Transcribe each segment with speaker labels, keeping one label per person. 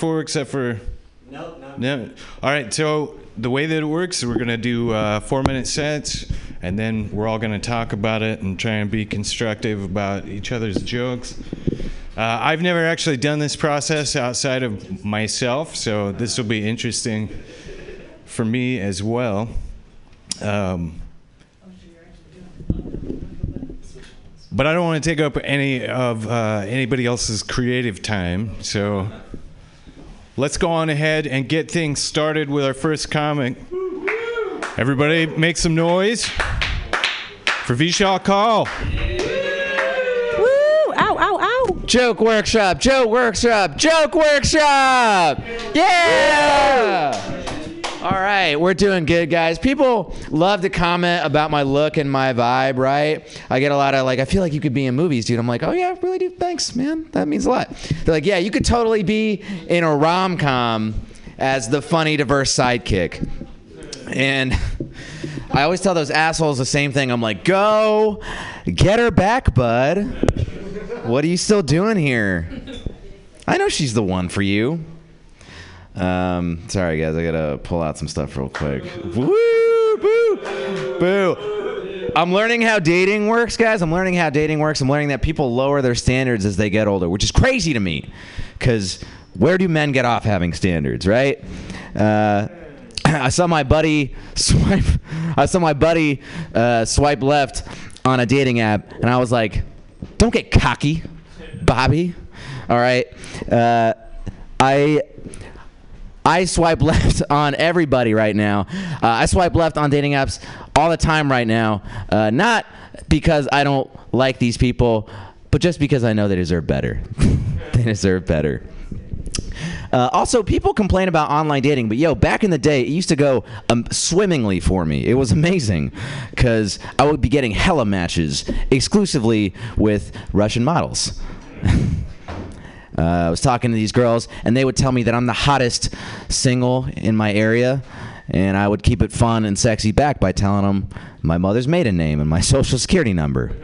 Speaker 1: before, except for
Speaker 2: No, no.
Speaker 1: no. All right. So the way that it works, we're gonna do uh, four-minute sets, and then we're all gonna talk about it and try and be constructive about each other's jokes. Uh, I've never actually done this process outside of myself, so this will be interesting for me as well. Um, but I don't want to take up any of uh, anybody else's creative time, so let's go on ahead and get things started with our first comic. Everybody, make some noise for Vishal Kaul.
Speaker 3: Woo! Ow, ow, ow!
Speaker 4: Joke workshop, joke workshop, joke workshop. Yeah. All right, we're doing good, guys. People love to comment about my look and my vibe, right? I get a lot of like, I feel like you could be in movies, dude. I'm like, oh yeah, really, dude. Thanks, man. That means a lot. They're like, yeah, you could totally be in a rom com as the funny, diverse sidekick. And I always tell those assholes the same thing. I'm like, go get her back, bud. What are you still doing here? I know she's the one for you. Um, sorry, guys. I gotta pull out some stuff real quick. Woo, boo, boo. I'm learning how dating works, guys. I'm learning how dating works. I'm learning that people lower their standards as they get older, which is crazy to me. Because where do men get off having standards, right? Uh, I saw my buddy swipe. I saw my buddy uh, swipe left on a dating app, and I was like, "Don't get cocky, Bobby." All right. Uh, I I swipe left on everybody right now. Uh, I swipe left on dating apps all the time right now. Uh, not because I don't like these people, but just because I know they deserve better. they deserve better. Uh, also, people complain about online dating, but yo, back in the day, it used to go um, swimmingly for me. It was amazing because I would be getting hella matches exclusively with Russian models. Uh, I was talking to these girls, and they would tell me that I'm the hottest single in my area, and I would keep it fun and sexy back by telling them my mother's maiden name and my social security number.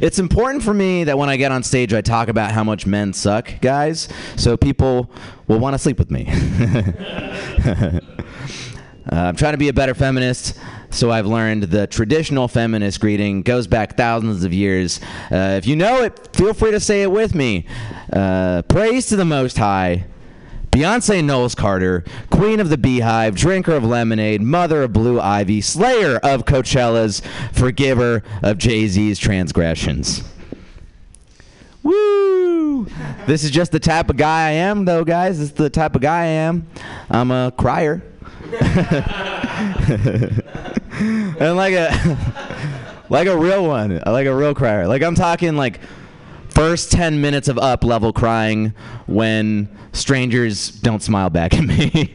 Speaker 4: It's important for me that when I get on stage, I talk about how much men suck, guys, so people will want to sleep with me. Uh, I'm trying to be a better feminist, so I've learned the traditional feminist greeting goes back thousands of years. Uh, if you know it, feel free to say it with me. Uh, praise to the Most High. Beyonce Knowles Carter, Queen of the Beyhive, Drinker of Lemonade, Mother of Blue Ivy, Slayer of Coachella's, Forgiver of Jay Z's transgressions. Woo! This is just the type of guy I am, though, guys. This is the type of guy I am. I'm a crier. and like a like a real one, like a real crier. Like I'm talking like first 10 minutes of up level crying when strangers don't smile back at me.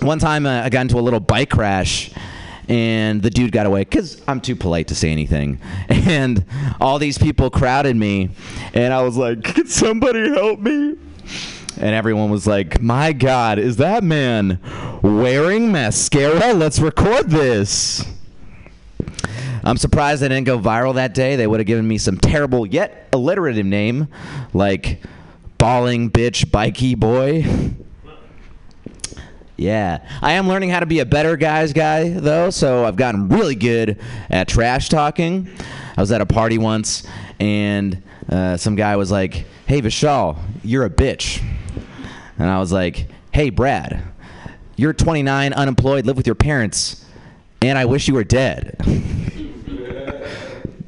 Speaker 4: One time uh, I got into a little bike crash and the dude got away because I'm too polite to say anything. And all these people crowded me, and I was like, Can somebody help me? And everyone was like, My God, is that man wearing mascara? Let's record this. I'm surprised I didn't go viral that day. They would have given me some terrible yet alliterative name like Balling Bitch Bikey Boy. Yeah, I am learning how to be a better guys guy though, so I've gotten really good at trash talking. I was at a party once, and uh, some guy was like, "Hey Vishal, you're a bitch," and I was like, "Hey Brad, you're 29, unemployed, live with your parents, and I wish you were dead."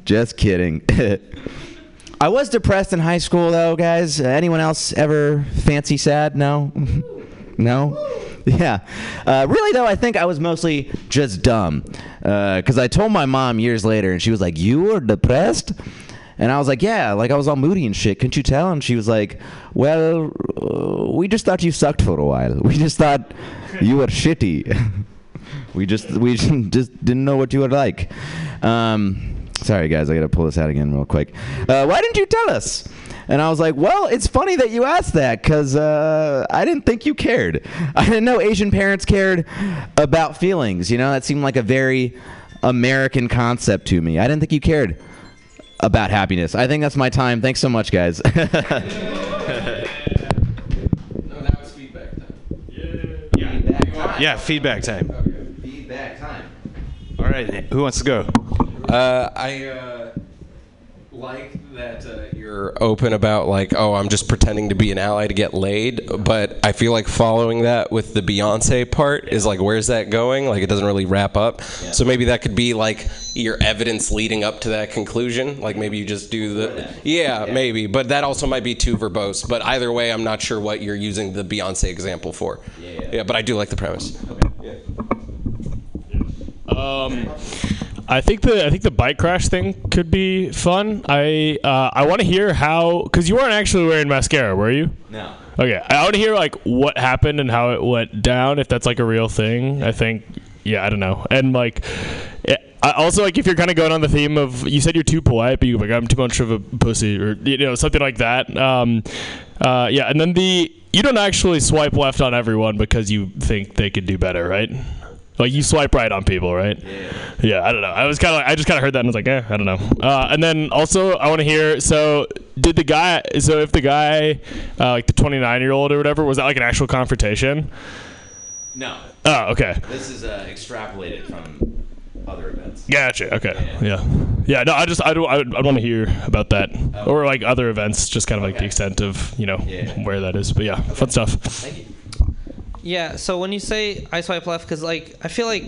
Speaker 4: Just kidding. I was depressed in high school though, guys. Uh, anyone else ever fancy sad? No, no. Yeah. Uh, really, though, I think I was mostly just dumb. Because I told my mom years later, and she was like, You were depressed? And I was like, Yeah, like I was all moody and shit. Couldn't you tell? And she was like, Well, uh, we just thought you sucked for a while. We just thought you were shitty. we just we just didn't know what you were like. Um, sorry, guys, I gotta pull this out again real quick. Uh, why didn't you tell us? And I was like, well, it's funny that you asked that because uh, I didn't think you cared. I didn't know Asian parents cared about feelings. You know, that seemed like a very American concept to me. I didn't think you cared about happiness. I think that's my time. Thanks so much, guys. no, now it's feedback time.
Speaker 1: Yeah, yeah. Feedback time.
Speaker 4: Yeah, feedback time. Okay. Feedback time.
Speaker 1: All right, who wants to go?
Speaker 2: Uh, I uh, like that uh, you're open about like, oh, I'm just pretending to be an ally to get laid. But I feel like following that with the Beyonce part is like, where's that going? Like, it doesn't really wrap up. So maybe that could be like your evidence leading up to that conclusion. Like maybe you just do the, yeah, maybe. But that also might be too verbose. But either way, I'm not sure what you're using the Beyonce example for. Yeah. Yeah, but I do like the premise. okay.
Speaker 3: Um, I think the I think the bike crash thing could be fun. I uh, I want to hear how because you weren't actually wearing mascara, were you?
Speaker 4: No.
Speaker 3: Okay, I want to hear like what happened and how it went down. If that's like a real thing, I think. Yeah, I don't know. And like, it, I also like if you're kind of going on the theme of you said you're too polite, but you like I'm too much of a pussy or you know something like that. Um, uh, yeah, and then the you don't actually swipe left on everyone because you think they could do better, right? Like you swipe right on people, right? Yeah. Yeah, I don't know. I was kind of like, I just kind of heard that and was like, eh, I don't know. Uh, and then also I want to hear. So did the guy? So if the guy, uh, like the 29 year old or whatever, was that like an actual confrontation?
Speaker 4: No.
Speaker 3: Oh, okay.
Speaker 4: This is uh, extrapolated from other events.
Speaker 3: Gotcha. Okay. Yeah. Yeah. No, I just I don't I, I want to hear about that or like other events, just kind of like the extent of you know
Speaker 4: Yeah.
Speaker 3: where that is. But yeah, fun stuff.
Speaker 4: Thank you.
Speaker 5: Yeah, so when you say I swipe left, because like I feel like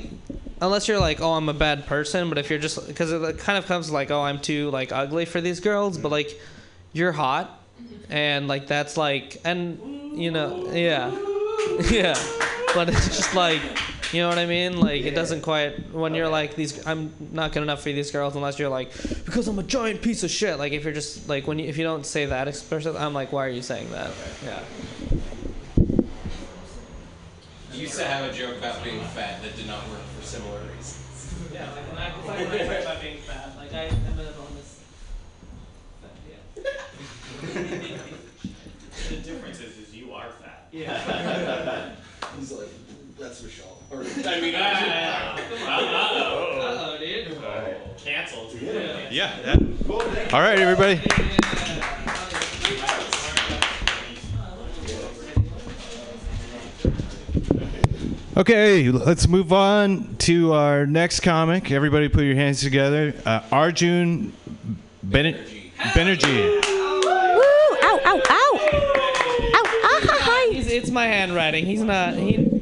Speaker 5: unless you're like, oh, I'm a bad person, but if you're just because it kind of comes like, oh, I'm too like ugly for these girls, but like you're hot, and like that's like, and you know, yeah, yeah, but it's just like. You know what I mean? Like it doesn't quite when you're like these. I'm not good enough for these girls unless you're like because I'm a giant piece of shit. Like if you're just like when you if you don't say that expression, I'm like, why are you saying that? Yeah.
Speaker 2: You used to have a joke about being fat that did not work for similar reasons.
Speaker 5: Yeah, like when I was talking when I talk about being fat, like I am on this. Yeah.
Speaker 6: The difference is, is you are fat.
Speaker 5: Yeah.
Speaker 7: He's like, that's Michelle. Or,
Speaker 6: I mean, uh oh.
Speaker 5: Uh-oh, dude.
Speaker 6: Canceled.
Speaker 1: Yeah. that- All right, everybody. Okay, let's move on to our next comic. Everybody, put your hands together. Uh, Arjun Ben- Banerjee.
Speaker 8: Woo! Ow, ow, ow! Ow, ah, hi.
Speaker 5: He's, it's my handwriting. He's not. He.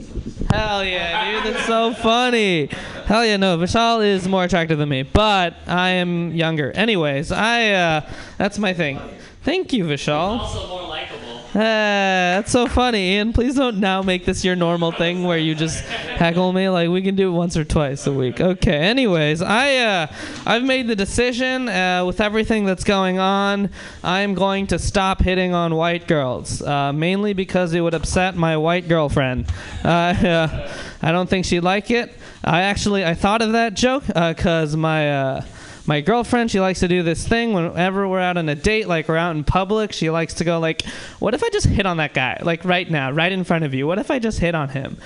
Speaker 5: Hell yeah, dude. That's so funny. Hell yeah, no. Vishal is more attractive than me, but I am younger. Anyways, I. uh That's my thing. Thank you, Vishal.
Speaker 6: Also more likable.
Speaker 5: Uh, that's so funny, Ian. Please don't now make this your normal thing where you just heckle me. Like we can do it once or twice a week. Okay. Anyways, I uh, I've made the decision uh, with everything that's going on. I'm going to stop hitting on white girls, uh, mainly because it would upset my white girlfriend. Uh, uh, I don't think she'd like it. I actually I thought of that joke because my. My girlfriend she likes to do this thing whenever we're out on a date like we're out in public she likes to go like what if i just hit on that guy like right now right in front of you? What if i just hit on him?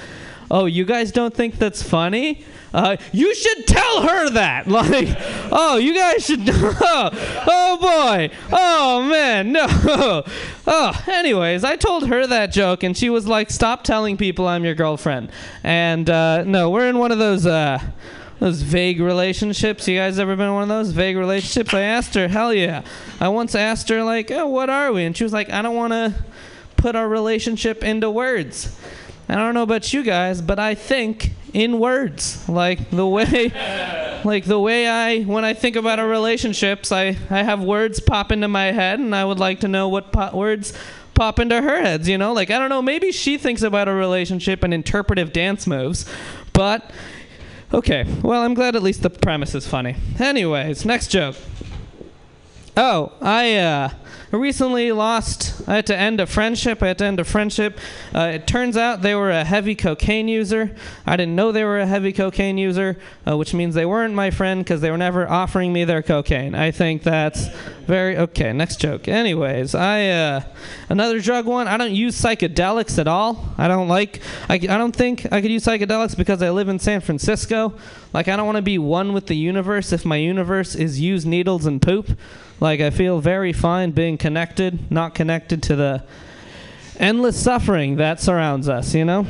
Speaker 5: Oh you guys don't think that's funny? Uh, you should tell her that. Like oh you guys should oh, oh boy. Oh man no. Oh anyways i told her that joke and she was like stop telling people i'm your girlfriend. And uh, no we're in one of those uh, those vague relationships. You guys ever been in one of those vague relationships? I asked her, hell yeah. I once asked her, like, oh, what are we? And she was like, I don't want to put our relationship into words. I don't know about you guys, but I think in words. Like the way like the way I when I think about our relationships, I I have words pop into my head and I would like to know what po- words pop into her heads, you know? Like I don't know, maybe she thinks about a relationship in interpretive dance moves, but Okay, well, I'm glad at least the premise is funny. Anyways, next joke. Oh, I uh, recently lost. I had to end a friendship. I had to end a friendship. Uh, it turns out they were a heavy cocaine user. I didn't know they were a heavy cocaine user, uh, which means they weren't my friend because they were never offering me their cocaine. I think that's very okay. Next joke. Anyways, I uh, another drug one. I don't use psychedelics at all. I don't like. I, I don't think I could use psychedelics because I live in San Francisco. Like I don't want to be one with the universe if my universe is use needles and poop. Like I feel very fine being connected, not connected to the endless suffering that surrounds us, you know?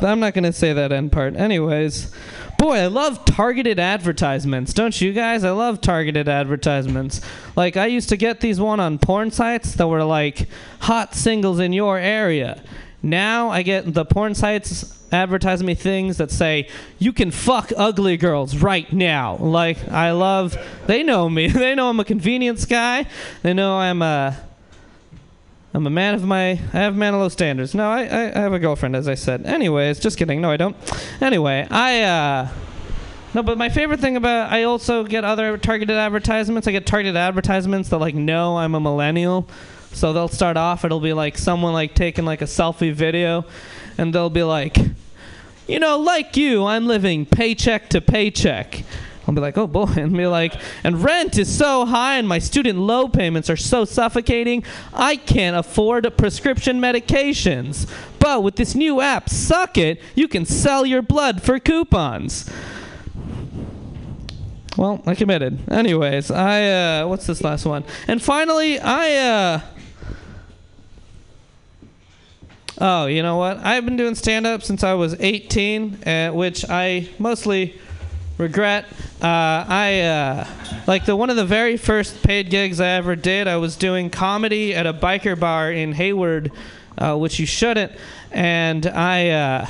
Speaker 5: But I'm not going to say that end part. Anyways, boy, I love targeted advertisements. Don't you guys? I love targeted advertisements. Like, I used to get these one on porn sites that were like hot singles in your area. Now I get the porn sites advertising me things that say you can fuck ugly girls right now. Like I love they know me. They know I'm a convenience guy. They know I'm a I'm a man of my I have man of low standards. No, I, I, I have a girlfriend as I said. Anyways, just kidding. No, I don't. Anyway, I uh no, but my favorite thing about I also get other targeted advertisements. I get targeted advertisements that like know I'm a millennial. So they'll start off it'll be like someone like taking like a selfie video and they'll be like you know, like you, I'm living paycheck to paycheck. I'll be like, oh boy, and be like, and rent is so high and my student loan payments are so suffocating, I can't afford prescription medications. But with this new app, Suck It, you can sell your blood for coupons. Well, I committed. Anyways, I, uh, what's this last one? And finally, I, uh, Oh, you know what? I've been doing stand up since I was 18, uh, which I mostly regret. Uh, I uh, like the one of the very first paid gigs I ever did. I was doing comedy at a biker bar in Hayward, uh, which you shouldn't. And I, uh,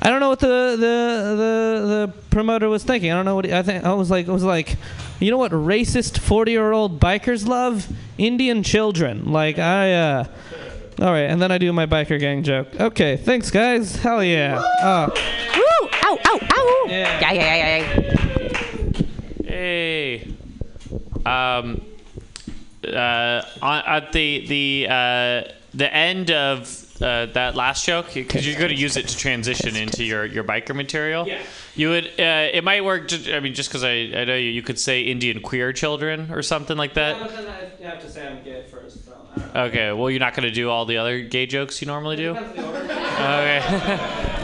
Speaker 5: I don't know what the, the the the promoter was thinking. I don't know what he, I think. I was like, I was like, you know what? Racist 40 year old bikers love Indian children. Like I. Uh, all right, and then I do my biker gang joke. Okay, thanks, guys. Hell yeah. Oh.
Speaker 8: Woo! Ow, ow, ow!
Speaker 5: Yeah.
Speaker 8: Yeah, yeah, yeah, yeah.
Speaker 6: Hey. Um. Uh. On, at the the uh the end of uh, that last joke, because you're going to use it to transition into your your biker material.
Speaker 5: Yeah.
Speaker 6: You would. Uh, it might work. Just, I mean, just because I I know you, you could say Indian queer children or something like that.
Speaker 5: I
Speaker 6: Okay. Well, you're not going to do all the other gay jokes you normally do. Okay.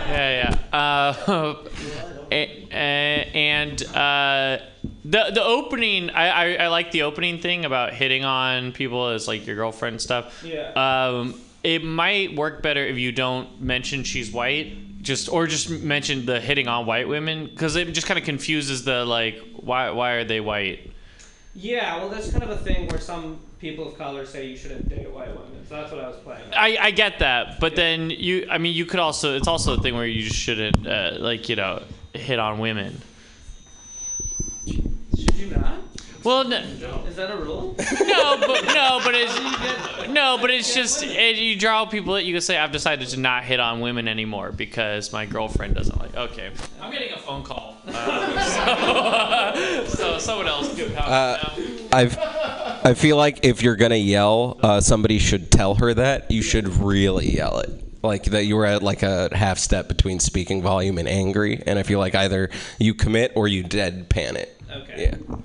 Speaker 6: yeah, yeah. Uh, and uh, the the opening, I, I I like the opening thing about hitting on people as like your girlfriend stuff.
Speaker 5: Yeah.
Speaker 6: Um, it might work better if you don't mention she's white, just or just mention the hitting on white women because it just kind of confuses the like why why are they white?
Speaker 5: Yeah, well, that's kind of a thing where some people of color say you shouldn't date white women, so that's what I was playing.
Speaker 6: I, I get that, but then you, I mean, you could also, it's also a thing where you just shouldn't, uh, like, you know, hit on women.
Speaker 5: Should you not?
Speaker 6: Well, no,
Speaker 5: Is that a rule?
Speaker 6: no, but no, but it's no, but it's just it, you draw people that you can say I've decided to not hit on women anymore because my girlfriend doesn't like. Okay, I'm getting a phone call, uh, so, so someone else can comment.
Speaker 2: I've, I feel like if you're gonna yell, uh, somebody should tell her that. You should really yell it. Like that you were at like a half step between speaking volume and angry, and I feel like either you commit or you deadpan it.
Speaker 5: Okay.
Speaker 2: Yeah.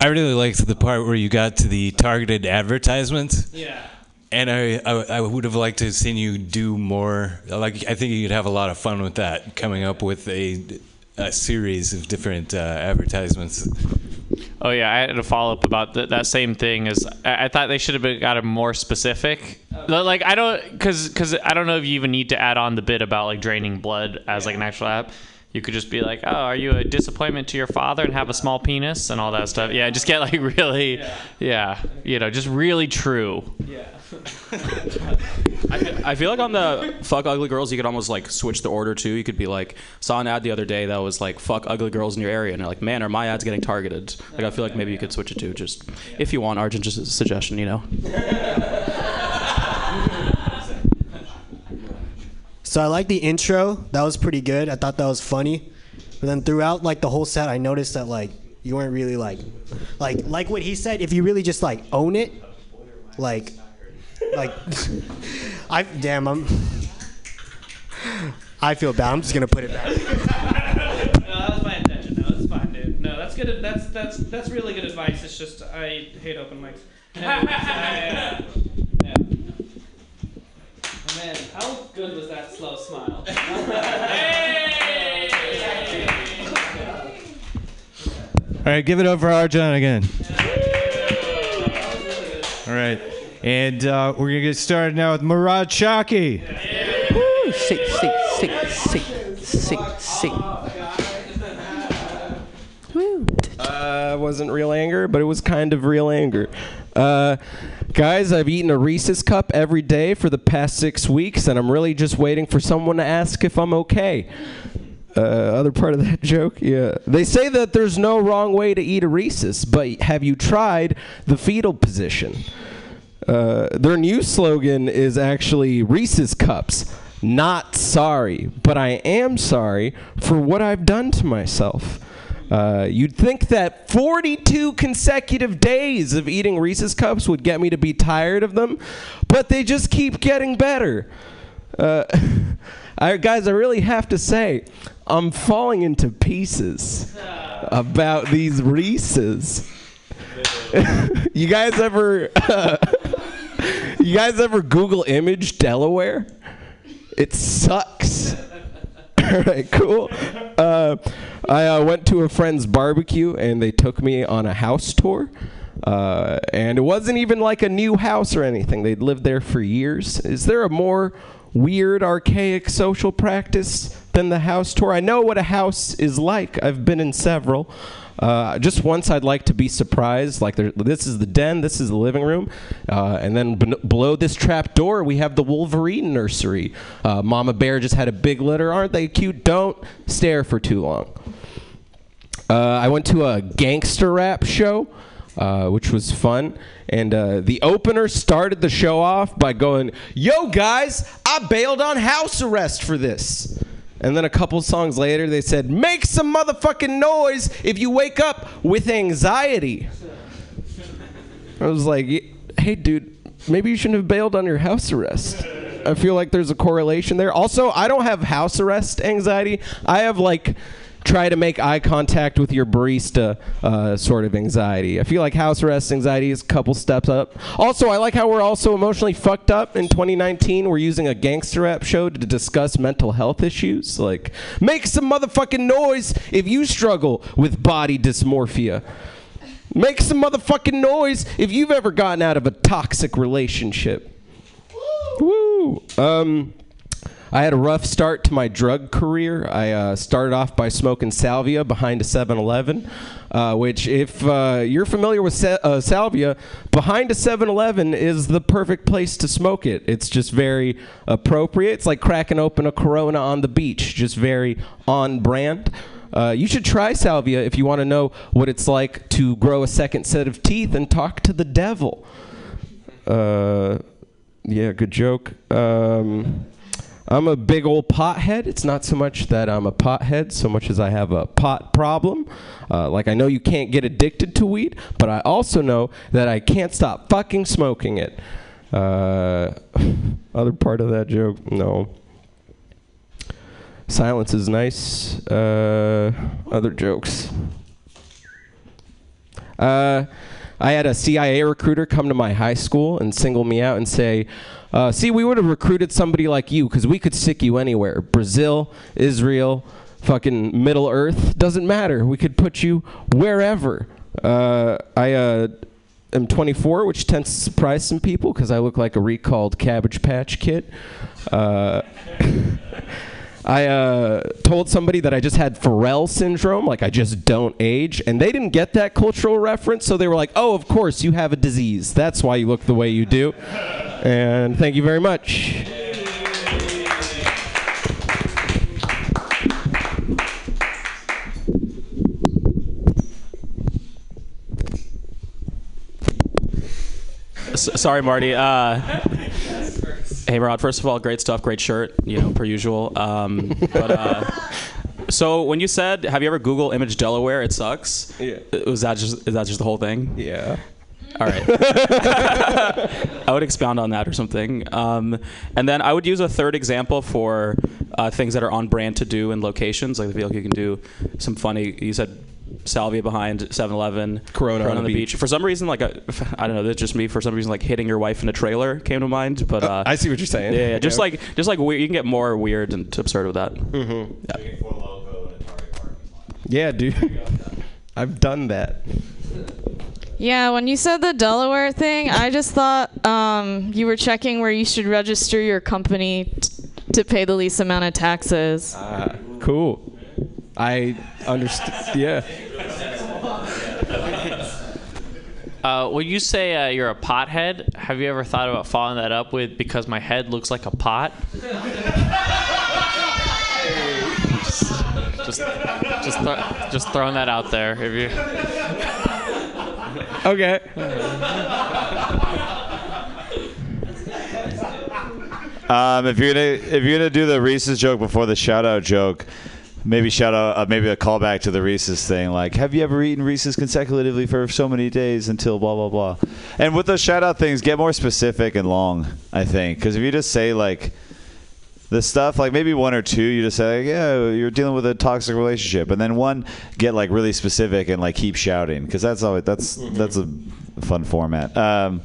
Speaker 1: I really liked the part where you got to the targeted advertisements.
Speaker 5: Yeah.
Speaker 1: And I, I, I would have liked to have seen you do more. Like, I think you'd have a lot of fun with that, coming up with a, a series of different uh, advertisements.
Speaker 6: Oh yeah, I had a follow up about th- that same thing. Is I, I thought they should have been got it more specific. Like I don't, because because I don't know if you even need to add on the bit about like draining blood as like an actual app. You could just be like, oh, are you a disappointment to your father and have a small penis and all that stuff. Yeah, just get like really, yeah, you know, just really true.
Speaker 5: Yeah.
Speaker 9: I feel, I feel like on the fuck ugly girls, you could almost like switch the order too. You could be like, saw an ad the other day that was like fuck ugly girls in your area, and you're like, man, are my ads getting targeted? Like, I feel like maybe you could switch it to just if you want, Arjun, just a suggestion, you know.
Speaker 10: So I like the intro. That was pretty good. I thought that was funny. But then throughout like the whole set, I noticed that like you weren't really like like like what he said. If you really just like own it, like like I damn I'm I feel bad. I'm just gonna put it back.
Speaker 5: No, that was my intention. No, it's fine, dude. No, that's good. That's that's that's really good advice. It's just I hate open mics. Anyways, I, uh, yeah. Man, how good was that slow smile?
Speaker 1: All right, give it up for Arjun again. All right. And uh, we're going to get started now with Murad Shaki.
Speaker 11: Woo, sick, sick, sick, sick, sick, sick. Woo.
Speaker 2: Uh, wasn't real anger, but it was kind of real anger. Uh, guys, I've eaten a Reese's cup every day for the past six weeks, and I'm really just waiting for someone to ask if I'm okay. Uh, other part of that joke, yeah. They say that there's no wrong way to eat a Reese's, but have you tried the fetal position? Uh, their new slogan is actually Reese's Cups. Not sorry, but I am sorry for what I've done to myself. Uh, you'd think that 42 consecutive days of eating Reese's Cups would get me to be tired of them, but they just keep getting better. Uh, I, guys, I really have to say, I'm falling into pieces about these Reese's. you guys ever, you guys ever Google image Delaware? It sucks. All right, cool. Uh, I uh, went to a friend's barbecue and they took me on a house tour. Uh, and it wasn't even like a new house or anything. They'd lived there for years. Is there a more weird, archaic social practice than the house tour? I know what a house is like, I've been in several. Uh, just once, I'd like to be surprised. Like, there, this is the den, this is the living room, uh, and then ben- below this trap door, we have the Wolverine nursery. Uh, Mama Bear just had a big litter. Aren't they cute? Don't stare for too long. Uh, I went to a gangster rap show, uh, which was fun. And uh, the opener started the show off by going, Yo, guys, I bailed on house arrest for this. And then a couple songs later, they said, Make some motherfucking noise if you wake up with anxiety. I was like, Hey, dude, maybe you shouldn't have bailed on your house arrest. I feel like there's a correlation there. Also, I don't have house arrest anxiety. I have like try to make eye contact with your barista uh, sort of anxiety. I feel like house arrest anxiety is a couple steps up. Also, I like how we're also emotionally fucked up in 2019. We're using a gangster rap show to discuss mental health issues. Like, make some motherfucking noise if you struggle with body dysmorphia. Make some motherfucking noise if you've ever gotten out of a toxic relationship. Woo! Um, I had a rough start to my drug career. I uh, started off by smoking salvia behind a 7 Eleven, uh, which, if uh, you're familiar with sa- uh, salvia, behind a 7 Eleven is the perfect place to smoke it. It's just very appropriate. It's like cracking open a Corona on the beach, just very on brand. Uh, you should try salvia if you want to know what it's like to grow a second set of teeth and talk to the devil. Uh, yeah, good joke. Um, I'm a big old pothead. It's not so much that I'm a pothead, so much as I have a pot problem. Uh, like, I know you can't get addicted to weed, but I also know that I can't stop fucking smoking it. Uh, other part of that joke? No. Silence is nice. Uh, other jokes. Uh, I had a CIA recruiter come to my high school and single me out and say, uh, see, we would have recruited somebody like you because we could stick you anywhere. Brazil, Israel, fucking Middle Earth, doesn't matter. We could put you wherever. Uh, I uh, am 24, which tends to surprise some people because I look like a recalled Cabbage Patch Kid. I uh, told somebody that I just had Pharrell syndrome, like I just don't age, and they didn't get that cultural reference, so they were like, "Oh, of course, you have a disease. That's why you look the way you do." And thank you very much.
Speaker 9: S- sorry, Marty. Uh, hey, Rod. First of all, great stuff, great shirt. You know, per usual. Um, but uh, so when you said, "Have you ever Google image Delaware?" It sucks.
Speaker 2: Yeah.
Speaker 9: Was that just is that just the whole thing?
Speaker 2: Yeah.
Speaker 9: All right. I would expound on that or something. Um, and then I would use a third example for uh, things that are on brand to do in locations. Like I feel like you can do some funny. You said salvia behind 7-Eleven,
Speaker 2: Corona on
Speaker 9: on
Speaker 2: the
Speaker 9: the beach. For some reason, like I I don't know, that's just me. For some reason, like hitting your wife in a trailer came to mind. But uh,
Speaker 2: I see what you're saying.
Speaker 9: yeah, yeah, just
Speaker 2: Yeah.
Speaker 9: like just like weird. You can get more weird and absurd with that.
Speaker 2: Mhm.
Speaker 9: Yeah.
Speaker 2: Yeah, dude. I've done that.
Speaker 12: Yeah, when you said the Delaware thing, I just thought um, you were checking where you should register your company t- to pay the least amount of taxes.
Speaker 2: Uh, cool. I understand. Yeah.
Speaker 6: Uh, when you say uh, you're a pothead, have you ever thought about following that up with because my head looks like a pot? just, just, thro- just throwing that out there. If you.
Speaker 2: Okay.
Speaker 13: Um, if you're gonna if you're gonna do the Reese's joke before the shout out joke, maybe shout out uh, maybe a callback to the Reese's thing. Like, have you ever eaten Reese's consecutively for so many days until blah blah blah? And with those shout out things, get more specific and long. I think because if you just say like the stuff like maybe one or two you just say like, yeah you're dealing with a toxic relationship and then one get like really specific and like keep shouting because that's always that's that's a fun format um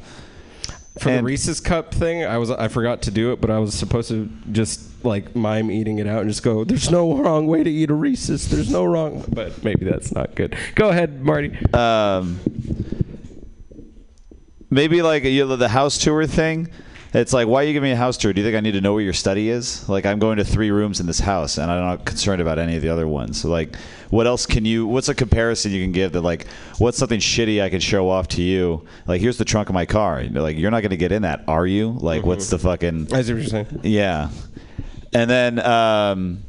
Speaker 2: For the Reese's cup thing, I was I forgot to do it, but I was supposed to just like mime eating it out and just go. There's no wrong way to eat a Reese's. There's no wrong. But maybe that's not good. Go ahead, Marty.
Speaker 13: um, maybe like you know, the house tour thing. It's like, why are you giving me a house tour? Do you think I need to know where your study is? Like, I'm going to three rooms in this house, and I'm not concerned about any of the other ones. So, like, what else can you? What's a comparison you can give that, like, what's something shitty I can show off to you? Like, here's the trunk of my car. You know, like, you're not going to get in that, are you? Like, what's the fucking?
Speaker 2: I see what you're saying.
Speaker 13: Yeah, and then um,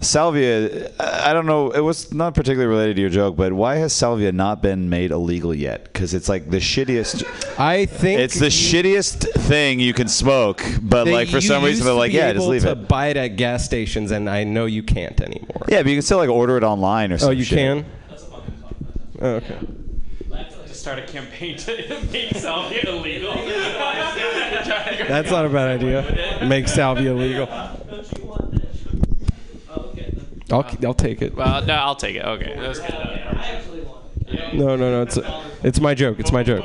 Speaker 13: salvia. I I don't know. It was not particularly related to your joke, but why has salvia not been made illegal yet? Because it's like the shittiest.
Speaker 2: I think
Speaker 13: it's the shittiest thing you can smoke, but like for some reason
Speaker 2: used
Speaker 13: they're like, yeah, just
Speaker 2: able
Speaker 13: leave
Speaker 2: to
Speaker 13: it.
Speaker 2: Buy it at gas stations, and I know you can't anymore.
Speaker 13: Yeah, but you can still like order it online or something.
Speaker 2: Oh,
Speaker 13: something.
Speaker 2: you can. Oh, okay.
Speaker 6: To start a campaign to make salvia illegal.
Speaker 2: That's not a bad idea. Make salvia illegal. I'll I'll take it.
Speaker 6: Well, no, I'll take it. Okay. That was good.
Speaker 2: No, no, no. It's it's my joke. It's my joke.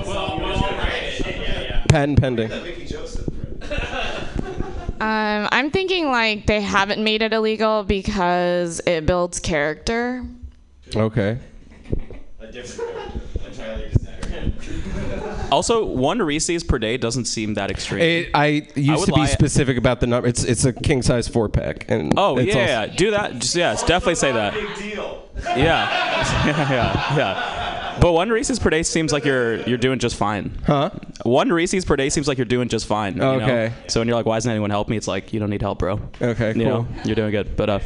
Speaker 2: Patent pending.
Speaker 12: Um, I'm thinking like they haven't made it illegal because it builds character.
Speaker 2: Okay.
Speaker 9: Also, one Reese's per day doesn't seem that extreme.
Speaker 2: It, I used
Speaker 9: would
Speaker 2: to be
Speaker 9: lie-
Speaker 2: specific about the number. It's it's a king size four pack, and
Speaker 9: Oh
Speaker 2: it's
Speaker 9: yeah,
Speaker 2: also-
Speaker 9: yeah, do that. Just yeah, definitely say that. Yeah, yeah, yeah, yeah. But one Reese's per day seems like you're you're doing just fine.
Speaker 2: Huh?
Speaker 9: One Reese's per day seems like you're doing just fine. you know?
Speaker 2: Okay.
Speaker 9: So when you're like, why doesn't anyone help me? It's like you don't need help, bro.
Speaker 2: Okay,
Speaker 9: You know,
Speaker 2: cool.
Speaker 9: you're doing good. But uh,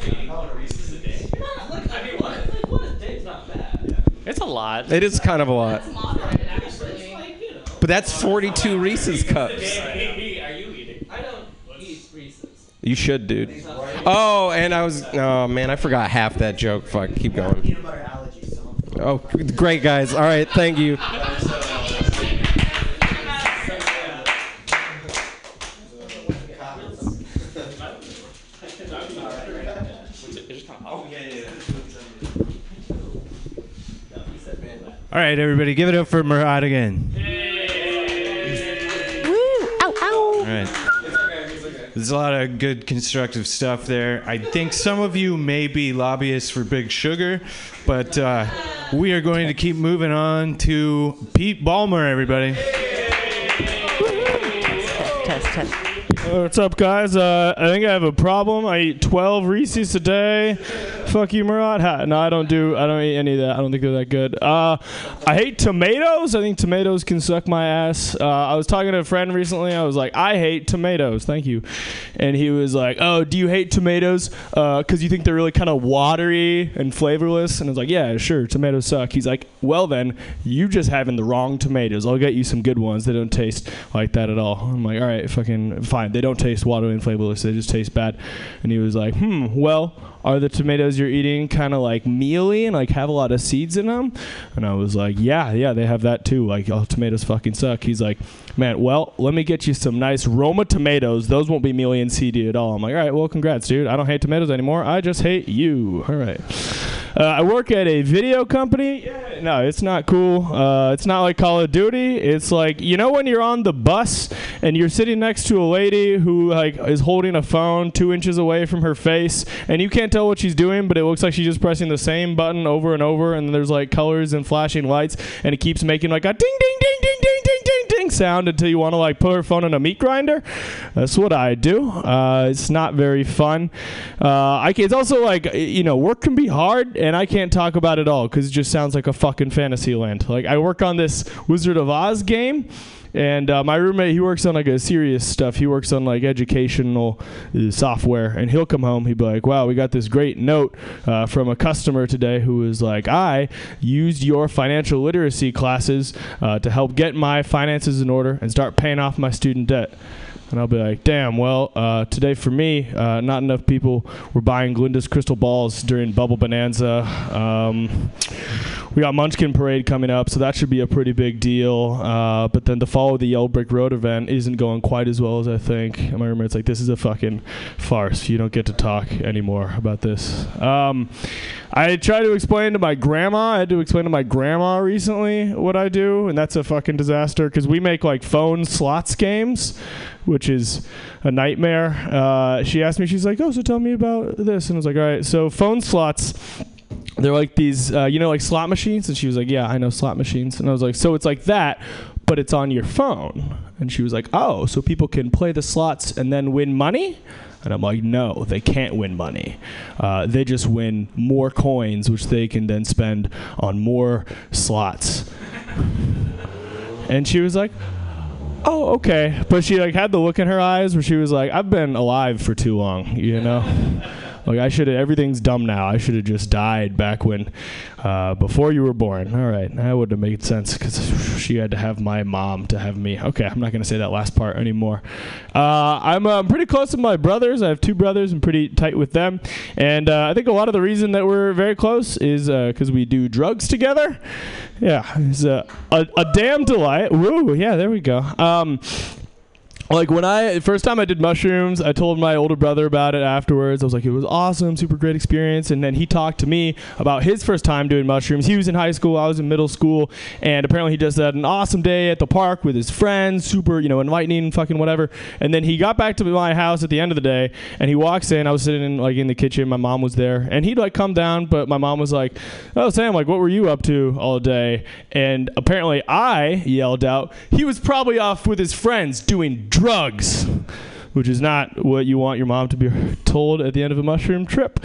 Speaker 6: It's a lot.
Speaker 2: It is kind of a lot. But that's 42 Reese's cups.
Speaker 6: Are you eating?
Speaker 5: I don't eat Reese's.
Speaker 2: You should, dude. Oh, and I was. Oh man, I forgot half that joke. Fuck. Keep going. Oh, great guys. All right, thank you.
Speaker 1: All right, everybody, give it up for Murad again.
Speaker 8: Ow!
Speaker 1: All right. There's a lot of good constructive stuff there. I think some of you may be lobbyists for Big Sugar, but uh, we are going to keep moving on to Pete Ballmer, everybody.
Speaker 8: Test, test.
Speaker 3: What's up, guys? Uh, I think I have a problem. I eat 12 Reese's a day. Fuck you, Murad. Ha- No, I don't do. I don't eat any of that. I don't think they're that good. Uh, I hate tomatoes. I think tomatoes can suck my ass. Uh, I was talking to a friend recently. I was like, I hate tomatoes. Thank you. And he was like, Oh, do you hate tomatoes? Because you think they're really kind of watery and flavorless. And I was like, Yeah, sure. Tomatoes suck. He's like, Well then, you're just having the wrong tomatoes. I'll get you some good ones. They don't taste like that at all. I'm like, All right, fucking fine. They don't taste watery and flavorless. They just taste bad. And he was like, Hmm. Well, are the tomatoes you're eating kind of like mealy and like have a lot of seeds in them? And I was like, yeah, yeah, they have that too. Like, oh, tomatoes fucking suck. He's like, man, well, let me get you some nice Roma tomatoes. Those won't be mealy and at all. I'm like, all right, well, congrats, dude. I don't hate tomatoes anymore. I just hate you. All right. Uh, I work at a video company. Yeah, no, it's not cool. Uh, it's not like Call of Duty. It's like you know when you're on the bus and you're sitting next to a lady who like is holding a phone two inches away from her face, and you can't tell what she's doing, but it looks like she's just pressing the same button over and over, and there's like colors and flashing lights, and it keeps making like a ding ding ding ding sound until you want to like put her phone in a meat grinder. That's what I do. Uh, it's not very fun. Uh, I can, it's also like you know work can be hard, and I can't talk about it all because it just sounds like a fucking fantasy land. Like I work on this Wizard of Oz game. And uh, my roommate, he works on like a serious stuff. He works on like educational uh, software, and he'll come home. He'd be like, "Wow, we got this great note uh, from a customer today who was like, I used your financial literacy classes uh, to help get my finances in order and start paying off my student debt." And I'll be like, damn, well, uh, today for me, uh, not enough people were buying Glinda's crystal balls during Bubble Bonanza. Um, we got Munchkin Parade coming up, so that should be a pretty big deal. Uh, but then the fall of the Yellow Brick Road event isn't going quite as well as I think. And my roommate's like, this is a fucking farce. You don't get to talk anymore about this. Um, I tried to explain to my grandma. I had to explain to my grandma recently what I do, and that's a fucking disaster because we make like phone slots games, which is a nightmare. Uh, she asked me, she's like, "Oh, so tell me about this," and I was like, "All right." So phone slots. They're like these, uh, you know, like slot machines. And she was like, "Yeah, I know slot machines." And I was like, "So it's like that, but it's on your phone." And she was like, "Oh, so people can play the slots and then win money?" And I'm like, no, they can't win money. Uh, they just win more coins, which they can then spend on more slots. and she was like, oh, okay. But she like had the look in her eyes where she was like, I've been alive for too long, you know. Like I should have. Everything's dumb now. I should have just died back when, uh, before you were born. All right, that would have made sense because she had to have my mom to have me. Okay, I'm not gonna say that last part anymore. Uh, I'm uh, pretty close with my brothers. I have two brothers. I'm pretty tight with them, and uh, I think a lot of the reason that we're very close is because we do drugs together. Yeah, it's a, a, a damn delight. Woo, yeah, there we go. Um, like when I first time I did mushrooms, I told my older brother about it afterwards. I was like, it was awesome, super great experience. And then he talked to me about his first time doing mushrooms. He was in high school, I was in middle school, and apparently he just had an awesome day at the park with his friends, super, you know, enlightening, fucking whatever. And then he got back to my house at the end of the day, and he walks in. I was sitting in like in the kitchen, my mom was there, and he'd like come down, but my mom was like, "Oh Sam, like what were you up to all day?" And apparently I yelled out, "He was probably off with his friends doing." drugs, which is not what you want your mom to be told at the end of a mushroom trip.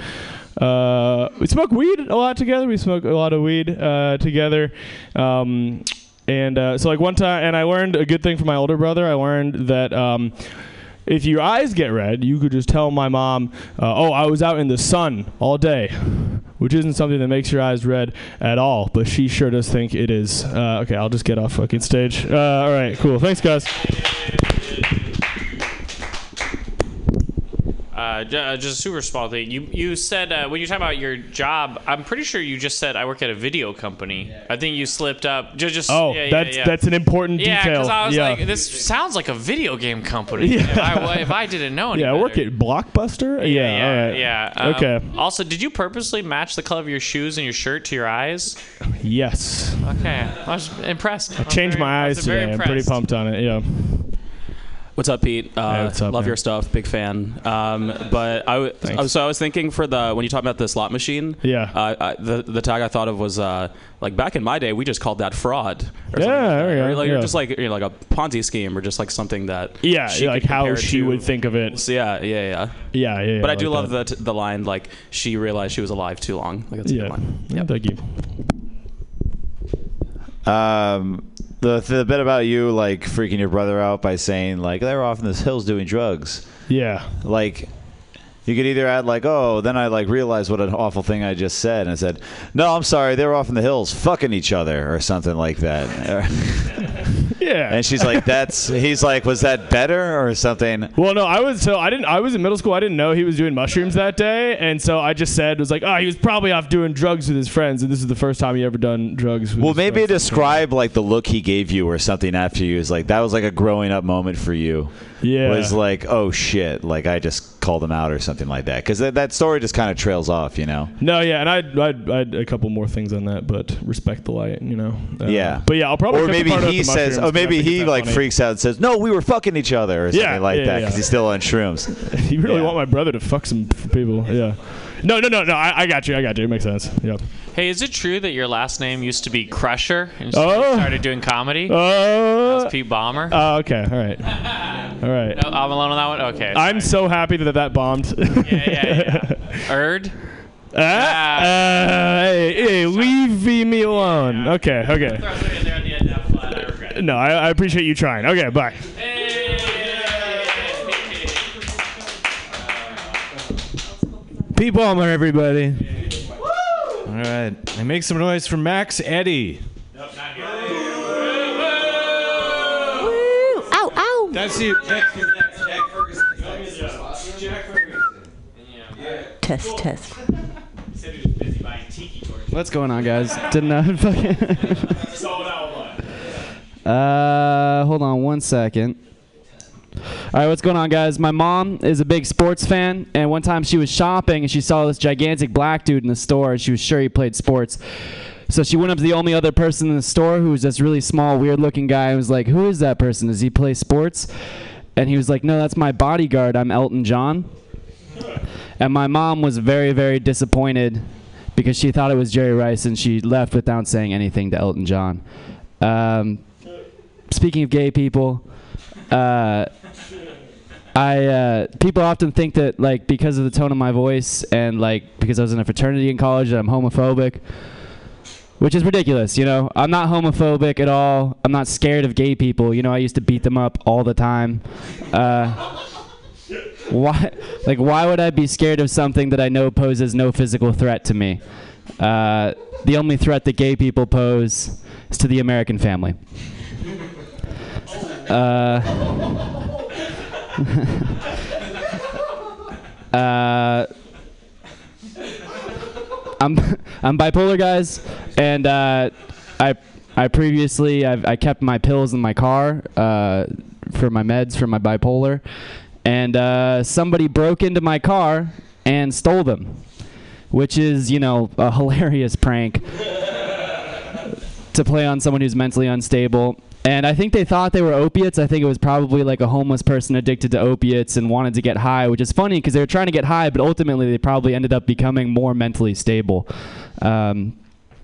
Speaker 3: Uh, we smoke weed a lot together. We smoke a lot of weed uh, together. Um, and uh, so, like one time, and I learned a good thing from my older brother. I learned that um, if your eyes get red, you could just tell my mom, uh, "Oh, I was out in the sun all day," which isn't something that makes your eyes red at all. But she sure does think it is. Uh, okay, I'll just get off fucking stage. Uh, all right, cool. Thanks, guys.
Speaker 6: Uh, uh, just a super small thing. You you said uh, when you're talking about your job, I'm pretty sure you just said I work at a video company. I think you slipped up. Just, just
Speaker 3: Oh,
Speaker 6: yeah, yeah,
Speaker 3: that's
Speaker 6: yeah.
Speaker 3: that's an important
Speaker 6: Yeah,
Speaker 3: detail.
Speaker 6: because I was
Speaker 3: yeah.
Speaker 6: like, this sounds like a video game company.
Speaker 3: Yeah.
Speaker 6: If, I, if I didn't know any
Speaker 3: yeah, I work
Speaker 6: better.
Speaker 3: at Blockbuster. Yeah,
Speaker 6: yeah,
Speaker 3: all right.
Speaker 6: yeah. Um,
Speaker 3: okay.
Speaker 6: Also, did you purposely match the color of your shoes and your shirt to your eyes?
Speaker 3: Yes.
Speaker 6: Okay, I was impressed.
Speaker 3: I changed my eyes today. I'm pretty pumped on it. Yeah.
Speaker 9: What's up, Pete? Uh,
Speaker 3: Hey, what's up,
Speaker 9: love
Speaker 3: man?
Speaker 9: your stuff. Big fan. Um, but I, w- so I was thinking for the when you talk about the slot machine.
Speaker 3: Yeah.
Speaker 9: Uh, I, the the tag I thought of was uh, like back in my day we just called that fraud. Or
Speaker 3: Yeah,
Speaker 9: something like
Speaker 3: there we
Speaker 9: Or like,
Speaker 3: yeah.
Speaker 9: just like you know like a Ponzi scheme or just like something that.
Speaker 3: Yeah,
Speaker 9: she
Speaker 3: like how she
Speaker 9: to-
Speaker 3: would think of it.
Speaker 9: So yeah, yeah, yeah.
Speaker 3: Yeah, yeah. yeah,
Speaker 9: But I
Speaker 3: like
Speaker 9: do love
Speaker 3: that.
Speaker 9: the the line like she realized she was alive too long. Like that's a
Speaker 3: Yeah.
Speaker 9: good line.
Speaker 3: Yeah, thank you.
Speaker 13: Um, the the bit about you like freaking your brother out by saying like they're off in the hills doing drugs.
Speaker 3: Yeah.
Speaker 13: Like you could either add like, oh, then I like realized what an awful thing I just said, and I said, no, I'm sorry, they were off in the hills fucking each other or something like that.
Speaker 3: Yeah.
Speaker 13: And she's like, "That's." He's like, "Was that better or something?"
Speaker 3: Well, no, I was so I didn't. I was in middle school. I didn't know he was doing mushrooms that day, and so I just said was like, oh, he was probably off doing drugs with his friends, and this is the first time he ever done drugs. With
Speaker 13: Well, maybe describe like the look he gave you or something after you. Is like that was like a growing up moment for you.
Speaker 3: Yeah.
Speaker 13: Was like, oh shit, like I just called them out or something like that. Because that, that story just kind of trails off, you know.
Speaker 3: No, yeah, and I I'd, I'd a couple more things on that, but respect the light, you know. Uh,
Speaker 13: yeah.
Speaker 3: But yeah, I'll probably.
Speaker 13: Or maybe he says,
Speaker 3: mushrooms,
Speaker 13: oh,
Speaker 3: 'cause I
Speaker 13: maybe he like
Speaker 3: funny.
Speaker 13: freaks out and says, no, we were fucking each other or something
Speaker 3: Yeah,
Speaker 13: like
Speaker 3: yeah,
Speaker 13: that
Speaker 3: yeah.
Speaker 13: because he's still on shrooms.
Speaker 3: you really want my brother to fuck some people? Yeah. No, no, no, no. I, I got you. I got you. It makes sense. Yeah.
Speaker 6: Hey, is it true that your last name used to be Crusher and you
Speaker 3: Oh.
Speaker 6: started doing comedy?
Speaker 3: Oh.
Speaker 6: That's Pete Bomber.
Speaker 3: Oh, okay. All right. All right.
Speaker 6: No, I'm alone on that one. Okay.
Speaker 3: I'm so happy that that bombed.
Speaker 6: yeah, yeah, yeah. Erd.
Speaker 3: Ah, uh, hey, hey, leave me alone. Okay, okay. No, I, I appreciate you trying. Okay, bye.
Speaker 1: Pete Ballmer, everybody. All right. And make some noise for Max Eddy.
Speaker 8: Ow.
Speaker 1: That's you.
Speaker 11: Test, test.
Speaker 14: What's going on, guys? Didn't know. fucking- uh, hold on one second. All right, what's going on, guys? My mom is a big sports fan, and one time she was shopping and she saw this gigantic black dude in the store, and she was sure he played sports. So she went up to the only other person in the store who was this really small, weird-looking guy, and was like, "Who is that person? Does he play sports?" And he was like, "No, that's my bodyguard. I'm Elton John." And my mom was very, very disappointed because she thought it was Jerry Rice, and she left without saying anything to Elton John. Um, speaking of gay people, uh, I uh, people often think that like because of the tone of my voice and like because I was in a fraternity in college that I'm homophobic, which is ridiculous. You know, I'm not homophobic at all. I'm not scared of gay people. You know, I used to beat them up all the time. Uh, why like why would I be scared of something that I know poses no physical threat to me? Uh, the only threat that gay people pose is to the American family. Uh, uh, I'm I'm bipolar, guys, and uh, I I previously I've, I kept my pills in my car uh, for my meds for my bipolar, and uh, somebody broke into my car and stole them, which is you know a hilarious prank to play on someone who's mentally unstable. And I think they thought they were opiates. I think it was probably like a homeless person addicted to opiates and wanted to get high, which is funny because they were trying to get high, but ultimately they probably ended up becoming more mentally stable. Um,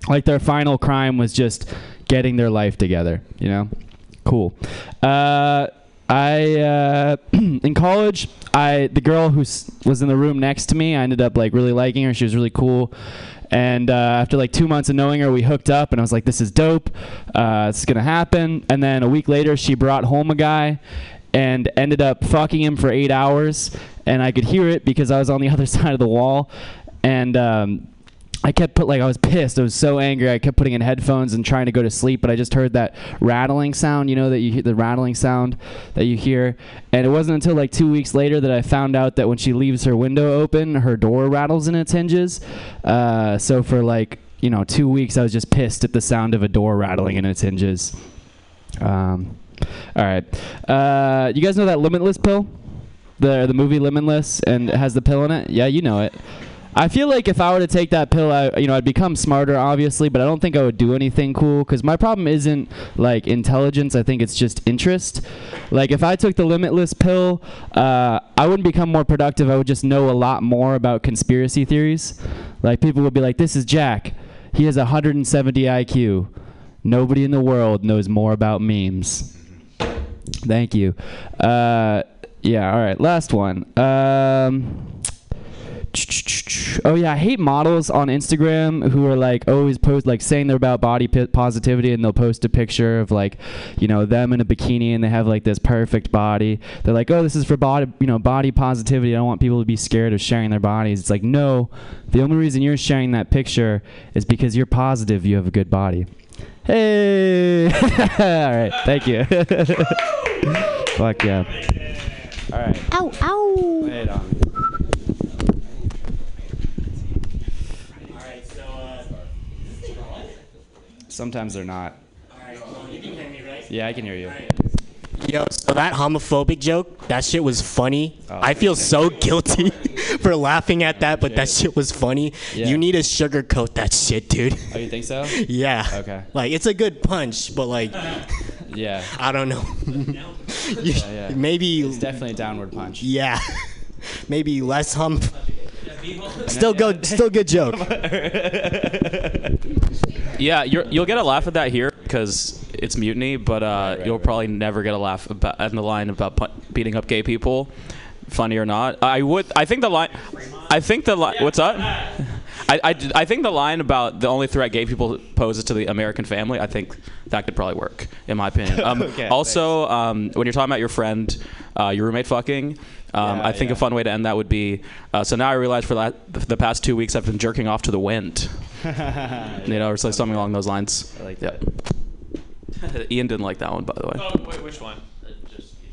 Speaker 14: like their final crime was just getting their life together, you know? Cool. Uh, I uh, in college, I the girl who was in the room next to me, I ended up like really liking her. She was really cool. And uh, after like two months of knowing her, we hooked up, and I was like, "This is dope. Uh, is gonna happen." And then a week later, she brought home a guy, and ended up fucking him for eight hours. And I could hear it because I was on the other side of the wall, and um, I kept put like I was pissed. I was so angry. I kept putting in headphones and trying to go to sleep, but I just heard that rattling sound. You know that you hear the rattling sound that you hear, and it wasn't until like two weeks later that I found out that when she leaves her window open, her door rattles in its hinges. Uh, so for like you know two weeks, I was just pissed at the sound of a door rattling in its hinges. Um, all right, uh, you guys know that Limitless pill, the the movie Limitless, and it has the pill in it. Yeah, you know it. I feel like if I were to take that pill, I you know I'd become smarter, obviously, but I don't think I would do anything cool because my problem isn't like intelligence. I think it's just interest. Like if I took the limitless pill, uh, I wouldn't become more productive. I would just know a lot more about conspiracy theories. Like people would be like, "This is Jack. He has 170 IQ. Nobody in the world knows more about memes." Thank you. Uh, yeah. All right. Last one. Um, Oh yeah, I hate models on Instagram who are like always post like saying they're about body positivity and they'll post a picture of like, you know, them in a bikini and they have like this perfect body. They're like, "Oh, this is for body, you know, body positivity. I don't want people to be scared of sharing their bodies." It's like, "No, the only reason you're sharing that picture is because you're positive you have a good body." Hey. All right. Thank you. Fuck yeah. All right.
Speaker 8: Ow, ow.
Speaker 14: Wait on. Sometimes they're not. Yeah, I can hear you.
Speaker 10: Yo, so that homophobic joke, that shit was funny.
Speaker 14: Oh,
Speaker 10: I feel so guilty for laughing at that, but that shit was funny.
Speaker 14: Yeah.
Speaker 10: You need to sugarcoat that shit, dude.
Speaker 14: Oh, you think so?
Speaker 10: yeah.
Speaker 14: Okay.
Speaker 10: Like it's a good punch, but like
Speaker 14: Yeah.
Speaker 10: I don't know. You-
Speaker 14: Yeah, yeah.
Speaker 10: Maybe
Speaker 14: It's definitely a downward punch.
Speaker 10: yeah. Maybe less hump. Still good. Still good joke.
Speaker 9: Yeah, you're, you'll get a laugh at that here because it's mutiny, but uh, you'll probably never get a laugh about in the line about pu- beating up gay people, funny or not. I would. I think the line. I think the line. What's up? I, I, I think the line about the only threat gay people pose is to the American family. I think that could probably work, in my opinion. Um,
Speaker 14: Okay,
Speaker 9: also, um, when you're talking about your friend, uh, your roommate fucking, um,
Speaker 14: Yeah,
Speaker 9: I think
Speaker 14: yeah.
Speaker 9: a fun way to end that would be. Uh, so now I realize for la- the past two weeks I've been jerking off to the wind. You know, or so- something along those lines.
Speaker 14: I like
Speaker 9: yeah. Ian didn't like that one, by the way.
Speaker 6: Oh, wait, which one?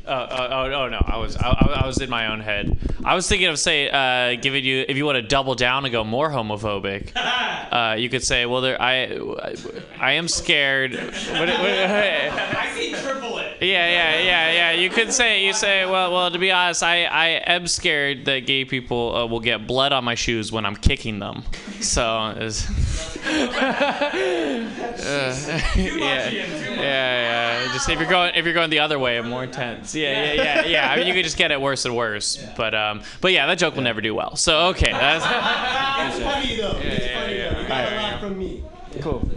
Speaker 6: Uh, uh, oh, oh no, I was I, I I was in my own head. I was thinking of say uh, giving you if you want to double down and go more homophobic, uh, you could say, well, there I I am scared. What, what,
Speaker 15: I see triple it.
Speaker 6: yeah, yeah, yeah, yeah. You could say you say well, well. To be honest, I, I am scared that gay people uh, will get blood on my shoes when I'm kicking them. So, it's, yeah, yeah, yeah. Just if you're going if you're going the other way, more intense. Yeah, yeah, yeah, yeah. I mean, you could just get it worse and worse. But um, but yeah, that joke will never do well. So okay, that's.
Speaker 10: It's funny though. It's
Speaker 6: yeah,
Speaker 10: funny
Speaker 6: yeah,
Speaker 10: though. You got
Speaker 6: yeah.
Speaker 10: a lot from me.
Speaker 14: Cool.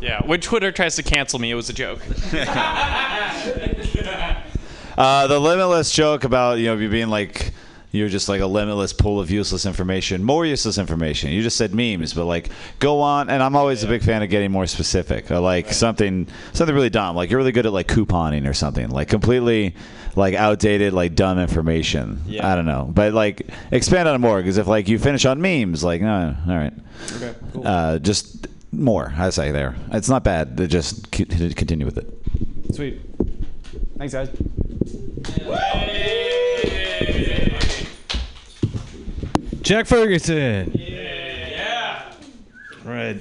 Speaker 6: Yeah, when Twitter tries to cancel me, it was a joke.
Speaker 13: Uh, the limitless joke about you know you being like you're just like a limitless pool of useless information, more useless information. You just said memes, but like go on. And I'm always a big fan of getting more specific. Or like something something really dumb. Like you're really good at like couponing or something. Like completely like outdated like dumb information.
Speaker 14: Yeah.
Speaker 13: I don't know, but like expand on it more because if like you finish on memes, like no, all right.
Speaker 14: Okay, cool.
Speaker 13: Uh, just more. I say there. It's not bad. to Just continue with it.
Speaker 14: Sweet. Thanks, guys.
Speaker 1: Jack Ferguson. Yeah. Right.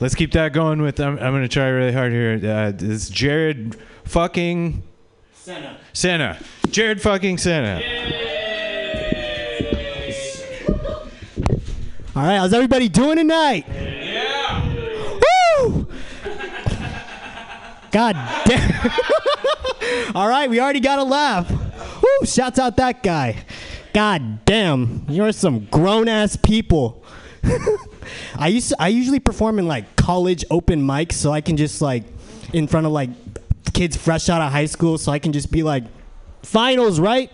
Speaker 1: Let's keep that going with. I'm, I'm going to try really hard here. Uh, this Jared fucking
Speaker 10: Senna.
Speaker 1: Senna. Jared fucking Senna.
Speaker 10: All right, how's everybody doing tonight? Yeah. Woo! God damn. All right, we already got a laugh. Woo! Shouts out that guy. God damn, you're some grown ass people. I used to, I usually perform in like college open mics, so I can just like in front of like kids fresh out of high school, so I can just be like, finals, right?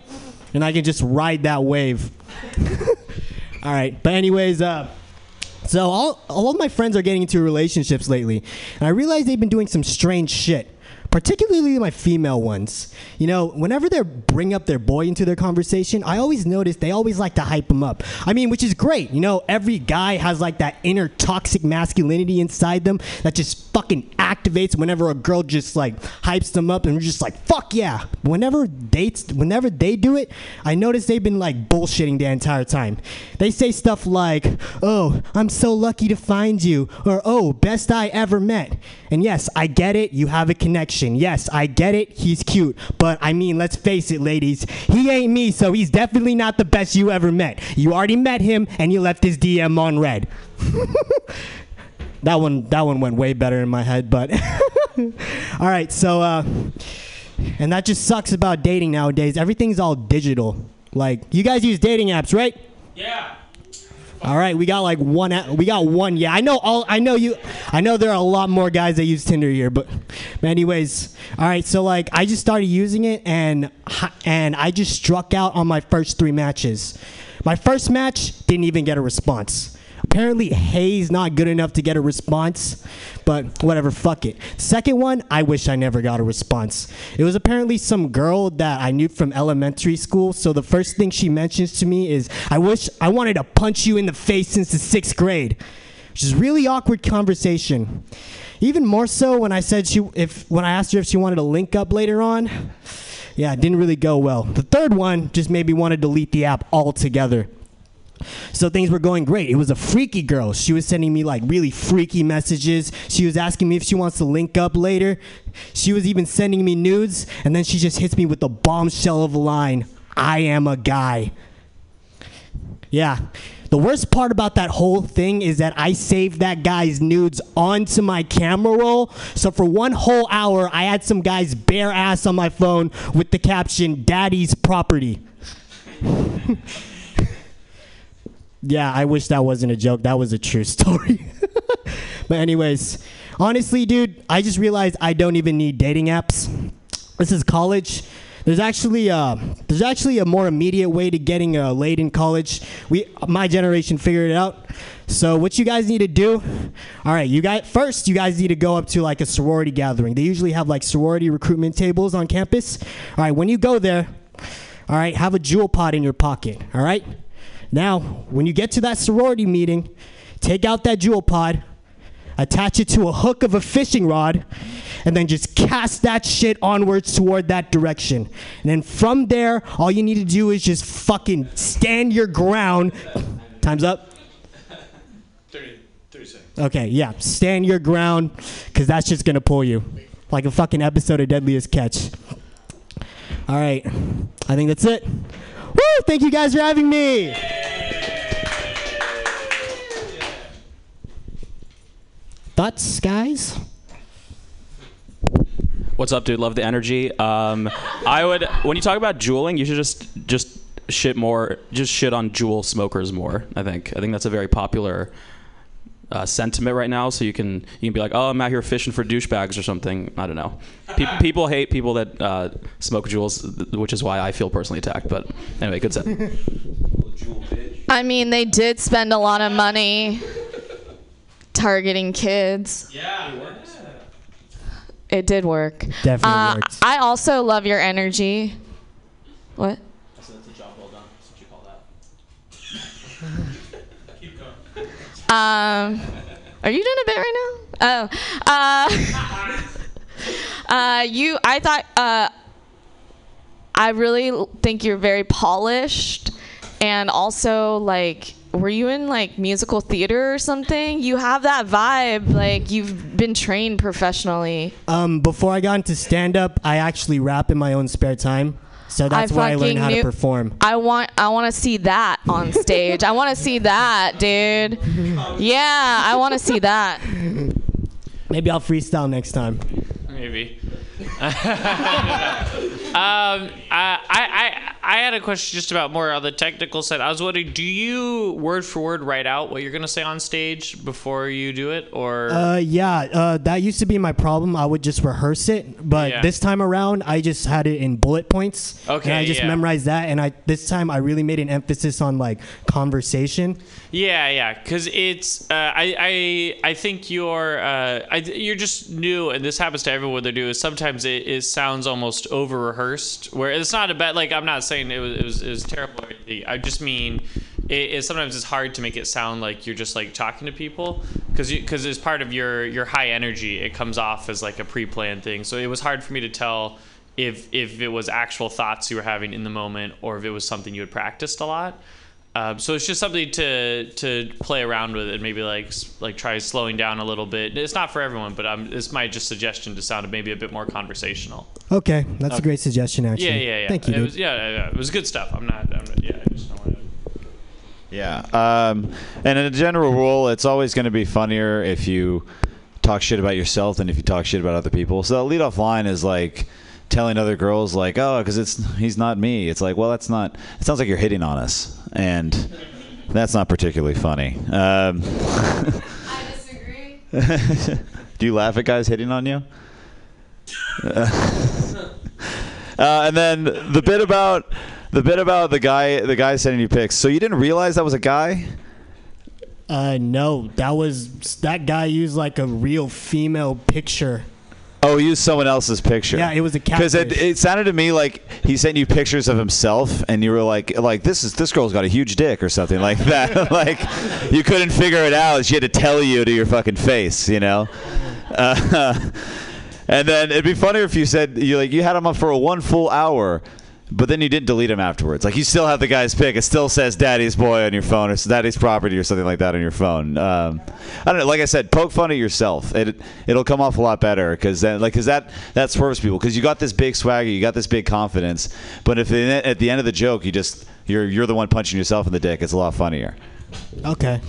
Speaker 10: And I can just ride that wave. All right, but anyways, uh, so all all of my friends are getting into relationships lately, and I realize they've been doing some strange shit. Particularly my female ones. You know, whenever they bring up their boy into their conversation, I always notice they always like to hype him up. I mean, which is great. You know, every guy has like that inner toxic masculinity inside them that just fucking activates whenever a girl just like hypes them up and we're just like, fuck yeah. Whenever dates whenever they do it, I notice they've been like bullshitting the entire time. They say stuff like, "Oh, I'm so lucky to find you," or "Oh, best I ever met." And yes, I get it. You have a connection. Yes, I get it. He's cute. But I mean, let's face it, ladies. He ain't me, so he's definitely not the best you ever met. You already met him and you left his DM on read. that one that one went way better in my head, but All right, so uh and that just sucks about dating nowadays. Everything's all digital. Like, you guys use dating apps, right?
Speaker 15: Yeah.
Speaker 10: All right, we got like one. We got one. Yeah, I know. All I know you. I know there are a lot more guys that use Tinder here, but, anyways, all right. So like, I just started using it, and and I just struck out on my first three matches. My first match didn't even get a response. Apparently, Hay's not good enough to get a response, but whatever, fuck it. Second one, I wish I never got a response. It was apparently some girl that I knew from elementary school, so the first thing she mentions to me is, I wish I wanted to punch you in the face since the sixth grade. which is really awkward conversation. Even more so when I said she if when I asked her if she wanted to link up later on. Yeah, it didn't really go well. The third one just made me want to delete the app altogether. So things were going great. It was a freaky girl. She was sending me like really freaky messages. She was asking me if she wants to link up later. She was even sending me nudes, and then she just hits me with the bombshell of a line I am a guy. Yeah. The worst part about that whole thing is that I saved that guy's nudes onto my camera roll. So for one whole hour, I had some guy's bare ass on my phone with the caption, Daddy's property. yeah, I wish that wasn't a joke. That was a true story. but, anyways, honestly, dude, I just realized I don't even need dating apps. This is college. There's actually uh, there's actually a more immediate way to getting uh, laid in college. We my generation figured it out. So what you guys need to do? All right, you guys first you guys need to go up to like a sorority gathering. They usually have like sorority recruitment tables on campus. All right, when you go there, all right, have a Juul pod in your pocket. All right. Now, when you get to that sorority meeting, take out that Juul pod, attach it to a hook of a fishing rod, and then just cast that shit onwards toward that direction. And then from there, all you need to do is just fucking stand your ground. Time's up.
Speaker 1: 30, 30 seconds.
Speaker 10: Okay, yeah, stand your ground, because that's just gonna pull you. Like a fucking episode of Deadliest Catch. All right, I think that's it. Woo! Thank you guys for having me. Thoughts, guys?
Speaker 9: What's up, dude? Love the energy. Um, I would when you talk about Juuling, you should just just shit more, just shit on Juul smokers more. I think. I think that's a very popular uh, sentiment right now. So you can you can be like, oh, I'm out here fishing for douchebags or something. I don't know. Pe- people hate people that uh, smoke Juuls, which is why I feel personally attacked. But anyway, good set.
Speaker 12: I mean, they did spend a lot of money targeting kids.
Speaker 15: Yeah, it works.
Speaker 12: It did work.
Speaker 10: Definitely
Speaker 12: Uh,
Speaker 10: worked.
Speaker 12: I also love your energy. What?
Speaker 9: that's a job well done. That's what you call that.
Speaker 15: Keep going.
Speaker 12: Um, are you doing a bit right now? Oh, uh, uh, you. I thought. Uh, I really think you're very polished, and also like, were you in like musical theater or something? You have that vibe. Like you've been trained professionally.
Speaker 10: Um, before I got into stand up, I actually rap in my own spare time. So that's why I learned
Speaker 12: fucking
Speaker 10: how to perform.
Speaker 12: I want I want to see that on stage. I want to see that, dude. Yeah, I want to see that.
Speaker 10: Maybe I'll freestyle next time.
Speaker 6: Maybe. um, I, I, I had a question just about more on the technical side. I was wondering, do you word for word write out what you're gonna say on stage before you do it, or
Speaker 10: Uh, yeah, uh, that used to be my problem. I would just rehearse it, but
Speaker 6: Yeah.
Speaker 10: this time around, I just had it in bullet points.
Speaker 6: Okay,
Speaker 10: and I just
Speaker 6: yeah.
Speaker 10: memorized that, and I this time I really made an emphasis on like conversation.
Speaker 6: Yeah, yeah, because it's uh, I I I think you're uh, I, you're just new, and this happens to everyone. They do is sometimes it, it sounds almost over rehearsed. Where it's not a bad like I'm not saying it was it was, it was terrible. I just mean it, it sometimes it's hard to make it sound like you're just like talking to people because because as part of your your high energy, it comes off as like a pre-planned thing. So it was hard for me to tell if if it was actual thoughts you were having in the moment or if it was something you had practiced a lot. Um, so it's just something to to play around with and maybe like like try slowing down a little bit. It's not for everyone, but um, it's my just suggestion to sound maybe a bit more conversational.
Speaker 10: Okay, that's a great suggestion, actually.
Speaker 6: Yeah, yeah, yeah.
Speaker 10: Thank you,
Speaker 6: It
Speaker 10: dude.
Speaker 6: was, yeah, yeah, yeah, it was good stuff. I'm not. I'm not yeah, I just don't want to.
Speaker 13: Yeah. Um, and in a general rule, it's always going to be funnier if you talk shit about yourself than if you talk shit about other people. So that leadoff line is like telling other girls like, "Oh, because it's he's not me." It's like, well, that's not. It sounds like you're hitting on us, and that's not particularly funny. Um,
Speaker 12: I disagree.
Speaker 13: do you laugh at guys hitting on you? Uh, and then the bit about the bit about the guy the guy sending you pics. So you didn't realize that was a guy?
Speaker 10: Uh, no, that was that guy used like a real female picture
Speaker 13: Oh, he used someone else's picture.
Speaker 10: Yeah, it was a
Speaker 13: Because it, it sounded to me like he sent you pictures of himself, and you were like, like this is this girl's got a huge dick or something like that. like you couldn't figure it out. She had to tell you to your fucking face, you know. Uh, and then it'd be funnier if you said you like you had him up for a one full hour. But then you didn't delete him afterwards. Like you still have the guy's pic. It still says "Daddy's boy" on your phone or "Daddy's property" or something like that on your phone. Um, I don't know. Like I said, poke fun at yourself. It it'll come off a lot better because then like because that that swerves people because you got this big swagger, you got this big confidence. But if it, at the end of the joke you just you're you're the one punching yourself in the dick, it's a lot funnier.
Speaker 10: Okay.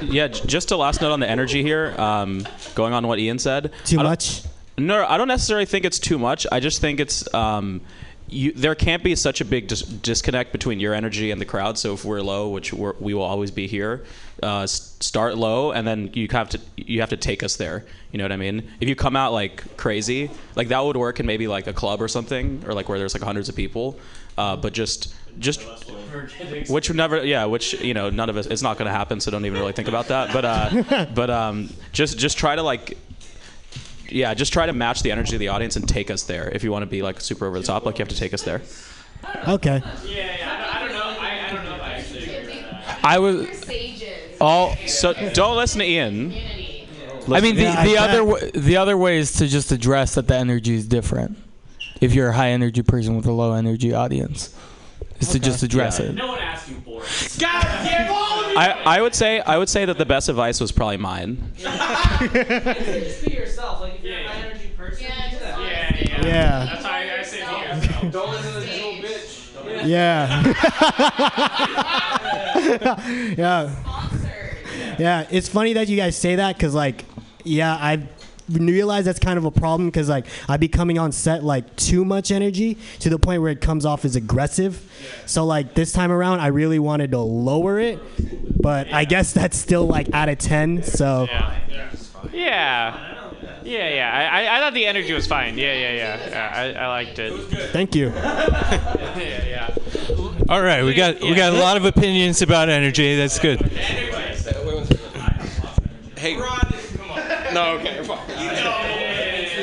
Speaker 9: Yeah, just a last note on the energy here. Um, going on what Ian said.
Speaker 10: Too
Speaker 9: I don't-
Speaker 10: much?
Speaker 9: No, I don't necessarily think it's too much. I just think it's um, you, there can't be such a big dis- disconnect between your energy and the crowd. So if we're low, which we're, we will always be here, uh, start low, and then you have to you have to take us there. You know what I mean? If you come out like crazy, like that would work in maybe like a club or something, or like where there's like hundreds of people. Uh, but just just which never yeah which you know none of us it's not going to happen so don't even really think about that but uh but um just just try to like yeah just try to match the energy of the audience and take us there if you want to be like super over the top like you have to take us there
Speaker 10: Okay.
Speaker 15: Yeah, yeah. I don't know. I, I don't know if I actually agree with that.
Speaker 9: i was all so don't listen to ian
Speaker 16: I mean, the,
Speaker 9: Yeah,
Speaker 16: the
Speaker 9: I
Speaker 16: other w- the other way is to just address that the energy is different. If you're a high energy person with a low energy audience, is to just address
Speaker 9: Yeah.
Speaker 16: it.
Speaker 15: No one asked you for it. God damn all of you!
Speaker 9: I, I would say I would say that the best advice was probably mine.
Speaker 5: Just be yourself. Like if you're a high energy person, yeah, do that.
Speaker 15: Yeah, yeah.
Speaker 10: Yeah.
Speaker 15: That's how I, I say it here.
Speaker 5: Don't listen to this little bitch.
Speaker 10: Yeah. yeah. Yeah. It's funny that you guys say that because, like, yeah, I realize that's kind of a problem because, like, I'd be coming on set like too much energy to the point where it comes off as aggressive. So, like, this time around, I really wanted to lower it, but I guess that's still like out of 10. So,
Speaker 6: Yeah. Yeah, yeah. yeah. I, I thought the energy was fine. Yeah, yeah, yeah. yeah I, I liked it.
Speaker 10: thank you.
Speaker 6: yeah, yeah.
Speaker 17: All right, we got we got a lot of opinions about energy. That's good.
Speaker 2: Hey. No, okay.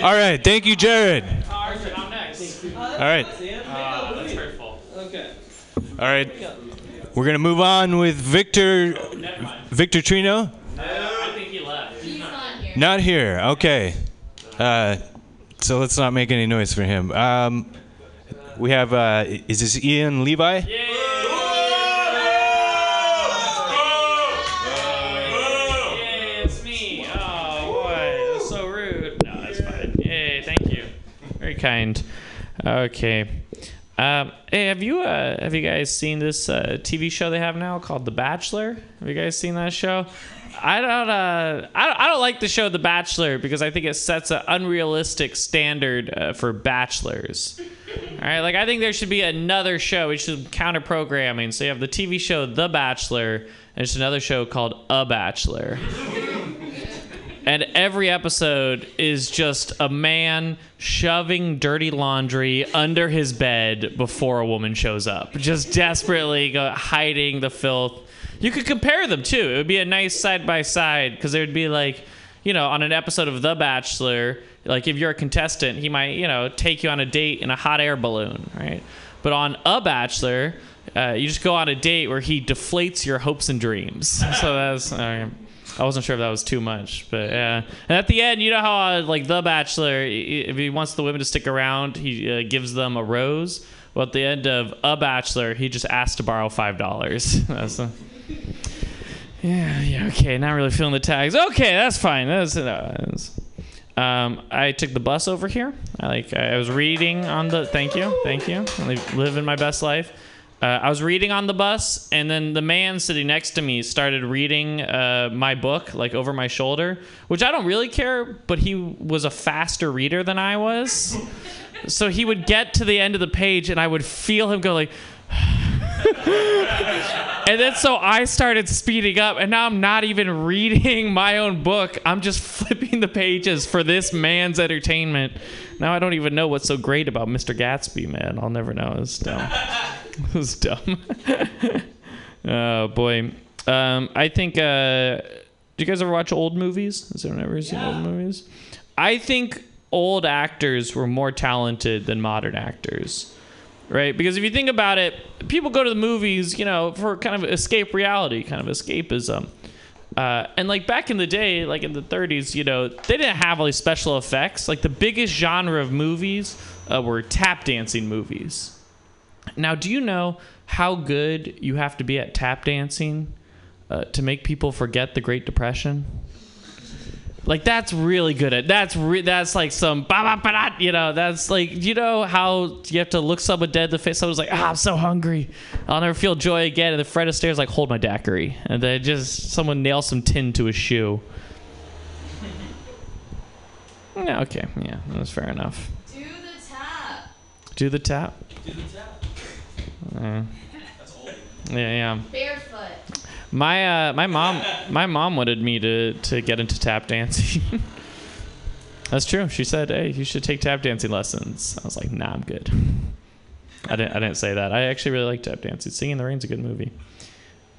Speaker 17: All right, thank you, Jared.
Speaker 15: Arson, I'm next.
Speaker 17: All right,
Speaker 15: Uh, that's hurtful.
Speaker 5: Okay.
Speaker 17: all right. We're gonna move on with Victor Victor Trino.
Speaker 15: I think he left. He's not here.
Speaker 17: Okay. Uh, so let's not make any noise for him. Um, we have. Uh, is this Ian Levi?
Speaker 6: Oh. Very kind. Okay. Um, hey, have you uh, have you guys seen this uh, TV show they have now called The Bachelor? Have you guys seen that show? I don't uh, I I don't like the show The Bachelor because I think it sets an unrealistic standard uh, for bachelors. All right, like I think there should be another show. We should counter programming. So you have the TV show The Bachelor, and there's another show called A Bachelor. And every episode is just a man shoving dirty laundry under his bed before a woman shows up. Just desperately go, hiding the filth. You could compare them too. It would be a nice side by side because there would be like, you know, on an episode of The Bachelor, like if you're a contestant, he might, you know, take you on a date in a hot air balloon, right? But on A Bachelor, uh, you just go on a date where he deflates your hopes and dreams. So that's. I wasn't sure if that was too much, but yeah. And at the end, you know how uh, like The Bachelor, if he wants the women to stick around, he uh, gives them a rose. Well, at the end of A Bachelor, he just asks to borrow five dollars. That's yeah, yeah. Okay, not really feeling the tags. Okay, that's fine. That's, uh, that's- um, I took the bus over here. I like. I was reading on the. Thank you, thank you. Living my best life. Uh, I was reading on the bus, and then the man sitting next to me started reading uh, my book, like over my shoulder, which I don't really care, but he was a faster reader than I was. So he would get to the end of the page, and I would feel him go like. and then so I started speeding up, and now I'm not even reading my own book. I'm just flipping the pages for this man's entertainment. Now I don't even know what's so great about Mr. Gatsby, man. I'll never know. It's dumb. it was dumb. oh boy. Um, I think uh, Do you guys ever watch old movies? Has anyone ever seen old movies? I think old actors were more talented than modern actors. Right? Because if you think about it, people go to the movies, you know, for kind of escape reality, kind of escapism. Uh, and like back in the day, like in the 30s, you know, they didn't have all these special effects. Like the biggest genre of movies uh, were tap dancing movies. Now, do you know how good you have to be at tap dancing uh, to make people forget the Great Depression? Like that's really good at that's re- that's like some ba ba ba da, you know that's like you know how you have to look someone dead in the face someone's like ah I'm so hungry. I'll never feel joy again and the Fred Astaire's like hold my daiquiri and then just someone nails some tin to a shoe. Yeah okay yeah that's fair enough.
Speaker 12: Do the tap.
Speaker 6: do the tap? Uh, yeah yeah.
Speaker 12: Barefoot.
Speaker 6: My uh, my mom my mom wanted me to to get into tap dancing. That's true. She said, "Hey, you should take tap dancing lessons." I was like, "Nah, I'm good." I didn't I didn't say that. I actually really like tap dancing. Singing in the Rain's a good movie.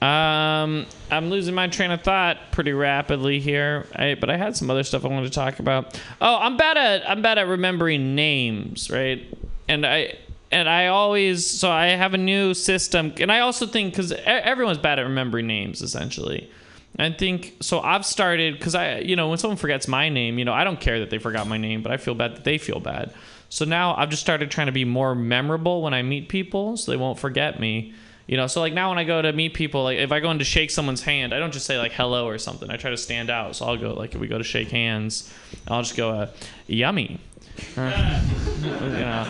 Speaker 6: Um, I'm losing my train of thought pretty rapidly here. I, but I had some other stuff I wanted to talk about. Oh, I'm bad at I'm bad at remembering names, right? And I and I always so I have a new system, and I also think because everyone's bad at remembering names, essentially. I think so. I've started because I, you know, when someone forgets my name, you know, I don't care that they forgot my name, but I feel bad that they feel bad. So now I've just started trying to be more memorable when I meet people, so they won't forget me. You know, so like now when I go to meet people, like if I go in to shake someone's hand, I don't just say like hello or something. I try to stand out. So I'll go like if we go to shake hands, I'll just go uh, yummy. You know,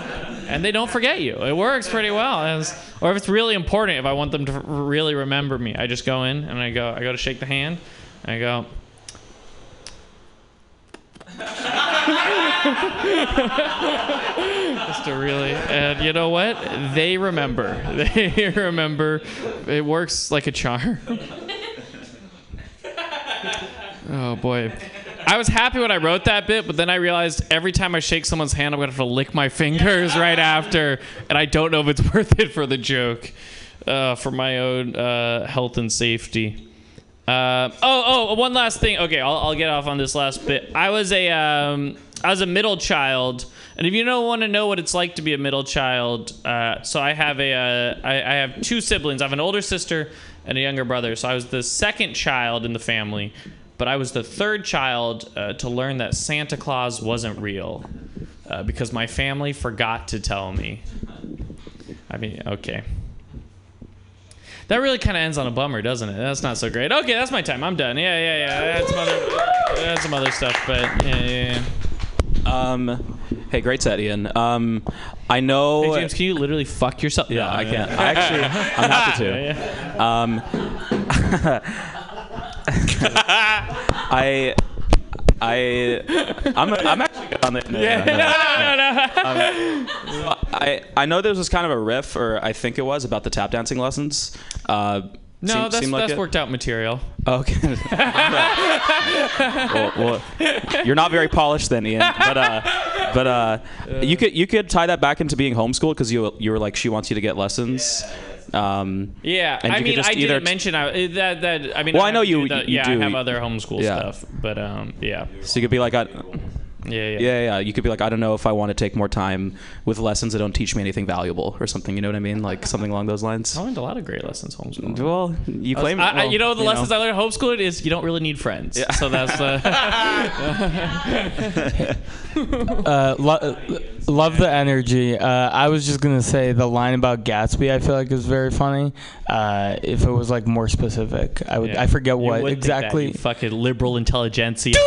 Speaker 6: and they don't forget you. It works pretty well. As, or if it's really important, if I want them to really remember me, I just go in and I go, I go to shake the hand, and I go. just to really, and you know what? They remember. They remember. It works like a charm. Oh boy. I was happy when I wrote that bit, but then I realized every time I shake someone's hand, I'm gonna have to lick my fingers right after, and I don't know if it's worth it for the joke, uh, for my own uh, health and safety. Uh, oh, oh, one last thing. Okay, I'll, I'll get off on this last bit. I was a, um, I was a middle child, and if you don't want to know what it's like to be a middle child, uh, so I have a, uh, I, I have two siblings. I have an older sister and a younger brother. So I was the second child in the family, but I was the third child uh, to learn that Santa Claus wasn't real uh, because my family forgot to tell me. I mean, okay. That really kind of ends on a bummer, doesn't it? That's not so great. Okay, that's my time. I'm done. Yeah, yeah, yeah. I had some other, I had some other stuff, but yeah, yeah, yeah.
Speaker 9: Um, hey, great set, Ian. Um, I know.
Speaker 6: Hey, James, can you literally fuck yourself?
Speaker 9: Yeah,
Speaker 6: No,
Speaker 9: I
Speaker 6: yeah.
Speaker 9: can. I actually, I'm happy to. Um, I, I, I'm, I'm actually good on the. No,
Speaker 6: Yeah,
Speaker 9: no,
Speaker 6: no, no,
Speaker 9: Um, so I, I know there was kind of a riff, or I think it was about the tap dancing lessons. Uh,
Speaker 6: No,
Speaker 9: seem-
Speaker 6: that's
Speaker 9: seemed like
Speaker 6: that's
Speaker 9: it.
Speaker 6: worked out material.
Speaker 9: Okay. well, well, you're not very polished then, Ian. But uh, but uh, you could you could tie that back into being homeschooled because you you were like she wants you to get lessons. Um,
Speaker 6: Yeah, I mean, I didn't mention I, that. That I mean,
Speaker 9: Well, I
Speaker 6: have
Speaker 9: know you-
Speaker 6: do the-
Speaker 9: you
Speaker 6: yeah, I
Speaker 9: do.
Speaker 6: have other homeschool
Speaker 9: Yeah.
Speaker 6: stuff, but um, yeah.
Speaker 9: So you could be like, I,
Speaker 6: yeah, yeah,
Speaker 9: yeah, yeah. You could be like, I don't know if I want to take more time with lessons that don't teach me anything valuable or something. You know what I mean? Like something along those lines.
Speaker 6: I learned a lot of great lessons homeschooling.
Speaker 9: Well, you
Speaker 6: I was-
Speaker 9: claim.
Speaker 6: I, I-
Speaker 9: well,
Speaker 6: you know the lessons
Speaker 9: know.
Speaker 6: I learned homeschooling is you don't really need friends.
Speaker 9: Yeah.
Speaker 6: So that's uh,
Speaker 16: uh, lo- love the energy. Uh, I was just gonna say the line about Gatsby. I feel like is very funny. Uh, if it was like more specific, I would.
Speaker 6: Yeah.
Speaker 16: I forget
Speaker 6: You
Speaker 16: what
Speaker 6: would
Speaker 16: exactly.
Speaker 6: you fucking liberal intelligentsia.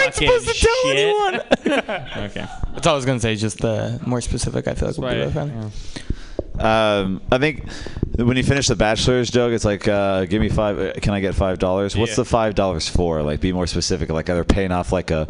Speaker 16: you weren't supposed to tell anyone.
Speaker 6: okay.
Speaker 16: That's all I was gonna say. Just the more specific. I feel like would be really funny.
Speaker 13: Um, I think when you finish the bachelor's joke, it's like, uh, give me five. uh, Can I get five dollars? What's
Speaker 6: Yeah.
Speaker 13: the five dollars for? Like, be more specific. Like, either paying off like a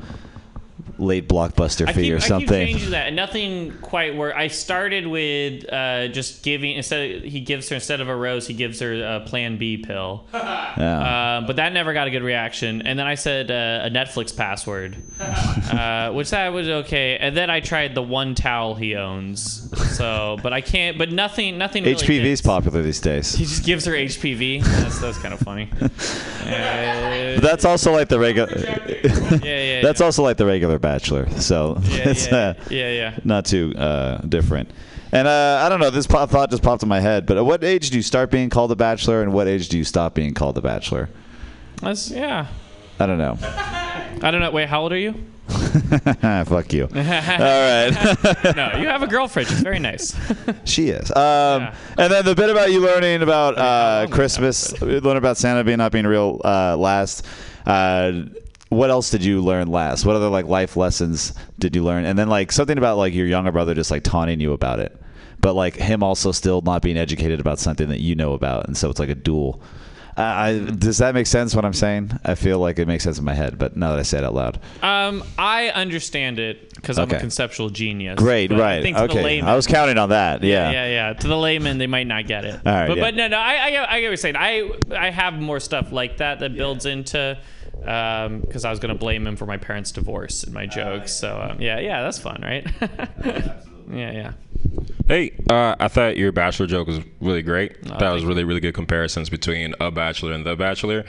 Speaker 13: late blockbuster
Speaker 6: I
Speaker 13: fee
Speaker 6: keep,
Speaker 13: or
Speaker 6: I keep
Speaker 13: something.
Speaker 6: changing that, and nothing quite worked. I started with uh, just giving instead. Of, he gives her instead of a rose, he gives her a Plan B pill. Uh, but that never got a good reaction. And then I said uh, a Netflix password, uh, which that was okay. And then I tried the one towel he owns. So, but I can't. But nothing. Nothing. Really
Speaker 13: HPV is popular these days.
Speaker 6: He just gives her HPV. That's that's kind of funny. Uh,
Speaker 13: that's also like the regular.
Speaker 6: yeah,
Speaker 13: that's also like the regular Bachelor. So
Speaker 6: Yeah,
Speaker 13: it's
Speaker 6: yeah,
Speaker 13: uh,
Speaker 6: yeah, yeah.
Speaker 13: not too uh, different. And uh, I don't know. This pop, thought just popped in my head. But at what age do you start being called a bachelor, and what age do you stop being called a bachelor?
Speaker 6: That's yeah.
Speaker 13: I don't know.
Speaker 6: I don't know. Wait, how old are you?
Speaker 13: Fuck you. All right.
Speaker 6: no, you have a girlfriend. She's very nice.
Speaker 13: She is. Um, And then the bit about you learning about uh, Christmas, learn about Santa being not being real uh, last. Uh, what else did you learn last? What other like life lessons did you learn? And then like something about like your younger brother just like taunting you about it, but like him also still not being educated about something that you know about, and so it's like a duel. I, does that make sense? What I'm saying? I feel like it makes sense in my head, but now that I say it out loud,
Speaker 6: Um, I understand it because I'm a conceptual genius.
Speaker 13: great,
Speaker 6: but I
Speaker 13: right?
Speaker 6: think to the
Speaker 13: Okay,
Speaker 6: layman-
Speaker 13: I was counting on that. Yeah.
Speaker 6: yeah, yeah. To the layman, they might not get it.
Speaker 13: All right,
Speaker 6: but
Speaker 13: yeah.
Speaker 6: but no, no. I I, get- I get what you're saying. I I have more stuff like that that builds into. Um Because I was gonna blame him for my parents' divorce in my jokes, so um, yeah, yeah, that's fun, right? yeah, yeah.
Speaker 18: Hey, uh, I thought your Bachelor joke was really great. that was really, really good comparisons between a Bachelor and the Bachelor.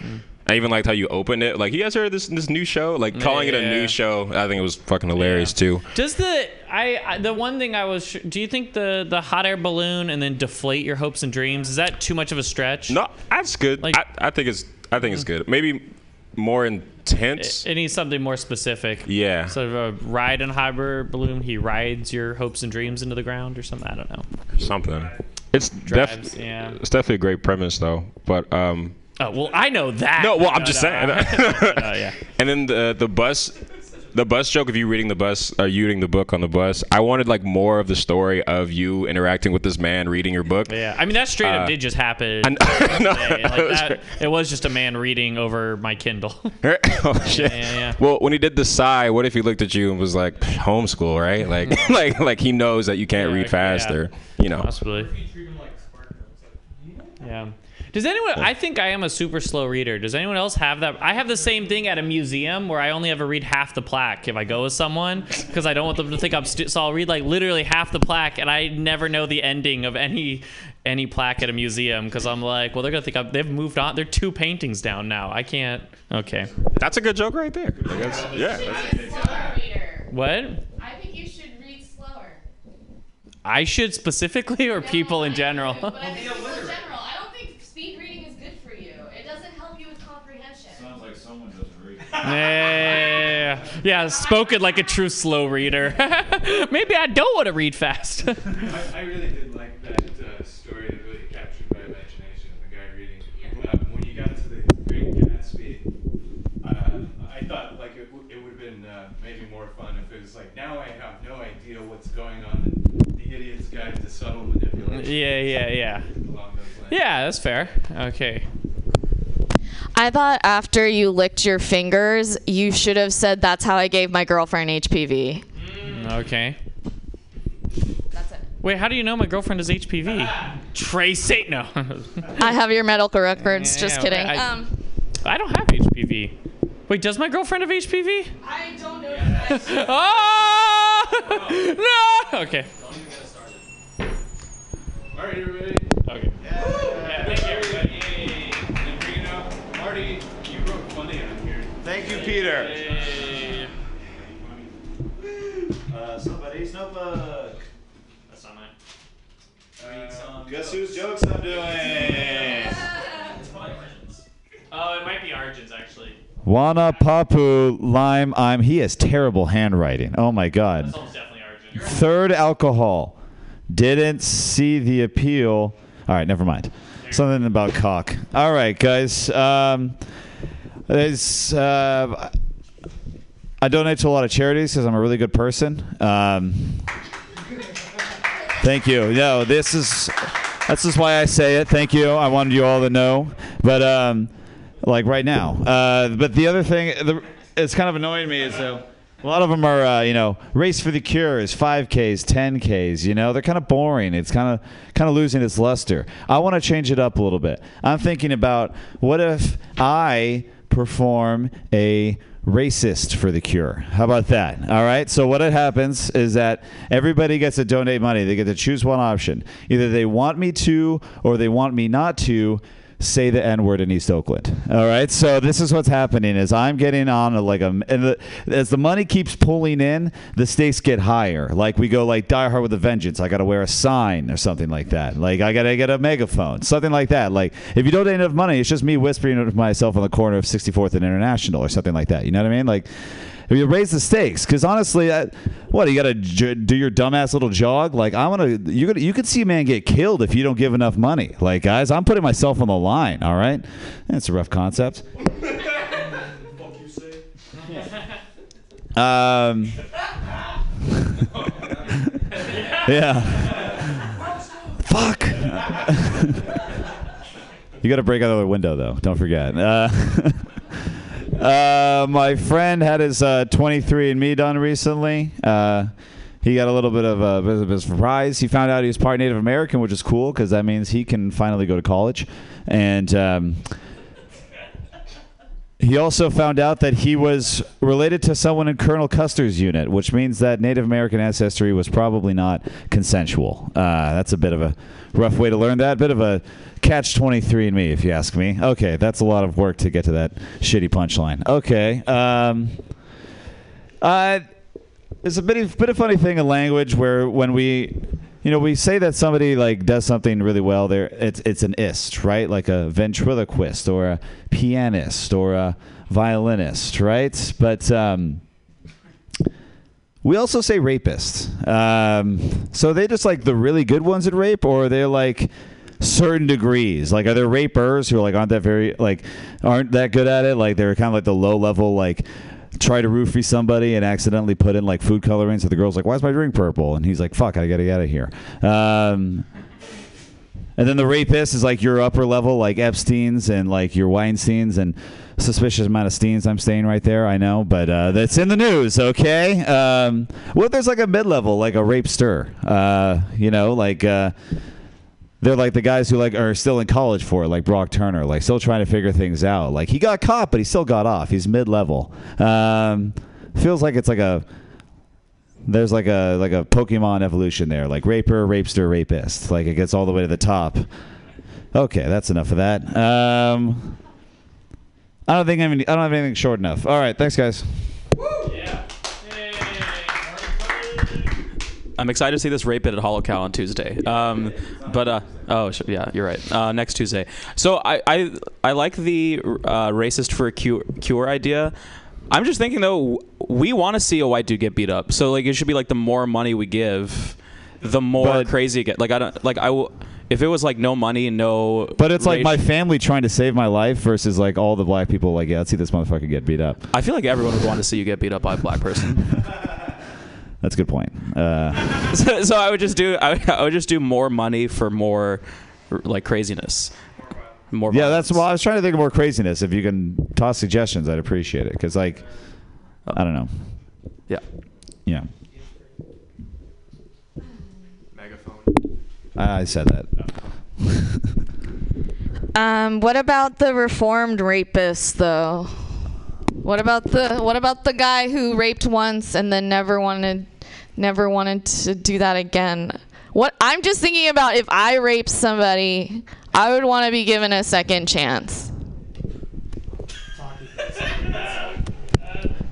Speaker 18: I even liked how you opened it. Like, you guys heard this this new show? Like, calling it a
Speaker 6: Yeah.
Speaker 18: new show, I think it was fucking hilarious too.
Speaker 6: Does the I, I the one thing I was do you think the the hot air balloon and then deflate your hopes and dreams is that too much of a stretch?
Speaker 18: No, that's good. I, I think it's I think it's good. Maybe more intense.
Speaker 6: It needs something more specific.
Speaker 18: Yeah.
Speaker 6: Sort of a ride in a hot air balloon. He rides your hopes and dreams into the ground or something. I don't know.
Speaker 18: Something. It's
Speaker 6: Drives,
Speaker 18: def-
Speaker 6: yeah.
Speaker 18: It's definitely a great premise though. But um.
Speaker 6: Oh well, I know that.
Speaker 18: No, well, I'm
Speaker 6: No,
Speaker 18: just
Speaker 6: no,
Speaker 18: saying.
Speaker 6: no, yeah.
Speaker 18: And then the the bus, the bus joke of you reading the bus, or you reading the book on the bus. I wanted like more of the story of you interacting with this man reading your book.
Speaker 6: Yeah, I mean that straight up
Speaker 18: Uh,
Speaker 6: did just happen.
Speaker 18: I no.
Speaker 6: Like,
Speaker 18: it was
Speaker 6: that- it was just a man reading over my Kindle.
Speaker 18: oh shit.
Speaker 6: Yeah, yeah, yeah.
Speaker 18: Well, when he did the sigh, what if he looked at you and was like, "Homeschool, right?" Like, like, like he knows that you can't read fast,
Speaker 6: yeah.
Speaker 18: or you know.
Speaker 6: Possibly. Yeah. Does anyone? I think I am a super slow reader. Does anyone else have that? I have the same thing at a museum where I only ever read half the plaque if I go with someone because I don't want them to think I'm. Stu- so I'll read like literally half the plaque, and I never know the ending of any any plaque at a museum because I'm like, well, they're gonna think I'm, they've moved on. They're two paintings down now. I can't. Okay.
Speaker 18: That's a good joke right there. Like, that's- yeah. that's-
Speaker 6: What?
Speaker 12: I think you should read slower.
Speaker 6: I should specifically or people in general?
Speaker 12: But people in general, I don't think speed reading is good for you. It doesn't help you with comprehension.
Speaker 13: Sounds like someone doesn't read.
Speaker 6: Yeah, yeah, spoken like a true slow reader. Maybe I don't want to read fast.
Speaker 1: I, I really did like that uh, story. that really captured my imagination of the guy reading. Uh, when you got to the Great Gatsby, uh, I thought like it, w- it would have been uh, maybe more fun if it was like now I have no idea what's going on. The Idiot's Guide to Subtle Manipulation.
Speaker 6: yeah, yeah, yeah.
Speaker 1: Along those lines.
Speaker 6: Yeah, that's fair. Okay.
Speaker 12: I thought after you licked your fingers, you should have said, "That's how I gave my girlfriend HPV."
Speaker 6: Okay. That's it. Wait, how do you know my girlfriend has HPV? Trace it. No.
Speaker 12: I have your medical records. Just
Speaker 6: Yeah,
Speaker 12: kidding.
Speaker 6: I-
Speaker 12: um,
Speaker 6: I don't have HPV. Wait, does my girlfriend have HPV?
Speaker 12: I don't know.
Speaker 6: oh! no. Okay.
Speaker 1: All right, everybody.
Speaker 6: Okay.
Speaker 1: Yeah, thank
Speaker 13: Thank you, Peter.
Speaker 6: Hey.
Speaker 13: Uh, somebody's notebook.
Speaker 6: That's not mine.
Speaker 13: Uh, guess whose jokes I'm doing?
Speaker 6: Oh, it might be Arjun's actually.
Speaker 13: Wana Papu Lime I'm he has terrible handwriting. Oh my god.
Speaker 6: That's almost definitely Arjun.
Speaker 13: Third alcohol. Didn't see the appeal. All right, never mind. Something about cock. All right, guys. Um, it's, uh, I donate to a lot of charities because I'm a really good person. Um, thank you. No, this is that's just why I say it. Thank you. I wanted you all to know. But um, like right now. Uh, but the other thing, the, it's kind of annoying me is though. A lot of them are, uh, you know, race for the cures, 5Ks, 10Ks. You know, they're kind of boring. It's kind of kind of losing its luster. I want to change it up a little bit. I'm thinking about what if I perform a racist for the cure. How about that? All right. So what it happens is that everybody gets to donate money. They get to choose one option. Either they want me to or they want me not to say the N word in East Oakland. All right. So this is what's happening is I'm getting on a, like a and the, as the money keeps pulling in, the stakes get higher. Like we go like Die Hard with a Vengeance. I got to wear a sign or something like that. Like I got to get a megaphone, something like that. Like if you don't have enough money, it's just me whispering to myself on the corner of 64th and International or something like that. You know what I mean? Like. If you raise the stakes, because honestly, I, what you got to j- do your dumbass little jog? Like I'm gonna, you gonna, you could see a man get killed if you don't give enough money. Like guys, I'm putting myself on the line. All right, that's a rough concept. Um, yeah. Fuck. you got to break out of the window though. Don't forget. Uh, uh, my friend had his uh, 23andMe done recently. Uh, he got a little bit of a, bit a surprise. He found out he was part Native American, which is cool because that means he can finally go to college. And um, he also found out that he was related to someone in Colonel Custer's unit, which means that Native American ancestry was probably not consensual. Uh, that's a bit of a rough way to learn that. Bit of a catch 23 in me, if you ask me. Okay, that's a lot of work to get to that shitty punchline. Okay. Um, uh, it's a bit of, bit of funny thing in language where when we you know we say that somebody like does something really well there it's it's an ist right? Like a ventriloquist or a pianist or a violinist right? But um, we also say rapist um, so they just like the really good ones at rape or are they're like certain degrees? Like are there rapers who are like aren't that very like aren't that good at it? Like they're kind of like the low level like try to roofie somebody and accidentally put in like food coloring. So the girl's like, "Why is my drink purple?" And he's like, "Fuck, I gotta get out of here." Um, and then the rapist is like your upper level, like Epstein's and like your Weinstein's and suspicious amount of Steens. I'm staying right there, I know, but uh, that's in the news, okay? Um, if there's like a mid level, like a rapester? Uh, you know, like. Uh, they're like the guys who like are still in college for it, like Brock Turner, like still trying to figure things out. Like he got caught, but he still got off. He's mid level. Um, feels like it's like a there's like a like a Pokemon evolution there, like raper, rapester, rapist. Like it gets all the way to the top. Okay, that's enough of that. Um, I don't think I, any, I don't have anything short enough. All right, thanks guys.
Speaker 9: I'm excited to see this rape bit at Holy Cow on Tuesday. Um, but uh, oh sh- yeah, you're right. Uh, next Tuesday. So I I, I like the uh, racist for a cure, cure idea. I'm just thinking though, we want to see a white dude get beat up. So like it should be like the more money we give, the more
Speaker 13: But-
Speaker 9: crazy it get. Like I don't like I will. If it was like no money no,
Speaker 13: But it's like my family trying to save my life versus like all the black people. Like, yeah, let's see this motherfucker get beat up.
Speaker 9: I feel like everyone would want to see you get beat up by a black person.
Speaker 13: That's a good point. Uh,
Speaker 9: so, so I would just do I would, I would just do more money for more like craziness. More
Speaker 13: yeah, that's well. I was trying to think of more craziness. If you can toss suggestions, I'd appreciate it. Because like, I don't know.
Speaker 9: Yeah.
Speaker 13: Yeah. I I said that.
Speaker 12: Um, what about the reformed rapist though? What about the what about the guy who raped once and then never wanted never wanted to do that again? What I'm just thinking about if I raped somebody, I would want to be given a second chance.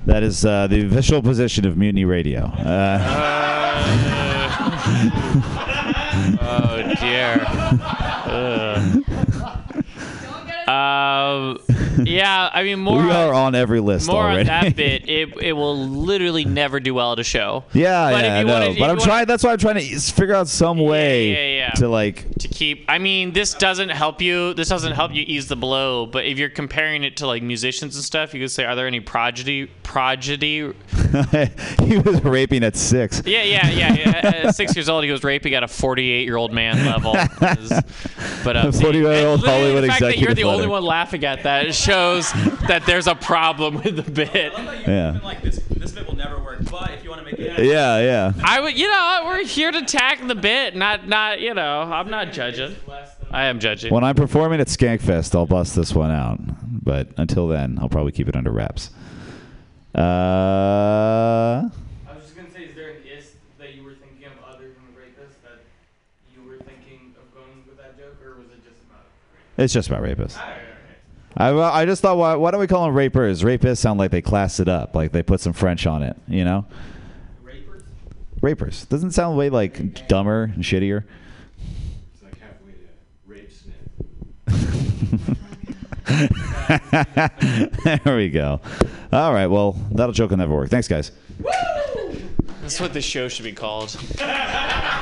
Speaker 13: That is uh, the official position of Mutiny Radio. Uh,
Speaker 6: oh dear. Um, yeah, I mean more.
Speaker 13: we are on every list
Speaker 6: more
Speaker 13: already.
Speaker 6: on that bit, it, it will literally never do well at a show.
Speaker 13: yeah,
Speaker 6: But if
Speaker 13: yeah, I know.
Speaker 6: if
Speaker 13: but I'm trying. That's why I'm trying to figure out some way
Speaker 6: yeah, yeah.
Speaker 13: to like.
Speaker 6: to keep i mean this doesn't help you this doesn't help you ease the blow but if you're comparing it to like musicians and stuff you could say are there any prodigy prodigy
Speaker 13: he was raping at six.
Speaker 6: yeah yeah yeah, yeah. At six years old he was raping at a 48 year old man level but uh,
Speaker 13: A 40-year-old
Speaker 6: and literally
Speaker 13: Hollywood
Speaker 6: the fact that you're
Speaker 13: executive
Speaker 6: only one laughing at that It shows that there's a problem with the bit
Speaker 13: Yeah.
Speaker 9: like this, this bit will never work
Speaker 13: Yeah, yeah.
Speaker 6: I would, you know, we're here to tack the bit, not, not, you know, I'm not judging. I am judging.
Speaker 13: When I'm performing at Skankfest, I'll bust this one out. But until then, I'll probably keep it under wraps. Uh,
Speaker 16: I was just gonna say, is there an ist that you were thinking of other than the rapist that you were thinking of going with that joke, or was it just about?
Speaker 13: it's just about rapists. I, I just thought, why, why don't we call them rapers? Rapists sound like they class it up, like they put some French on it, you know? Rapers? Rapers. Doesn't sound way like dumber and shittier?
Speaker 1: It's like halfway to rape snip.
Speaker 13: there we go. All right, well, that'll joke will never work. Thanks, guys.
Speaker 6: That's what this show should be called.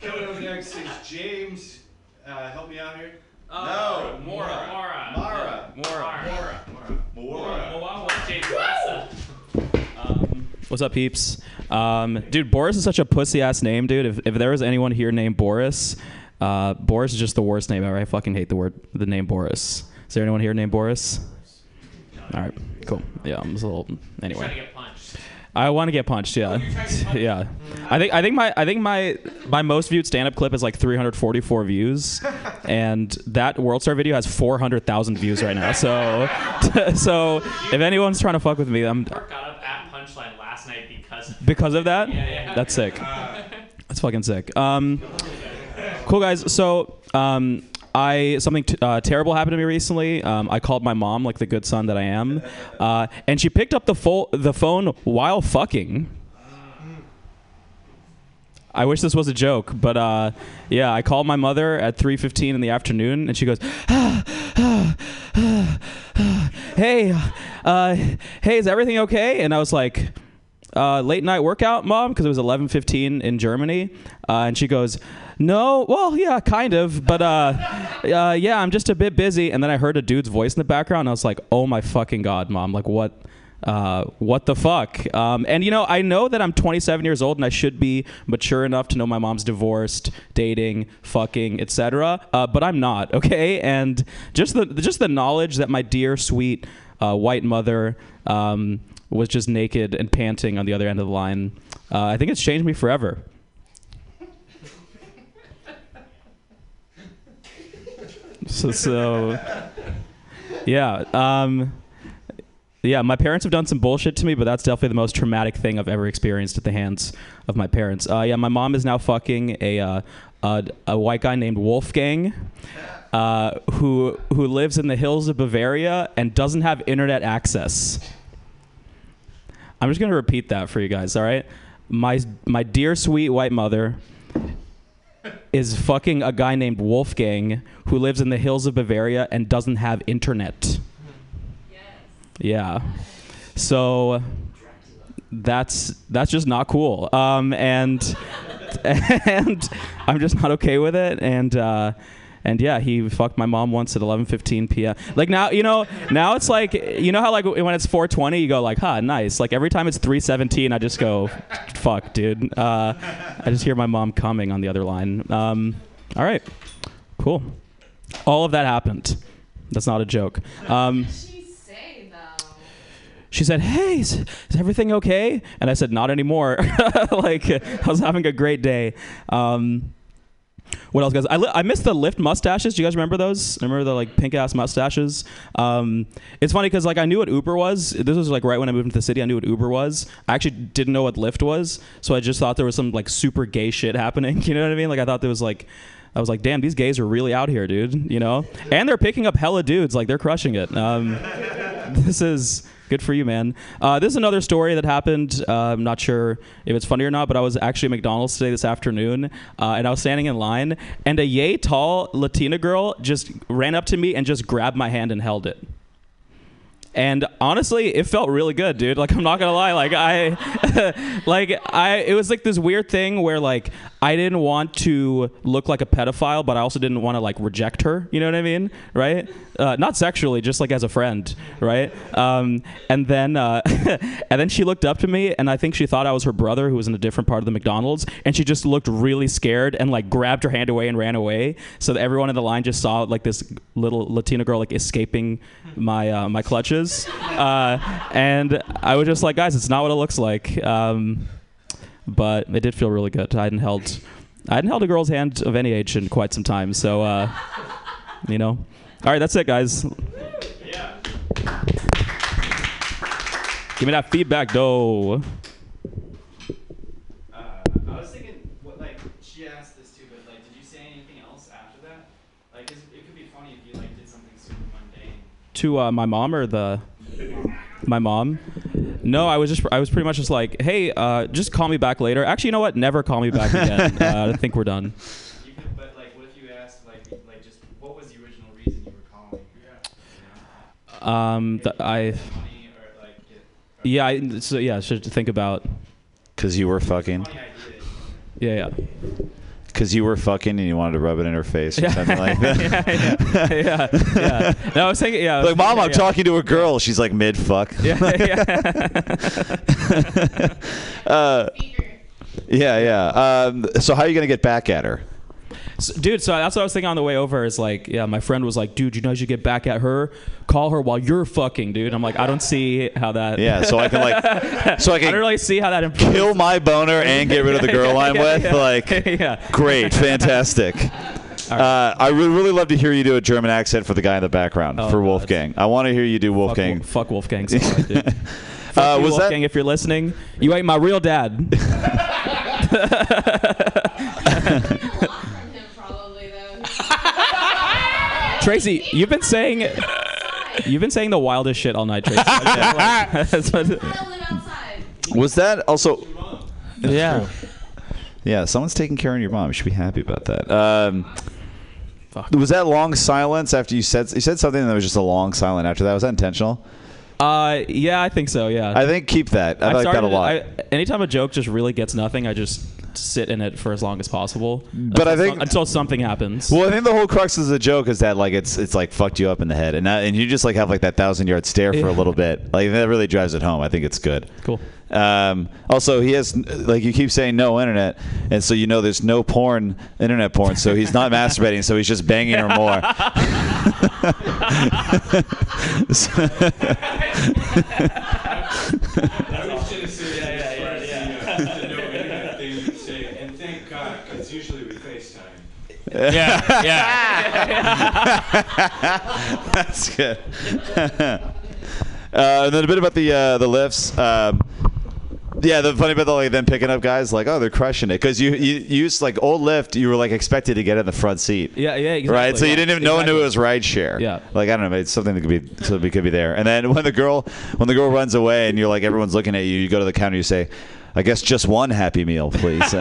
Speaker 1: Coming up next is James. Uh, help me out here.
Speaker 6: no, Mora. Mora.
Speaker 1: Mara.
Speaker 6: Mora.
Speaker 1: Mora.
Speaker 9: What's up, peeps? Um, dude, Boris is such a pussy ass name, dude. If, if there was anyone here named Boris, uh, Boris is just the worst name ever. I fucking hate the word, the name Boris. Is there anyone here named Boris? All right, cool. Yeah, I'm just a little. Anyway. I want to get punched. Yeah, yeah. I think I think my I think my my most viewed stand up clip is like 344 views, and that World Star video has 400,000 views right now. So so if anyone's trying to fuck with me, I'm
Speaker 6: Got up at Punchline last night because of
Speaker 9: because of that.
Speaker 6: Yeah, yeah.
Speaker 9: That's sick. That's fucking sick. Um, cool guys. So um, I something t- uh, terrible happened to me recently. Um, I called my mom like the good son that I am, uh, and she picked up the fo- the phone while fucking. I wish this was a joke, but uh, yeah, I called my mother at 3:15 in the afternoon, and she goes, "Hey, uh, hey, is everything okay?" And I was like, uh, "Late night workout, mom," because it was 11:15 in Germany, uh, and she goes, "No, well, yeah, kind of, but uh, uh, yeah, I'm just a bit busy." And then I heard a dude's voice in the background, and I was like, "Oh my fucking god, mom! Like what?" uh, what the fuck? Um, and you know, I know that I'm 27 years old and I should be mature enough to know my mom's divorced, dating, fucking, etc. Uh, but I'm not. Okay, and just the just the knowledge that my dear, sweet uh, white mother um, was just naked and panting on the other end of the line. Uh, I think it's changed me forever. So, so yeah. Um, yeah, my parents have done some bullshit to me, but that's definitely the most traumatic thing I've ever experienced at the hands of my parents. Uh, yeah, my mom is now fucking a uh, a, a white guy named Wolfgang, uh, who who lives in the hills of Bavaria and doesn't have internet access. I'm just gonna repeat that for you guys. All right, my my dear sweet white mother is fucking a guy named Wolfgang who lives in the hills of Bavaria and doesn't have internet. Yeah. So that's that's just not cool. Um, and and I'm just not okay with it. And uh, and yeah, he fucked my mom once at 11:15 p.m. Like now, you know, now it's like you know how like when it's 4:20, you go like, "Huh, nice." Like every time it's 3:17, I just go, "Fuck, dude." Uh, I just hear my mom coming on the other line. Um, all right, cool. All of that happened. That's not a joke. Um, what did she say though? She said, "Hey, is, is everything okay?" And I said, "Not anymore." like I was having a great day. Um, what else, guys? I, li- I missed the Lyft mustaches. Do you guys remember those? Remember the like pink ass mustaches? Um, it's funny because like I knew what Uber was. This was like right when I moved into the city. I knew what Uber was. I actually didn't know what Lyft was, so I just thought there was some like super gay shit happening. You know what I mean? Like I thought there was like. I was like, damn, these gays are really out here, dude. You know, and they're picking up hella dudes. Like they're crushing it. Um, this is good for you, man. Uh, this is another story that happened. Uh, I'm not sure if it's funny or not, but I was actually at McDonald's today this afternoon, uh, and I was standing in line, and a yay tall Latina girl just ran up to me and just grabbed my hand and held it. And honestly, it felt really good, dude. Like I'm not gonna lie, like I, like I, it was like this weird thing where like I didn't want to look like a pedophile, but I also didn't want to like reject her. You know what I mean? Right? Uh, not sexually, just like as a friend, right? Um, and then uh, and then she looked up to me, and I think she thought I was her brother who was in a different part of the McDonald's, and she just looked really scared and like grabbed her hand away and ran away. So that everyone in the line just saw like this little Latina girl like escaping my uh, my clutches, uh, and I was just like, guys, it's not what it looks like. Um, but it did feel really good. I hadn't held, I hadn't held a girl's hand of any age in quite some time. So, uh, you know, all right, that's it, guys. Give me that feedback, though.
Speaker 14: I was thinking, what, like, she asked this too, but, like, did you say anything else after that? Like, 'cause it could be funny if you, like, did something super mundane.
Speaker 9: To uh, my mom or the my mom. No, I was just I was pretty much just like, hey, uh, just call me back later. Actually, you know what? Never call me back again. uh, I think we're done.
Speaker 14: You could, but, like, what if you asked, like, like, just, what was the original reason you were calling?
Speaker 9: Um, th- I. Yeah, I, so yeah, should think about.
Speaker 13: Because you were fucking.
Speaker 9: Yeah, yeah.
Speaker 13: Because you were fucking and you wanted to rub it in her face or something like that.
Speaker 9: yeah, yeah, yeah. No, I was thinking, yeah. Was
Speaker 13: Like, mom,
Speaker 9: thinking,
Speaker 13: I'm
Speaker 9: yeah.
Speaker 13: talking to a girl. She's like mid fuck.
Speaker 9: Yeah,
Speaker 13: uh, yeah, yeah. Um, so how are you gonna get back at her?
Speaker 9: S- dude so that's what i was thinking on the way over is like yeah my friend was like dude you know you should get back at her call her while you're fucking dude i'm like i don't see how that
Speaker 13: Yeah, so I can like, so I
Speaker 9: i
Speaker 13: can
Speaker 9: don't really see how that improves.
Speaker 13: kill my boner and get rid of the girl I'm
Speaker 9: Yeah,
Speaker 13: with.
Speaker 9: yeah.
Speaker 13: Like,
Speaker 9: yeah
Speaker 13: great, fantastic. Uh, I would really love to hear you do a German accent for the guy in the background
Speaker 9: Oh,
Speaker 13: for
Speaker 9: God.
Speaker 13: Wolfgang. I want to hear you do Wolfgang.
Speaker 9: Wolf- fuck wolfgang so hard, dude. Fuck
Speaker 13: Uh,
Speaker 9: you,
Speaker 13: was that-
Speaker 9: if you're listening you ain't my real dad Tracy, you've been saying you've been saying the wildest shit all night, Tracy. That's what-
Speaker 13: Was that also?
Speaker 9: Yeah.
Speaker 13: Yeah, someone's taking care of your mom. You should be happy about that. Um, was that long silence after you said you said something that was just a long silence after that? Was that intentional?
Speaker 9: Uh, yeah, I think so. Yeah.
Speaker 13: I think keep that. I
Speaker 9: I've
Speaker 13: like that a lot.
Speaker 9: I, anytime a joke just really gets nothing, I just sit in it for as long as possible.
Speaker 13: But I think-
Speaker 9: until something happens.
Speaker 13: Well, I think the whole crux of the joke is that like it's it's like fucked you up in the head, and that, and you just like have like that thousand yard stare for a little bit. Like that really drives it home. I think it's good.
Speaker 9: Cool.
Speaker 13: Um, also, he has like you keep saying no internet, and so you know there's no porn, internet porn. So he's not masturbating, so he's just banging her more.
Speaker 1: And thank God, because usually we FaceTime.
Speaker 3: Yeah, yeah.
Speaker 13: That's good. uh, and then a bit about the uh, the Lyfts. Um, yeah, the funny bit, like them picking up guys, like oh, they're crushing it because you, you you used like old Lyft, you were like expected to get in the front seat.
Speaker 9: Yeah, yeah, exactly.
Speaker 13: Right, so you didn't even no one knew it was ride share.
Speaker 9: Yeah.
Speaker 13: like I don't know, it's something that could be something could be there. And then when the girl when the girl runs away and you're like everyone's looking at you, you go to the counter, you say, I guess just one Happy Meal, please.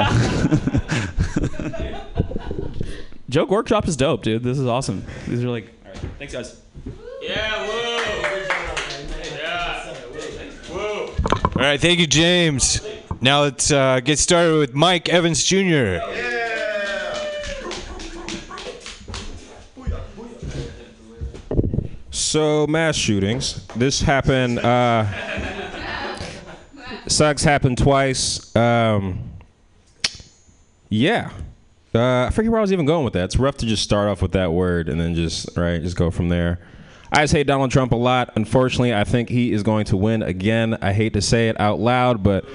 Speaker 9: Joke workshop is dope, dude. This is awesome. These are like. All right. Thanks, guys.
Speaker 3: Yeah, woo. Yeah. Woo.
Speaker 1: All right, thank you, James. Now let's uh, get started with Mike Evans Jr.
Speaker 19: So mass shootings. This happened. Uh, sucks happened twice. Um, yeah. Uh, I forget where I was even going with that. It's rough to just start off with that word and then just right, just go from there. I just hate Donald Trump a lot. Unfortunately, I think he is going to win again. I hate to say it out loud, but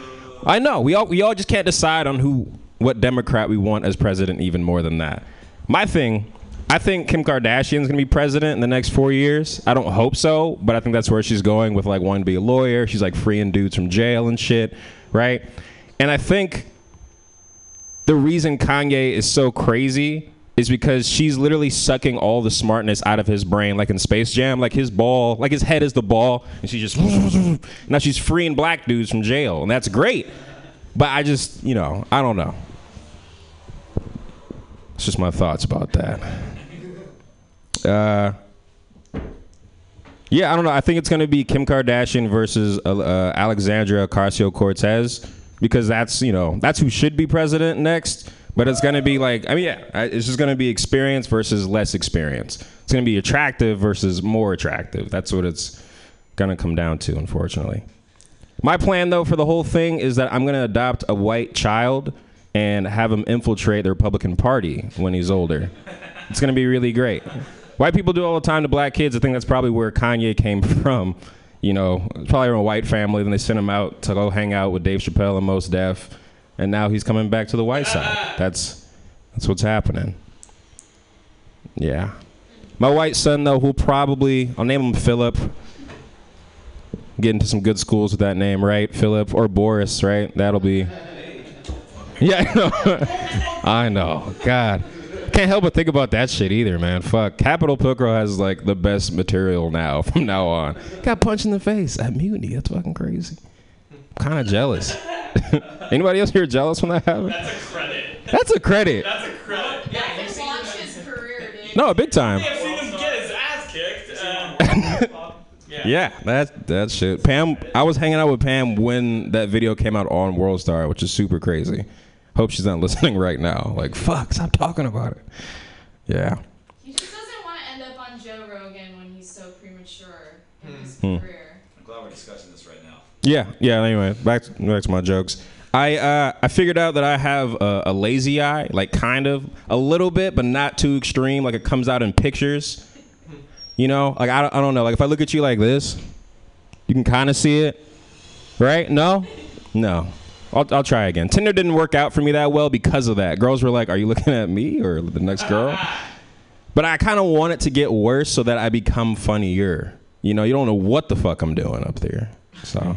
Speaker 19: I know we all we all just can't decide on who what Democrat we want as president even more than that. My thing, I think Kim Kardashian's gonna be president in the next four years. I don't hope so, but I think that's where she's going with like wanting to be a lawyer. She's like freeing dudes from jail and shit, right? And I think the reason Kanye is so crazy is because she's literally sucking all the smartness out of his brain, like in Space Jam. Like his ball, like his head is the ball, and she just now she's freeing black dudes from jail, and that's great. But I just, you know, I don't know. It's just my thoughts about that. Uh, yeah, I don't know. I think it's to be Kim Kardashian versus uh, Alexandria Ocasio Cortez because that's you know that's who should be president next. But it's gonna be like, I mean, yeah, it's just gonna be experience versus less experience. It's gonna be attractive versus more attractive. That's what it's gonna come down to, unfortunately. My plan, though, for the whole thing is that I'm gonna adopt a white child and have him infiltrate the Republican Party when he's older. It's gonna be really great. White people do all the time to black kids. I think that's probably where Kanye came from. You know, probably from a white family. Then they sent him out to go hang out with Dave Chappelle and Mos Def, and now he's coming back to the white side. That's that's what's happening. Yeah, my white son though, who'll probably I'll name him Philip. Get into some good schools with that name, right? Philip or Boris, right? That'll be. Yeah, I know. I know. God. Can't help but think about that shit either, man. Fuck. Capital Pilcrow has like the best material now from now on. Got punched in the face at Mutiny. That's fucking crazy. I'm kind of jealous. Anybody else here jealous when that happened?
Speaker 15: That's a credit.
Speaker 19: That's a credit.
Speaker 15: That's a credit. Yeah,
Speaker 12: He launched his career, dude.
Speaker 19: No, big time.
Speaker 15: I've seen him get his ass kicked. Uh,
Speaker 19: Yeah, that that shit. Pam, I was hanging out with Pam when that video came out on World Star, which is super crazy. Hope she's not listening right now. Like, fuck, stop talking about it. Yeah.
Speaker 12: He just doesn't want to end up on Joe Rogan when he's so premature in his
Speaker 19: Hmm.
Speaker 12: career.
Speaker 7: I'm glad we're discussing this right now.
Speaker 19: Yeah, yeah. Anyway, back to, back to my jokes. I uh, I figured out that I have a, a lazy eye, like kind of a little bit, but not too extreme. Like it comes out in pictures. You know, like I I don't know. Like if I look at you like this, you can kind of see it, right? No, no. I'll, I'll try again. Tinder didn't work out for me that well because of that. Girls were like, "Are you looking at me or the next girl?" But I kind of want it to get worse so that I become funnier. You know, you don't know what the fuck I'm doing up there. So,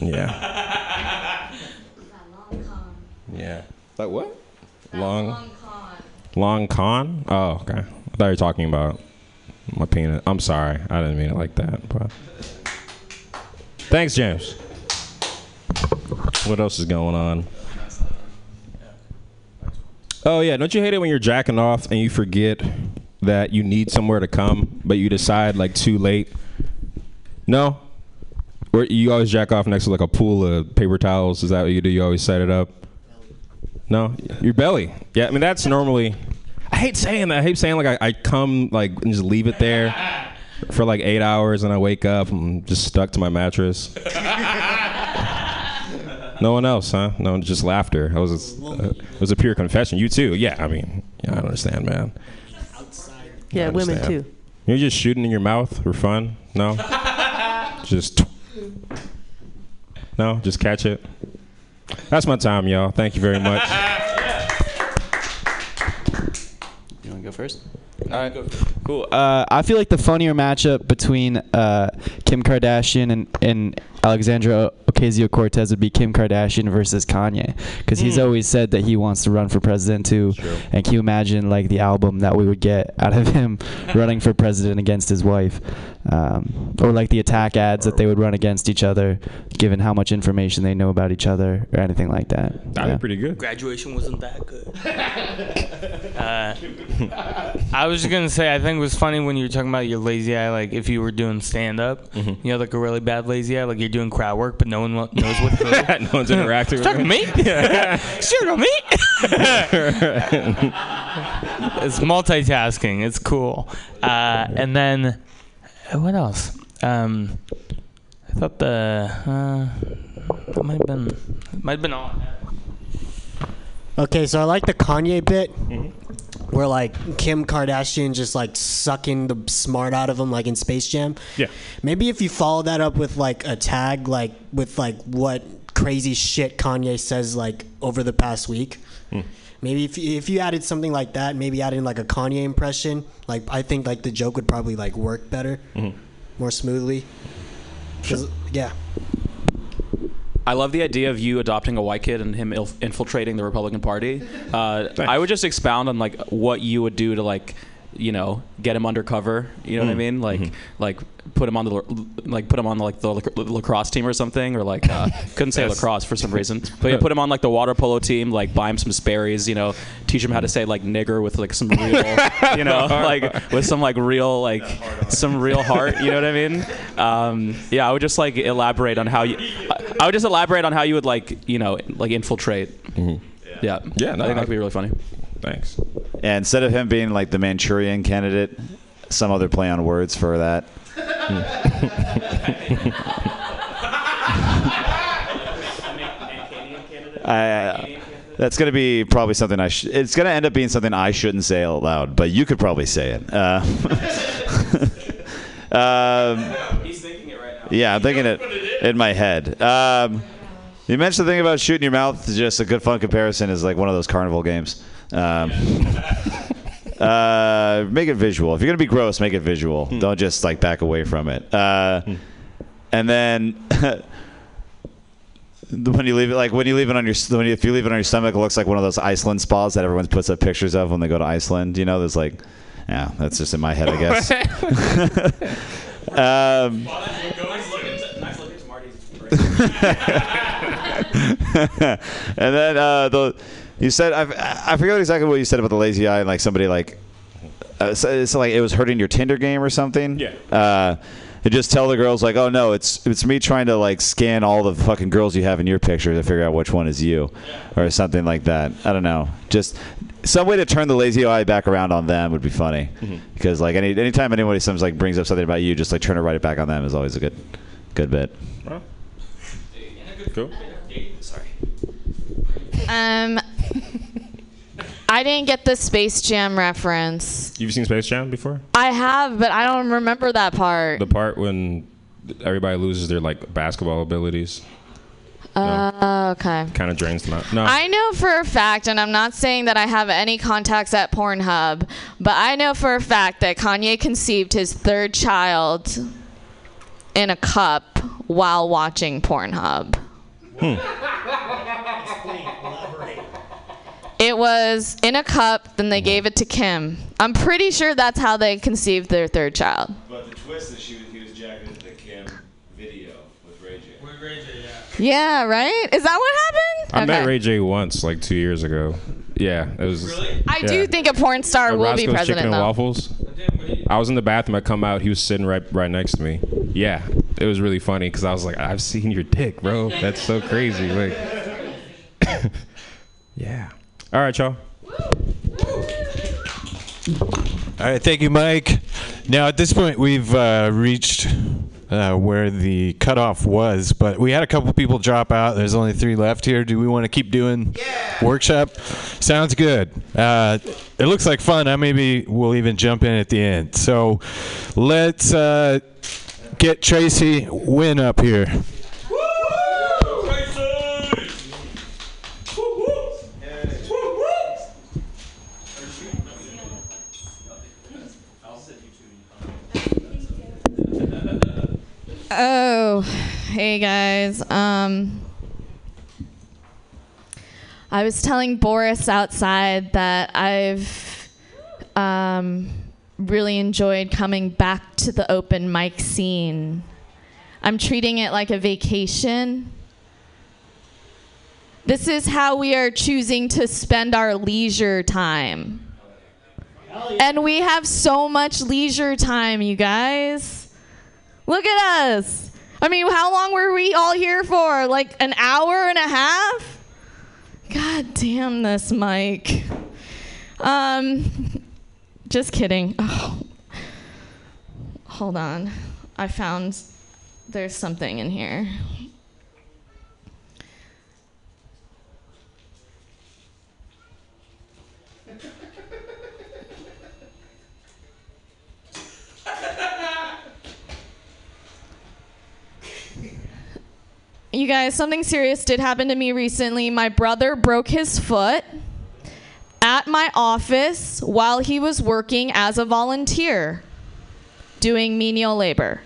Speaker 19: yeah. Yeah. Like what? Long. Con. Long con? Oh, okay. I thought you were talking about my penis. I'm sorry. I didn't mean it like that. But thanks, James. What else is going on? Oh yeah, don't you hate it when you're jacking off and you forget that you need somewhere to come, but you decide like too late? No. Or you always jack off next to like a pool of paper towels? Is that what you do? You always set it up? No, your belly. Yeah, I mean that's normally. I hate saying that. I hate saying like I, I come like and just leave it there for like eight hours and I wake up and just stuck to my mattress. No one else, huh? No, one just laughter. That was uh, it was a pure confession. You too? Yeah, I mean, yeah, I understand, man.
Speaker 11: Yeah,
Speaker 19: I
Speaker 11: women too.
Speaker 19: You're just shooting in your mouth for fun? No, just no, just catch it. That's my time, y'all. Thank you very much.
Speaker 20: You want to go first?
Speaker 14: All right, cool. Uh, I feel like the funnier matchup between uh, Kim Kardashian and, and Alexandra Ocasio Cortez would be Kim Kardashian versus Kanye, because he's
Speaker 20: Mm.
Speaker 14: always said that he wants to run for president too. And can you imagine like the album that we would get out of him running for president against his wife, um, or like the attack ads that they would run against each other, given how much information they know about each other, or anything like that.
Speaker 19: That'd
Speaker 14: Yeah.
Speaker 19: be pretty good.
Speaker 16: Graduation wasn't that good. uh, I was just gonna say, I think it was funny when you were talking about your lazy eye, like if you were doing stand up, you know, like a really bad lazy eye, like you're doing crowd work, but no one knows what.
Speaker 19: No one's interacting with
Speaker 16: Talking to me? sure to me. it's multitasking. It's cool. Uh, and then, uh, what else? Um, I thought the uh, might have been it might have been all.
Speaker 10: Okay, so I like the Kanye bit where like Kim Kardashian just like sucking the smart out of him like in Space Jam.
Speaker 19: Yeah.
Speaker 10: Maybe if you follow that up with like a tag like with like what crazy shit Kanye says like over the past week.
Speaker 19: Hmm.
Speaker 10: Maybe if you, if you added something like that, maybe add in like a Kanye impression, like I think like the joke would probably like work better,
Speaker 19: Mhm.
Speaker 10: more smoothly. 'Cause- Yeah.
Speaker 9: I love the idea of you adopting a white kid and him il- infiltrating the Republican Party. Uh, I would just expound on like what you would do to like, you know, get him undercover. You know what I
Speaker 19: Mm.
Speaker 9: mean? Like,
Speaker 19: Mhm.
Speaker 9: like put him on the like put him on like the lac- lacrosse team or something, or like uh, couldn't say
Speaker 19: Yes.
Speaker 9: lacrosse for some reason. But yeah, put him on like the water polo team. Like buy him some Sperry's. You know, teach him how to say like nigger with like some real, you know, like with some like real like some real heart. You know what I mean? Um, yeah, I would just like elaborate on how you. I- I would just elaborate on how you would like you know like infiltrate. Yeah.
Speaker 13: Yeah, no,
Speaker 9: I think that could be really funny.
Speaker 19: Thanks.
Speaker 13: And instead of him being like the Manchurian candidate, some other play on words for that. I, that's going to be probably something I. Sh- it's going to end up being something I shouldn't say out loud, but you could probably say it. Uh, um,
Speaker 9: He's thinking it right now.
Speaker 13: yeah, I'm thinking it in my head. Um, you mentioned the thing about shooting your mouth. Just a good fun comparison is like one of those carnival games. Um, uh, make it visual. If you're gonna be gross, make it visual. Don't just like back away from it. Uh, and then when you leave it, like when you leave it on your, when you, if you leave it on your stomach, it looks like one of those Iceland spas that everyone puts up pictures of when they go to Iceland. You know, there's like, yeah, that's just in my head, I guess. um, and then uh, the you said I, I forget exactly what you said about the lazy eye and like somebody like uh, so it's like it was hurting your Tinder game or something.
Speaker 19: Yeah.
Speaker 13: Uh, you just tell the girls like, oh no, it's it's me trying to like scan all the fucking girls you have in your picture to figure out which one is you, or something like that. I don't know. Just some way to turn the lazy eye back around on them would be funny.
Speaker 19: Mhm.
Speaker 13: Because like any anytime anybody sometimes like brings up something about you, just like turn it right back on them is always a good good bit.
Speaker 19: Cool.
Speaker 12: Sorry. Um, I didn't get the Space Jam reference.
Speaker 19: You've seen Space Jam before?
Speaker 12: I have, but I don't remember that part.
Speaker 19: The part when everybody loses their like basketball abilities
Speaker 12: Uh, okay.
Speaker 19: kind of drains them out. No.
Speaker 12: I know for a fact, and I'm not saying that I have any contacts at Pornhub, but I know for a fact that Kanye conceived his third child in a cup while watching Pornhub. It was in a cup, then they gave it to Kim. I'm pretty sure that's how they conceived their third child.
Speaker 13: But the twist is she was, he was jacking into the Kim video with Ray J.
Speaker 15: With Ray J, yeah.
Speaker 12: Yeah, right? Is that what happened?
Speaker 19: I met
Speaker 12: Okay.
Speaker 19: Ray J once, like two years ago. Yeah, it was. Really?
Speaker 12: I do think a porn star will be president.
Speaker 19: Chicken
Speaker 12: president,
Speaker 19: and
Speaker 12: though.
Speaker 19: waffles. I was in the bathroom. I come out. He was sitting right right next to me. Yeah, it was really funny because I was like, I've seen your dick, bro. That's so crazy. Like, yeah. All right, y'all.
Speaker 1: All right, thank you, Mike. Now, at this point, we've uh, reached uh, where the cutoff was, but we had a couple people drop out. There's only three left here. Do we want to keep doing workshop? Sounds good. Uh, it looks like fun. I maybe we'll even jump in at the end. So let's uh, get Tracy Win up here.
Speaker 12: Oh, hey guys. Um, I was telling Boris outside that I've um, really enjoyed coming back to the open mic scene. I'm treating it like a vacation. This is how we are choosing to spend our leisure time. And we have so much leisure time, you guys. Look at us. I mean, how long were we all here for? Like an hour and a half? God damn this, Mike. Um, just kidding. Oh. Hold on. I found there's something in here. You guys, something serious did happen to me recently. My brother broke his foot at my office while he was working as a volunteer doing menial labor.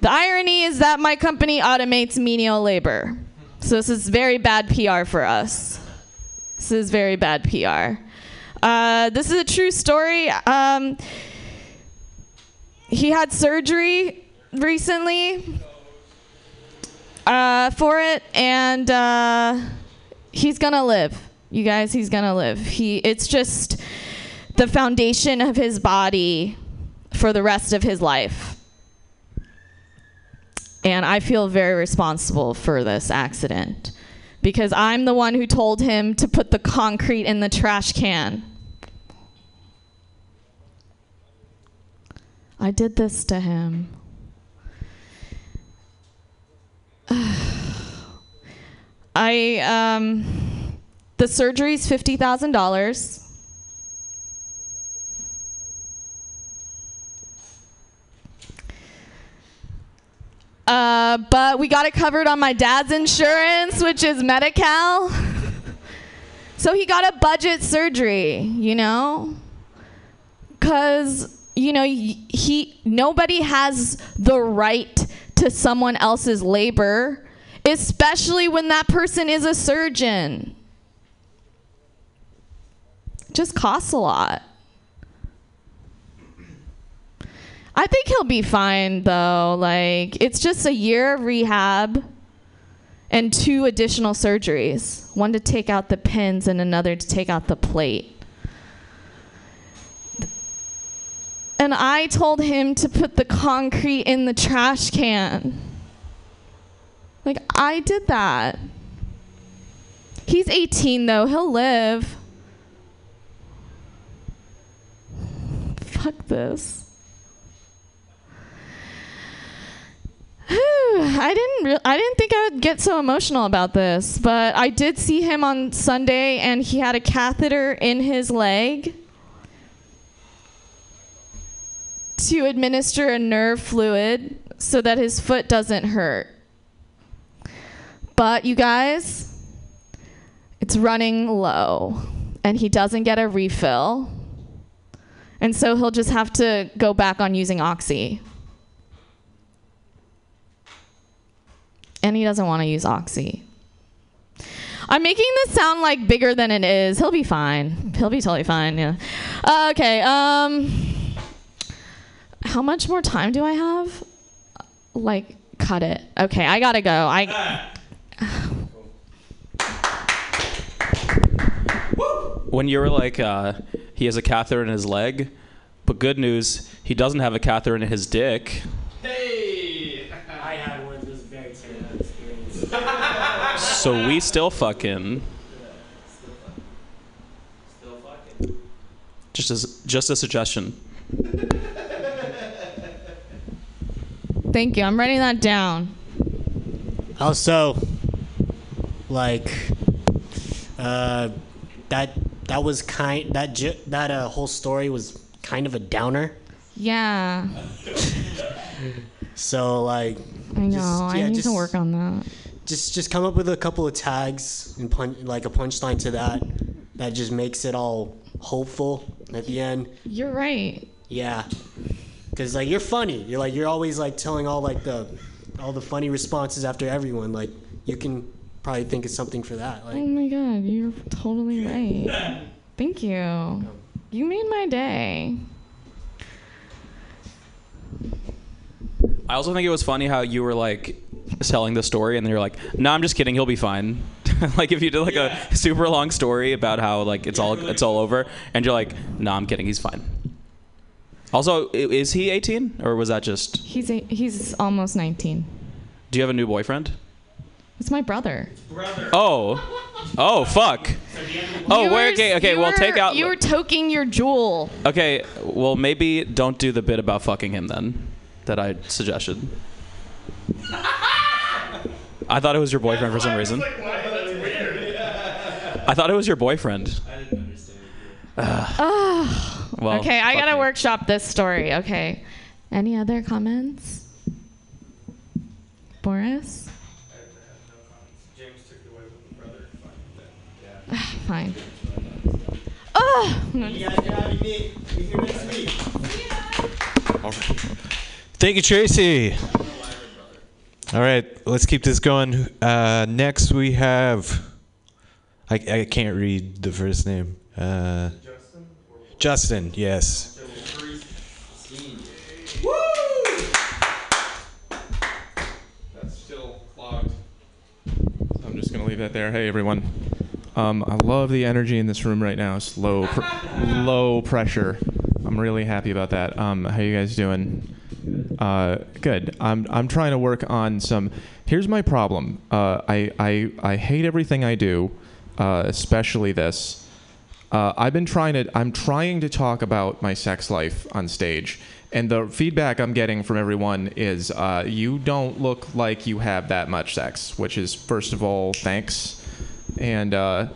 Speaker 12: The irony is that my company automates menial labor. So this is very bad PR for us. This is very bad PR. Uh, this is a true story. Um, he had surgery recently uh, for it, and uh, he's gonna live. You guys, he's gonna live. He, it's just the foundation of his body for the rest of his life. And I feel very responsible for this accident. because I'm the one who told him to put the concrete in the trash can. I did this to him. I um the surgery's fifty thousand dollars. Uh, but we got it covered on my dad's insurance, which is Medi-Cal. so he got a budget surgery, you know, because you know he nobody has the right to someone else's labor, especially when that person is a surgeon. Just costs a lot. I think he'll be fine though. Like it's just a year of rehab and two additional surgeries. One to take out the pins and another to take out the plate. And I told him to put the concrete in the trash can. Like I did that. He's 18 though. He'll live. Fuck this. I didn't re- I didn't think I would get so emotional about this, but I did see him on Sunday and he had a catheter in his leg to administer a nerve fluid so that his foot doesn't hurt. But you guys, it's running low and he doesn't get a refill. And so he'll just have to go back on using Oxy. and he doesn't want to use Oxy. I'm making this sound like bigger than it is. He'll be fine. He'll be totally fine. Yeah. Uh, okay. Um. How much more time do I have? Like, cut it. Okay, I gotta go. I.
Speaker 9: When you were like, uh, he has a catheter in his leg, but good news, he doesn't have a catheter in his dick.
Speaker 10: Hey! I had one of those very similar experiences.
Speaker 9: So we still fucking. Still fucking Just as just a suggestion.
Speaker 12: Thank you. I'm writing that down.
Speaker 10: Also, like, uh, that that was kind that ju- that uh, whole story was kind of a downer.
Speaker 12: Yeah.
Speaker 10: So like,
Speaker 12: I know.
Speaker 10: just-
Speaker 12: I
Speaker 10: yeah,
Speaker 12: need
Speaker 10: just-
Speaker 12: to work on that.
Speaker 10: Just just come up with a couple of tags and punch like a punchline to that that just makes it all hopeful at the end.
Speaker 12: You're right.
Speaker 10: Yeah, because like you're funny. You're like you're always like telling all like the all the funny responses after everyone. Like you can probably think of something for that. Like
Speaker 12: Oh my god, you're totally right. Thank you. You made my day.
Speaker 9: I also think it was funny how you were like telling the story and then you're like, "No, I'm just kidding. He'll be fine." like if you did like a super long story about how like it's all it's all over, and you're like, "No, I'm kidding. He's fine." Also, i- is he 18 or was that just?
Speaker 12: He's a, he's almost 19.
Speaker 9: Do you have a new boyfriend?
Speaker 12: It's my brother.
Speaker 9: Oh, oh fuck. Oh,
Speaker 12: You
Speaker 9: wait,
Speaker 12: were-
Speaker 9: okay, okay.
Speaker 12: you
Speaker 9: Well,
Speaker 12: were-
Speaker 9: take out.
Speaker 12: You were toking your Juul.
Speaker 9: Okay, well maybe don't do the bit about fucking him then, that I suggested. I thought it was your boyfriend for some reason. I thought it was your boyfriend.
Speaker 12: Oh.
Speaker 9: Well,
Speaker 12: okay, I gotta
Speaker 9: me.
Speaker 12: workshop this story. Okay. Any other comments? Boris? Fine. Oh!
Speaker 17: Thank you, Tracy. All right, let's keep this going. Uh, next, we have. I, I can't read the first name. Uh, Justin, yes.
Speaker 21: That's still logged. So I'm just gonna leave that there. Hey everyone. Um, I love the energy in this room right now. It's low, pr- low pressure. I'm really happy about that. Um, how you guys doing? Uh, good. I'm I'm trying to work on some. Here's my problem. Uh, I I I hate everything I do, uh, especially this. Uh, I've been trying to. I'm trying to talk about my sex life on stage, and the feedback I'm getting from everyone is, uh, you don't look like you have that much sex. Which is, first of all, thanks, and uh,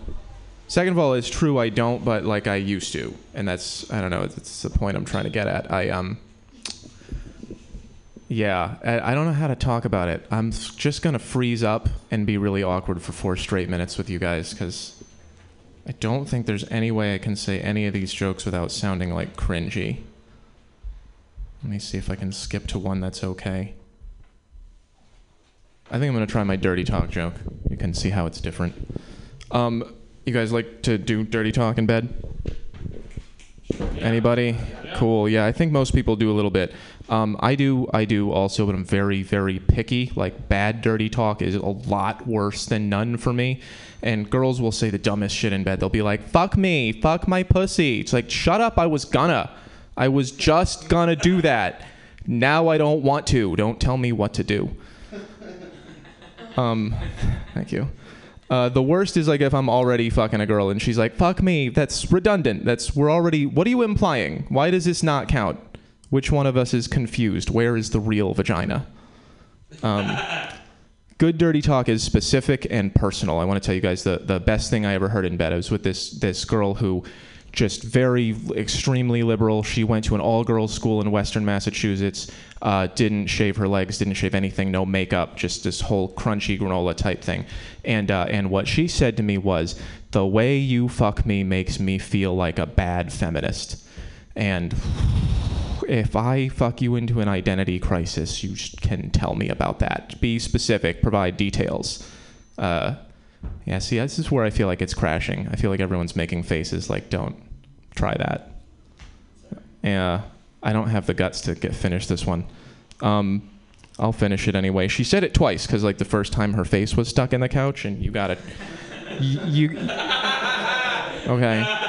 Speaker 21: second of all, it's true I don't, but like I used to, and that's I don't know. It's the point I'm trying to get at. I um. Yeah, I I don't know how to talk about it. I'm just gonna freeze up and be really awkward for four straight minutes with you guys because I don't think there's any way I can say any of these jokes without sounding like cringy. Let me see if I can skip to one that's okay. I think I'm gonna try my dirty talk joke. You can see how it's different. Um, you guys like to do dirty talk in bed? Anybody? Cool. Yeah, I think most people do a little bit. Um, I do. I do also, but I'm very, very picky. Like bad dirty talk is a lot worse than none for me. And girls will say the dumbest shit in bed. They'll be like, "Fuck me, fuck my pussy." It's like, shut up. I was gonna. I was just gonna do that. Now I don't want to. Don't tell me what to do. Um, thank you. Uh, the worst is like if I'm already fucking a girl and she's like, "Fuck me." That's redundant. That's we're already. What are you implying? Why does this not count? Which one of us is confused? Where is the real vagina? Um, good dirty talk is specific and personal. I want to tell you guys the the best thing I ever heard in bed. I was with this this girl who just very extremely liberal. She went to an all girls school in Western Massachusetts. Uh, didn't shave her legs. Didn't shave anything. No makeup. Just this whole crunchy granola type thing. And uh, and what she said to me was, "The way you fuck me makes me feel like a bad feminist." And if I fuck you into an identity crisis, you can tell me about that. Be specific. Provide details. Uh, yeah, see, this is where I feel like it's crashing. I feel like everyone's making faces like, don't try that. Yeah, I don't have the guts to get finish this one. Um, I'll finish it anyway. She said it twice because, like, the first time her face was stuck in the couch, and you got it. You, you okay?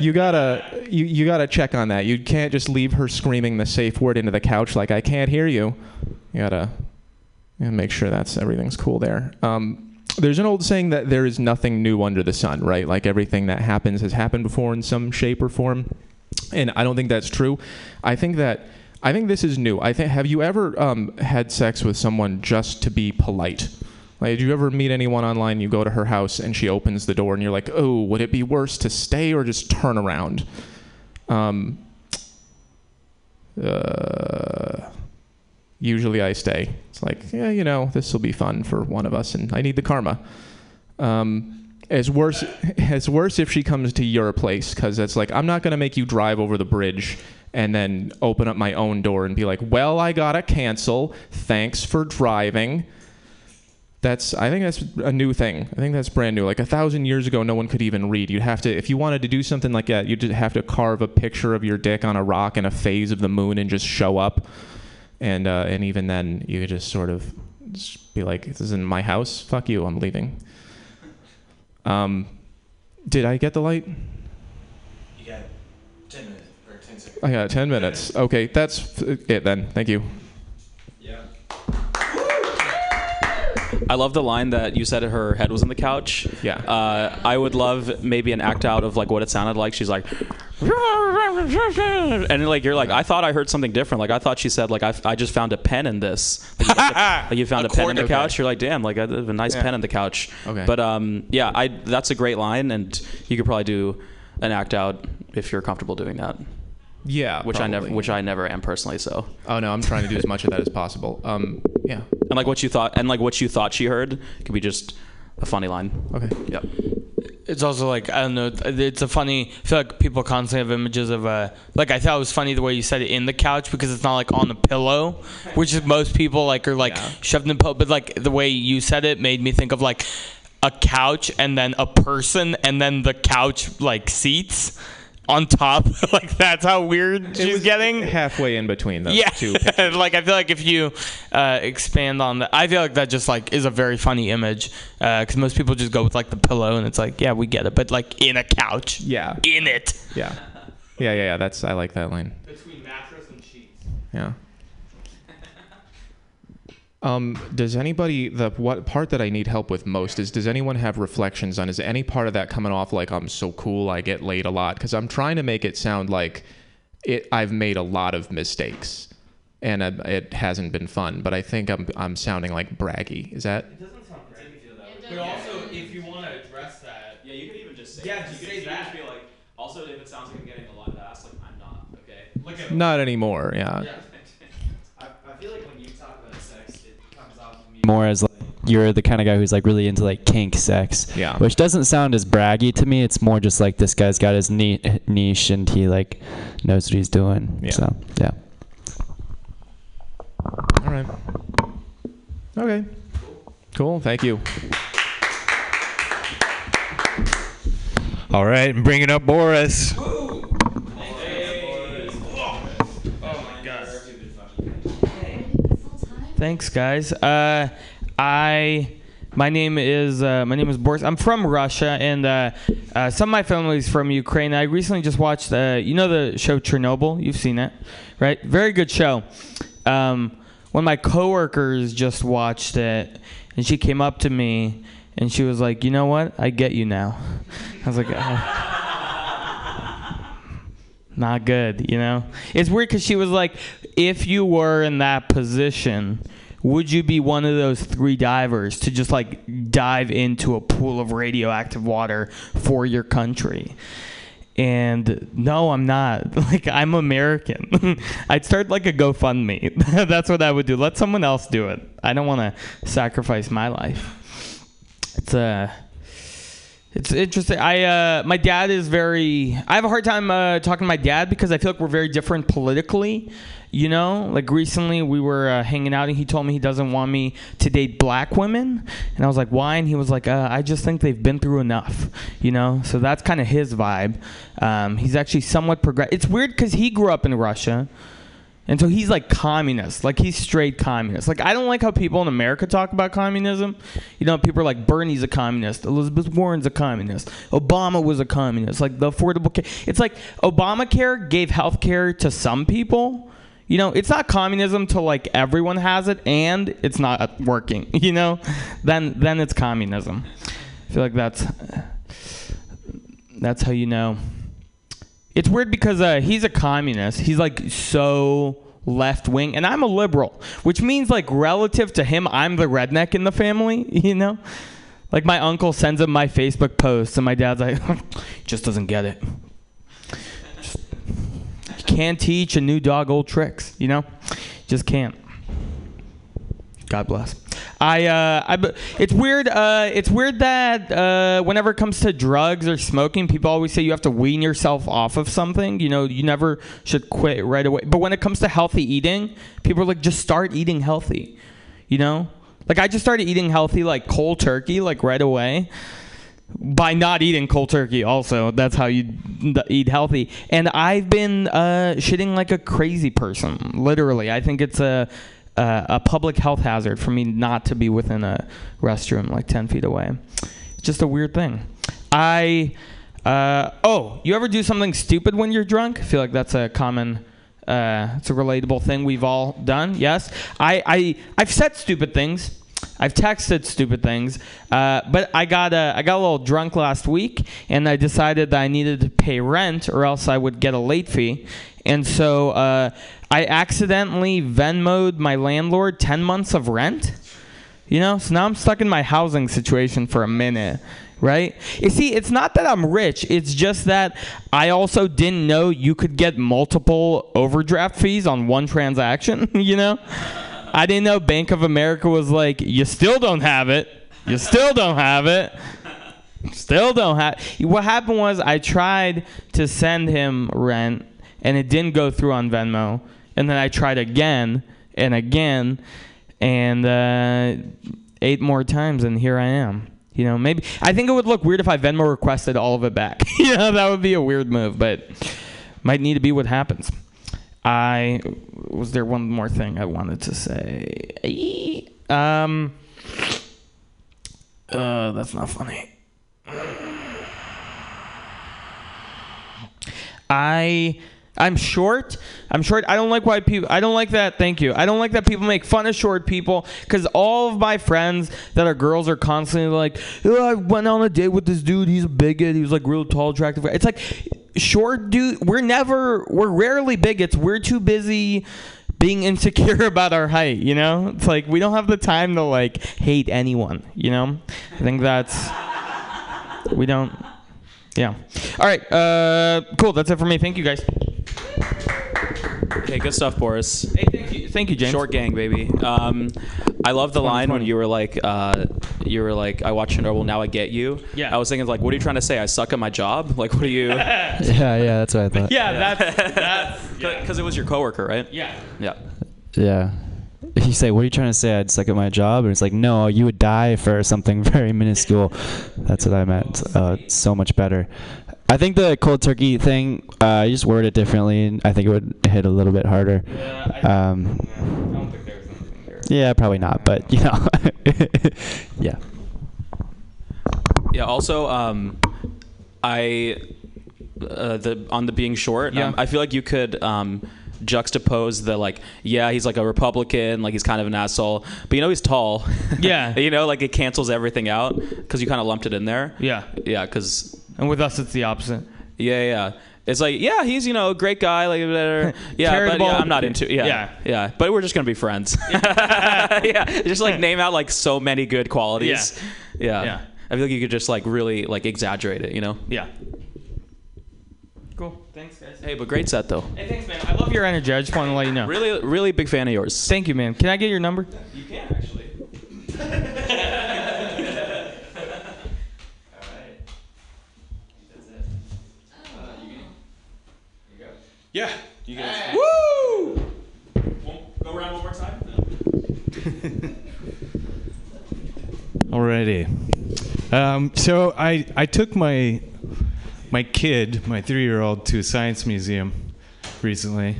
Speaker 21: You gotta you, you gotta check on that. You can't just leave her screaming the safe word into the couch like I can't hear you. You gotta, you gotta make sure that's everything's cool there. Um, there's an old saying that there is nothing new under the sun, right? Like everything that happens has happened before in some shape or form. And I don't think that's true. I think that I think this is new. I think have you ever um, had sex with someone just to be polite? Like, did you ever meet anyone online? You go to her house and she opens the door, and you're like, "Oh, would it be worse to stay or just turn around?" Um, uh, usually I stay. It's like, yeah, you know, this will be fun for one of us, and I need the karma. Um, it's worse. It's worse if she comes to your place because it's like I'm not gonna make you drive over the bridge and then open up my own door and be like, "Well, I gotta cancel. Thanks for driving." That's I think that's a new thing. I think that's brand new. Like a thousand years ago, no one could even read. You'd have to, if you wanted to do something like that, you'd just have to carve a picture of your dick on a rock in a phase of the moon and just show up. And uh, and even then, you could just sort of just be like, "This isn't my house. Fuck you. I'm leaving." Um, did I get the light?
Speaker 1: You got 10 minutes or 10 seconds.
Speaker 21: I got 10 minutes. Okay, that's it then. Thank you.
Speaker 9: I love the line that you said her head was on the couch.
Speaker 21: Yeah.
Speaker 9: Uh, I would love maybe an act out of like what it sounded like. She's like, and like you're like, I thought I heard something different. Like I thought she said like I, I just found a pen in this. Like you, found a- like, you found a, pen in the couch. You're like, damn, like I have a nice
Speaker 21: Yeah.
Speaker 9: pen in the couch.
Speaker 21: Okay.
Speaker 9: But um, yeah, I that's a great line, and you could probably do an act out if you're comfortable doing that.
Speaker 21: Yeah,
Speaker 9: Which I never, which I never am personally. So.
Speaker 21: Oh no, I'm trying to do as much of that as possible. Um, yeah.
Speaker 9: And like what you thought, and like what you thought she heard, could be just a funny line.
Speaker 21: Okay.
Speaker 9: Yep.
Speaker 16: It's also like I don't know. It's a funny. I feel like people constantly have images of a like I thought it was funny the way you said it in the couch because it's not like on the pillow, which is most people like are like shoved in the pillow. But like the way you said it made me think of like a couch and then a person and then the couch like seats on top. like that's how weird she's getting.
Speaker 21: Halfway in between those
Speaker 16: Yeah,
Speaker 21: two.
Speaker 16: like I feel like if you uh, expand on that, I feel like that just like is a very funny image because most people just go with like the pillow and it's like yeah we get it, but like in a couch,
Speaker 21: Yeah.
Speaker 16: in it.
Speaker 21: Yeah. Yeah, yeah, yeah. That's I like that line.
Speaker 16: Between mattress and sheets.
Speaker 21: Yeah. Um, does anybody the what part that I need help with most is does anyone have reflections on is any part of that coming off like I'm so cool I get laid a lot because I'm trying to make it sound like it I've made a lot of mistakes and uh, it hasn't been fun but I think I'm I'm sounding like braggy is that it doesn't sound braggy doesn't
Speaker 16: But also, if you want to address that,
Speaker 9: Yeah, you could even just say.
Speaker 16: Yeah,
Speaker 9: you
Speaker 16: just
Speaker 9: could,
Speaker 16: say
Speaker 9: you could
Speaker 16: that.
Speaker 9: just be like. Also, if it sounds like I'm getting a lot of ass, like I'm not. Okay. Look at
Speaker 21: not anymore yeah,
Speaker 20: I, I feel like when you talk about sex, it comes off to me
Speaker 14: more as like you're the kind of guy who's like really into like kink sex.
Speaker 21: Yeah.
Speaker 14: Which doesn't sound as braggy to me. It's more just like this guy's got his niche and he like knows what he's doing.
Speaker 21: Yeah.
Speaker 14: So yeah.
Speaker 21: all right okay cool thank you
Speaker 1: All right, and bringing up Boris.
Speaker 16: Thanks, guys. Uh, I my name is uh, my name is Boris. I'm from Russia, and uh, uh, some of my family is from Ukraine. I recently just watched uh, you know the show Chernobyl. You've seen it, right? Very good show. Um, one of my coworkers just watched it, and she came up to me and she was like, "You know what? I get you now." I was like. Not good, you know? It's weird because she was like, if you were in that position, would you be one of those three divers to just like dive into a pool of radioactive water for your country? And no, I'm not. Like, I'm American. I'd start like a GoFundMe. That's what I would do. Let someone else do it. I don't want to sacrifice my life. It's a. It's interesting. I uh, my dad is very. I have a hard time uh, talking to my dad because I feel like we're very different politically. You know, like recently we were uh, hanging out and he told me he doesn't want me to date black women, and I was like, why? And he was like, uh, I just think they've been through enough. You know, so that's kind of his vibe. Um, he's actually somewhat progressive. It's weird because he grew up in Russia. And so he's like communist, like he's straight communist. Like I don't like how people in America talk about communism. You know, people are like Bernie's a communist, Elizabeth Warren's a communist, Obama was a communist. Like the Affordable Care, it's like Obamacare gave health care to some people. You know, it's not communism till like everyone has it and it's not working. You know, then then it's communism. I feel like that's that's how you know. It's weird because uh, he's a communist. He's like so left wing, and I'm a liberal, which means like relative to him, I'm the redneck in the family. You know, like my uncle sends him my Facebook posts, and my dad's like, just doesn't get it. Just, can't teach a new dog old tricks. You know, just can't. God bless. I, uh, I, it's weird. Uh, it's weird that uh, whenever it comes to drugs or smoking, people always say you have to wean yourself off of something. You know, you never should quit right away. But when it comes to healthy eating, people are like, just start eating healthy. You know, like I just started eating healthy, like cold turkey, like right away. By not eating cold turkey, also that's how you eat healthy. And I've been uh, shitting like a crazy person, literally. I think it's a uh, a public health hazard for me not to be within a restroom like 10 feet away. It's just a weird thing. I, uh, oh, you ever do something stupid when you're drunk? I feel like that's a common, uh, it's a relatable thing we've all done. Yes. I, I, I've said stupid things. I've texted stupid things, uh, but I got a, I got a little drunk last week, and I decided that I needed to pay rent, or else I would get a late fee. And so uh, I accidentally Venmoed my landlord 10 months of rent. You know, so now I'm stuck in my housing situation for a minute, right? You see, it's not that I'm rich, it's just that I also didn't know you could get multiple overdraft fees on one transaction, you know? I didn't know Bank of America was like, you still don't have it. You still don't have it. Still don't have. What happened was I tried to send him rent and it didn't go through on Venmo. And then I tried again and again and uh, eight more times, and here I am. You know, maybe I think it would look weird if I Venmo requested all of it back. you know, that would be a weird move, but might need to be what happens. I was there one more thing I wanted to say. Um, uh, that's not funny. I
Speaker 22: I'm short. I'm short. I don't like why people. I don't like that. Thank you. I don't like that people make fun of short people because all of my friends that are girls are constantly like, "Oh, I went on a date with this dude. He's a bigot. He was like real tall, attractive. It's like short dude. We're never. We're rarely bigots. We're too busy being insecure about our height. You know, it's like we don't have the time to like hate anyone. You know, I think that's we don't. Yeah. All right. Uh, cool. That's it for me. Thank you guys.
Speaker 9: Hey, good stuff, Boris.
Speaker 22: Hey, thank you, thank you, James.
Speaker 9: Short gang, baby. Um, I love the line when you were like, uh, you were like, I watched Chernobyl, now I get you.
Speaker 22: Yeah.
Speaker 9: I was thinking like, what are you trying to say? I suck at my job? Like, what are you?
Speaker 14: yeah, yeah, that's what I thought.
Speaker 22: Yeah, that's that's
Speaker 9: because it was your coworker, right?
Speaker 22: Yeah.
Speaker 9: Yeah.
Speaker 14: Yeah. You say, "What are you trying to say? I'd suck at my job," and it's like, "No, you would die for something very minuscule." That's what I meant. Uh, so much better. I think the cold turkey thing, uh, you just word it differently, and I think it would hit a little bit harder. Um, yeah, probably not, but you know, yeah.
Speaker 9: Yeah. Also, um, I uh, the on the being short.
Speaker 22: Yeah.
Speaker 9: Um, I feel like you could. Um, juxtapose the like yeah he's like a republican like he's kind of an asshole but you know he's tall
Speaker 22: Yeah.
Speaker 9: you know like it cancels everything out because you kind of lumped it in there
Speaker 22: Yeah.
Speaker 9: yeah because
Speaker 22: and with us it's the opposite.
Speaker 9: Yeah yeah it's like yeah he's you know a great guy like yeah but yeah, i'm not into yeah
Speaker 22: Yeah.
Speaker 9: yeah. But we're just gonna be friends. Yeah. Just like name out like so many good qualities. Yeah.
Speaker 22: Yeah.
Speaker 9: i feel like you could just like really like exaggerate it you know?
Speaker 22: Yeah. Cool. Thanks guys.
Speaker 9: Hey but great set though.
Speaker 22: Hey thanks man. I love your energy. I just want to let you know.
Speaker 9: Really really big fan of yours.
Speaker 22: Thank you man. Can i get your number?
Speaker 9: You can actually
Speaker 1: Yeah. You guys.
Speaker 9: Woo! Go around one more time.
Speaker 1: Alrighty. Um, so I I took my my kid, my three year old, to a science museum recently,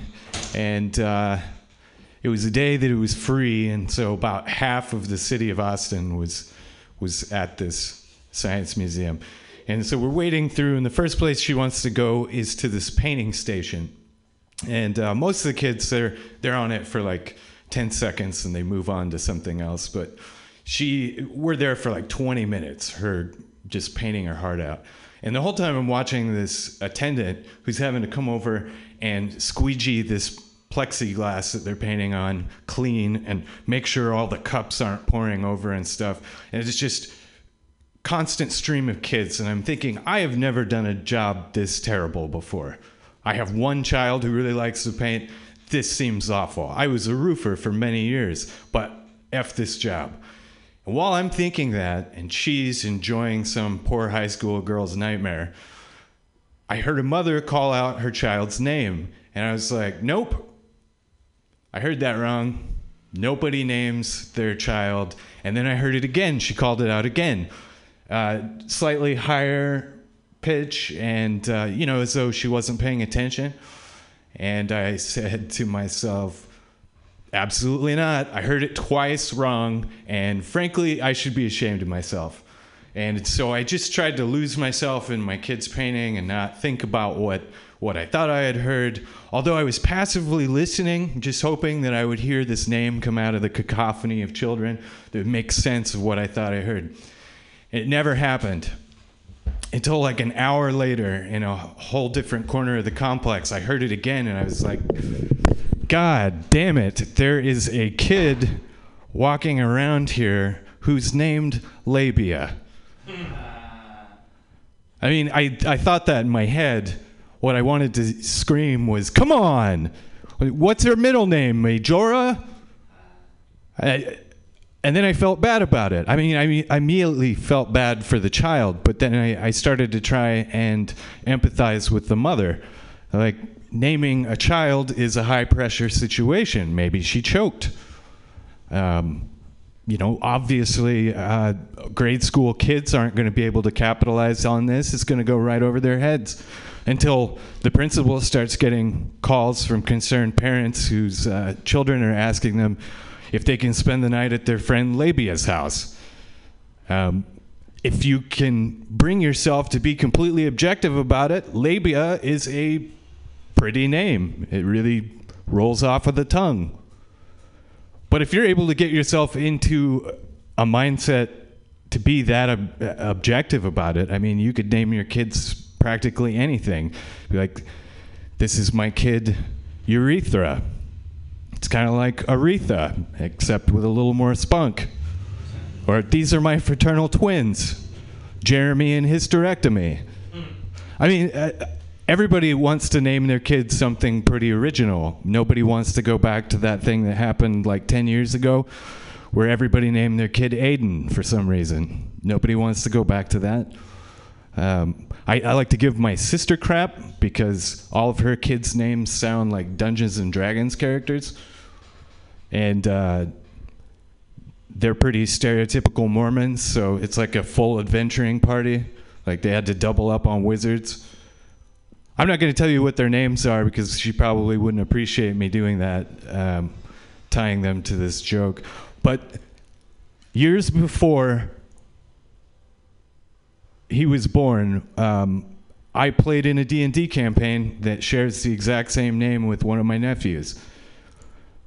Speaker 1: and uh, it was a day that it was free, and so about half of the city of Austin was was at this science museum. And so we're wading through, and the first place she wants to go is to this painting station. And uh, most of the kids, they're they're on it for like 10 seconds, and they move on to something else. But she, we're there for like 20 minutes, her just painting her heart out. And the whole time I'm watching this attendant who's having to come over and squeegee this plexiglass that they're painting on clean and make sure all the cups aren't pouring over and stuff. And it's just constant stream of kids and I'm thinking I have never done a job this terrible before. I have one child who really likes to paint. This seems awful. I was a roofer for many years, but F this job. And while I'm thinking that, and she's enjoying some poor high school girl's nightmare, I heard a mother call out her child's name. And I was like, nope. I heard that wrong. Nobody names their child. And then I heard it again. She called it out again. Uh, slightly higher pitch, and, uh, you know, as though she wasn't paying attention. And I said to myself, Absolutely not. I heard it twice wrong, and frankly, I should be ashamed of myself. And so I just tried to lose myself in my kid's painting and not think about what, what I thought I had heard. Although I was passively listening, just hoping that I would hear this name come out of the cacophony of children that would make sense of what I thought I heard. It never happened until like an hour later in a whole different corner of the complex. I heard it again and I was like, God damn it, there is a kid walking around here who's named Labia. I mean, I, I thought that in my head. What I wanted to scream was, come on! What's her middle name? Majora? I, and then I felt bad about it. I mean, I, I immediately felt bad for the child, but then I, I started to try and empathize with the mother. Like, naming a child is a high pressure situation. Maybe she choked. Um, you know, obviously, uh, grade school kids aren't going to be able to capitalize on this. It's going to go right over their heads until the principal starts getting calls from concerned parents whose uh, children are asking them if they can spend the night at their friend Labia's house. Um, if you can bring yourself to be completely objective about it, labia is a pretty name. It really rolls off of the tongue. But if you're able to get yourself into a mindset to be that ob- objective about it, I mean, you could name your kids practically anything. Be like, this is my kid, Urethra. It's kind of like Aretha, except with a little more spunk. Or these are my fraternal twins, Jeremy and hysterectomy. I mean, uh, everybody wants to name their kids something pretty original. Nobody wants to go back to that thing that happened like 10 years ago where everybody named their kid Aiden for some reason. Nobody wants to go back to that. Um, I, I like to give my sister crap because all of her kids' names sound like Dungeons and Dragons characters. And uh, they're pretty stereotypical Mormons, so it's like a full adventuring party. Like they had to double up on wizards. I'm not going to tell you what their names are because she probably wouldn't appreciate me doing that, um, tying them to this joke. But years before he was born, um, I played in a D&D campaign that shares the exact same name with one of my nephews.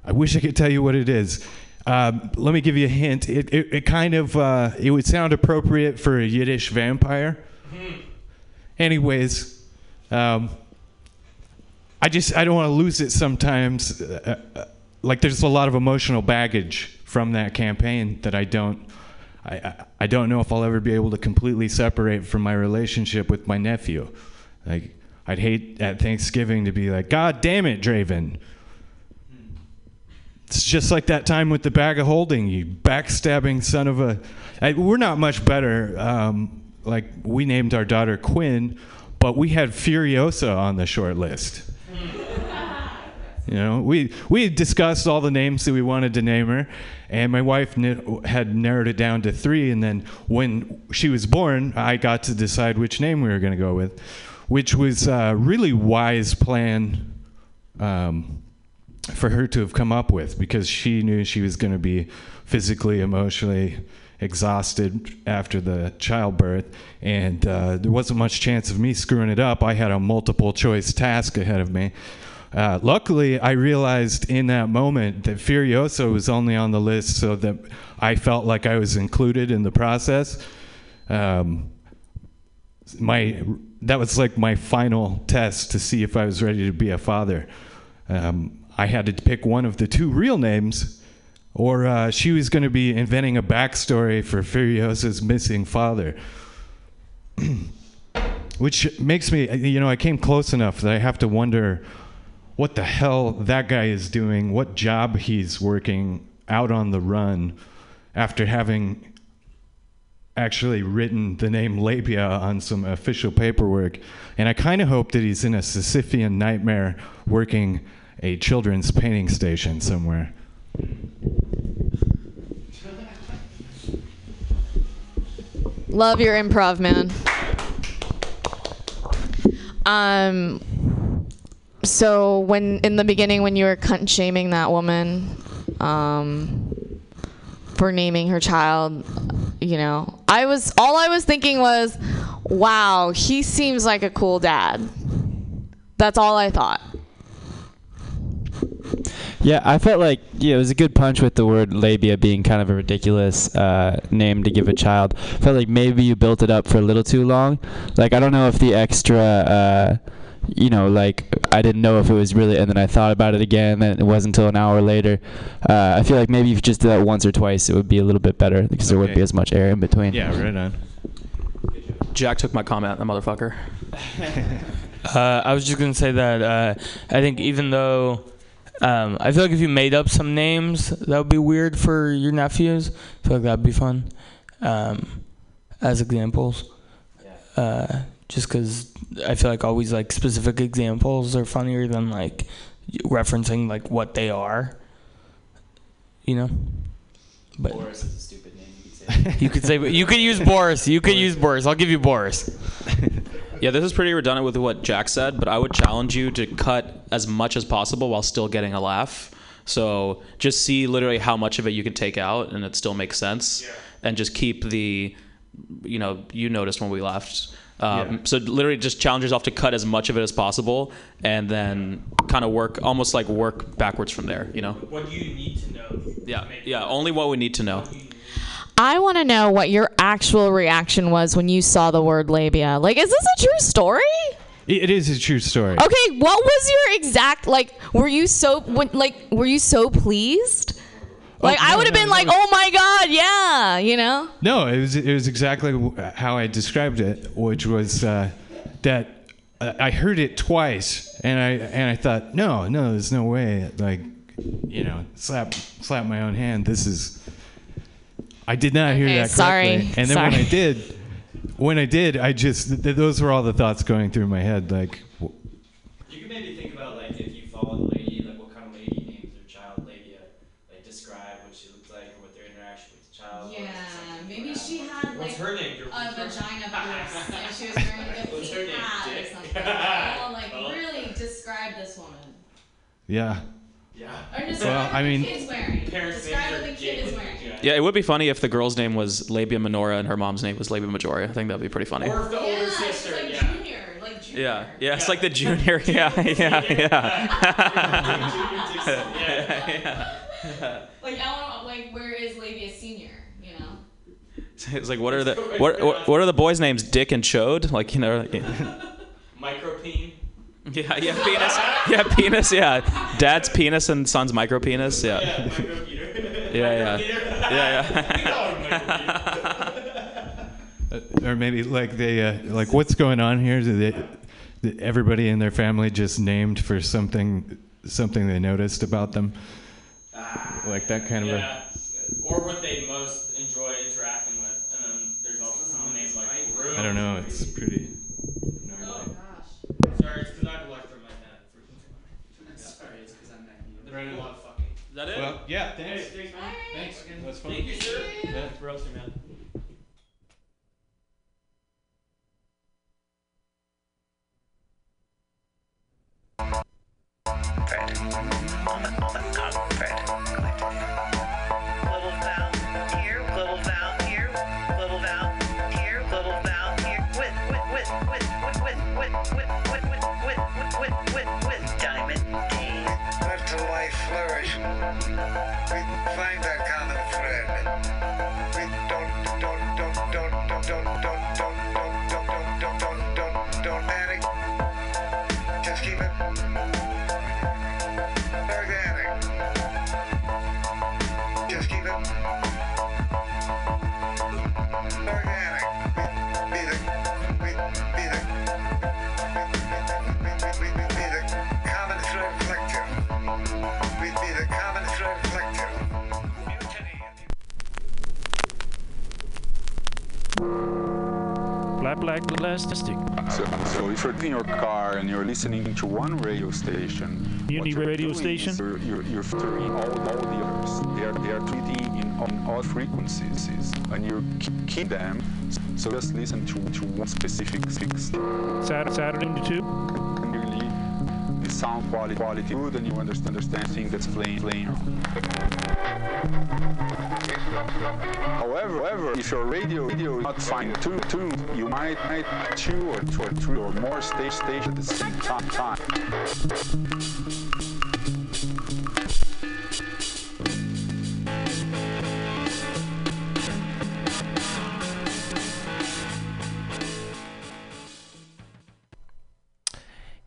Speaker 1: I wish I could tell you what it is. Um, let me give you a hint. It, it, it kind of uh, it would sound appropriate for a Yiddish vampire. Anyways, um, I just I don't want to lose it sometimes. Uh, uh, like there's a lot of emotional baggage from that campaign that I don't I, I don't know if I'll ever be able to completely separate from my relationship with my nephew. Like I'd hate at Thanksgiving to be like, God damn it, Draven. It's just like that time with the bag of holding, you backstabbing son of a. I, we're not much better. Um, like we named our daughter Quinn, but we had Furiosa on the short list. You know, we we discussed all the names that we wanted to name her, and my wife had narrowed it down to three. And then when she was born, I got to decide which name we were going to go with, which was a really wise plan um, for her to have come up with because she knew she was going to be physically, emotionally exhausted after the childbirth, and uh, there wasn't much chance of me screwing it up. I had a multiple choice task ahead of me. Uh, luckily, I realized in that moment that Furiosa was only on the list so that I felt like I was included in the process. Um, my that was like my final test to see if I was ready to be a father. Um, I had to pick one of the two real names, or uh, she was going to be inventing a backstory for Furiosa's missing father. Which makes me, you know, I came close enough that I have to wonder what the hell that guy is doing, what job he's working out on the run after having actually written the name Labia on some official paperwork. And I kind of hope that he's in a Sisyphean nightmare working a children's painting station somewhere.
Speaker 12: Love your improv, man. Um, so when in the beginning when you were cunt shaming that woman, um, for naming her child, you know, I was all I was thinking was, wow, he seems like a cool dad. That's all I thought.
Speaker 14: Yeah, I felt like yeah, it was a good punch with the word labia being kind of a ridiculous uh, name to give a child. I felt like maybe you built it up for a little too long. Like I don't know if the extra, uh, you know, like I didn't know if it was really, and then I thought about it again, and it wasn't until an hour later. Uh, I feel like maybe if you just did that once or twice, it would be a little bit better because there wouldn't be as much air in between.
Speaker 1: Yeah, right on.
Speaker 9: Jack took my comment, that motherfucker.
Speaker 16: Uh, I was just gonna say that uh, I think even though um, I feel like if you made up some names, that would be weird for your nephews. I feel like that'd be fun um, as examples. Uh, just because I feel like always like specific examples are funnier than like referencing like what they are. You know. But
Speaker 20: Boris is a stupid name. You could say.
Speaker 16: you could say you could use Boris. You could use Boris. I'll give you Boris.
Speaker 9: Yeah, this is pretty redundant with what Jack said, but I would challenge you to cut as much as possible while still getting a laugh. So just see literally how much of it you can take out and it still makes sense, and just keep the you know you noticed when we left. Um,
Speaker 1: Yeah.
Speaker 9: So literally, just challenge yourself to cut as much of it as possible, and then kind of work almost like work backwards from there. You know?
Speaker 23: What do you need to know?
Speaker 9: Yeah, yeah. Only what we need to know.
Speaker 12: I want to know what your actual reaction was when you saw the word labia. Like, is this a true story?
Speaker 1: It is a true story.
Speaker 12: Okay, what was your exact like? Were you so when, like? Were you so pleased? Like, I would have
Speaker 1: no,
Speaker 12: been
Speaker 1: no.
Speaker 12: like, "Oh my god, yeah," you know.
Speaker 1: No, it was it was exactly how I described it, which was uh, that uh, I heard it twice, and I and I thought, no, no, there's no way. Like, you know, slap slap my own hand. This is. I did not hear
Speaker 12: Okay,
Speaker 1: that
Speaker 12: sorry,
Speaker 1: correctly, and then when I did, when I did, I just th- those were all the thoughts going through my head. Like, w-
Speaker 20: You can maybe think about like if you followed a lady, like what kind of lady names their child labia, like describe what she looks like or what their interaction with the child. was.
Speaker 12: Yeah, maybe she had
Speaker 20: What's her name? Your-
Speaker 12: a vagina box and she was wearing like a
Speaker 20: What's
Speaker 12: pink
Speaker 20: her name?
Speaker 12: hat or
Speaker 20: Dick?
Speaker 12: something. Like really uh, describe this woman.
Speaker 1: yeah.
Speaker 20: Yeah.
Speaker 12: Or describe
Speaker 1: Well,
Speaker 12: what
Speaker 1: I
Speaker 12: the
Speaker 1: mean-
Speaker 12: kid's wearing.
Speaker 20: Parents'
Speaker 12: describe
Speaker 20: names
Speaker 12: what
Speaker 20: are
Speaker 12: the kid is
Speaker 20: Jake.
Speaker 12: wearing.
Speaker 9: Yeah, it would be funny if the girl's name was Labia Minora and her mom's name was Labia Majora. I think that'd be pretty funny.
Speaker 20: Or if the older
Speaker 12: Yeah, she's
Speaker 20: sister,
Speaker 12: like
Speaker 20: yeah.
Speaker 12: junior, like junior.
Speaker 9: Yeah, yeah, it's like the junior. Yeah, yeah, yeah.
Speaker 12: Like I want like where is Labia senior? You know.
Speaker 9: It's like what are the what what, what are the boys' names? Dick and Chode? Like you know. like-
Speaker 20: Micropene.
Speaker 9: Yeah, yeah, penis. Yeah, penis. Yeah, dad's penis and son's micro penis. Yeah. Yeah, yeah, yeah, yeah.
Speaker 1: Uh, or maybe like they uh, like what's going on here? Do they, did everybody in their family just named for something something they noticed about them? like that kind of a.
Speaker 20: Yeah. Or what they most enjoy interacting with, and then there's also some names like room.
Speaker 1: I don't know. It's pretty.
Speaker 20: Sorry, it's because I have electromagnetic frequency. Sorry, it's because I'm magnetic. There's a lot of fucking. Is that it?
Speaker 1: Well, yeah, thanks.
Speaker 20: Hey, thanks, man.
Speaker 1: Thanks. That's fun.
Speaker 20: Thank you, sir.
Speaker 1: Yeah.
Speaker 20: Thanks for hosting, man.
Speaker 24: Little
Speaker 25: Black, plastic.
Speaker 26: So, so if you're in your car and you're listening to one radio station,
Speaker 25: Uni radio station?
Speaker 26: You're, you're, you're filtering all, all the others. They are, they are treating in on all frequencies, and you keep, them. So just listen to, to one specific fix.
Speaker 25: Saturday, Saturday to two.
Speaker 26: Really, the sound quality quality good, and you understand understand thing that's playing playing. However, however, if your radio radio is not fine tuned, tuned, you might might two or two or three or more stage stage at the same time.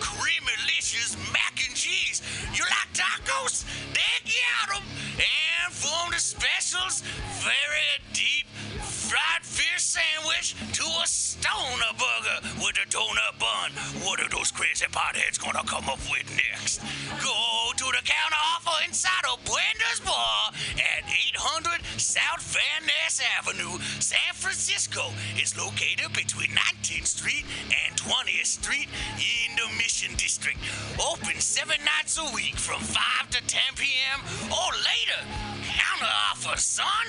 Speaker 27: creamy delicious mac and cheese. You like tacos? They got 'em. And from the specials, very deep fried fish sandwich to a stoner burger with a donut bun. What are those crazy potheads gonna come up with next? Go to the counter offer inside of Bender's Bar at 800 South Van Ness Avenue, San Francisco. It's located between 19th Street and 20th Street in the Mission District. Open seven nights a week from 5 to 10 p.m. or later. Counter offer, son.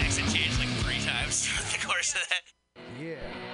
Speaker 27: Accent changed like three times throughout the course of that.
Speaker 28: Yeah.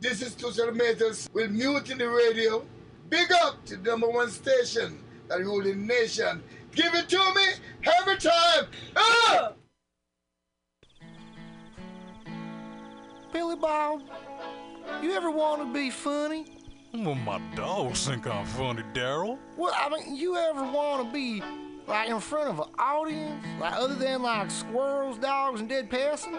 Speaker 29: This is Tushar Matters with Mutiny Radio. Big up to the number one station that ruling nation. Give it to me every time. Ah!
Speaker 30: Billy Bob, you ever want to be funny?
Speaker 31: Well, my dogs think I'm funny, Daryl.
Speaker 30: Well, I mean, you ever want to be like in front of an audience, like other than like squirrels, dogs, and dead peasants?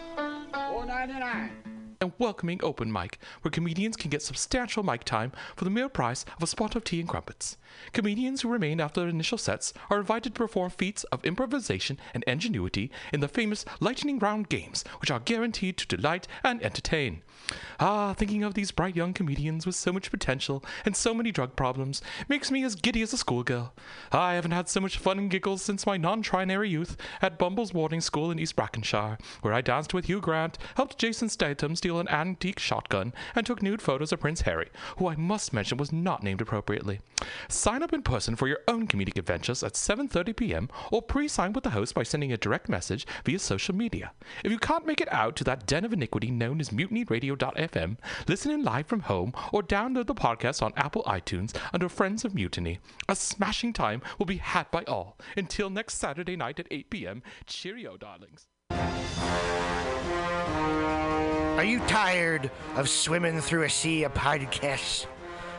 Speaker 32: Four ninety nine.
Speaker 21: and welcoming open mic where comedians can get substantial mic time for the mere price of a spot of tea and crumpets. Comedians who remain after initial sets are invited to perform feats of improvisation and ingenuity in the famous lightning round games, which are guaranteed to delight and entertain. Ah, thinking of these bright young comedians with so much potential and so many drug problems makes me as giddy as a schoolgirl. I haven't had so much fun and giggles since my non-trinary youth at Bumble's boarding school in East Brackenshire, where I danced with Hugh Grant, helped Jason Statham steal an antique shotgun, and took nude photos of Prince Harry, who I must mention was not named appropriately. Sign up in person for your own comedic adventures at 7:30 p.m. or pre-sign with the host by sending a direct message via social media. If you can't make it out to that den of iniquity known as mutinyradio.fm, listen in live from home or download the podcast on Apple iTunes under Friends of Mutiny. A smashing time will be had by all. Until next Saturday night at 8 p.m. Cheerio, darlings.
Speaker 30: Are you tired of swimming through a sea of podcasts?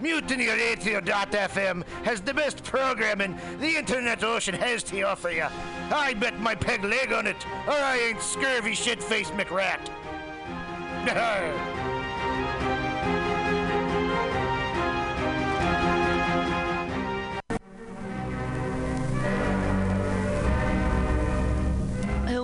Speaker 30: MutinyRadio.fm has the best programming the internet ocean has to offer you. I bet my peg leg on it, or I ain't scurvy shit-faced McRat.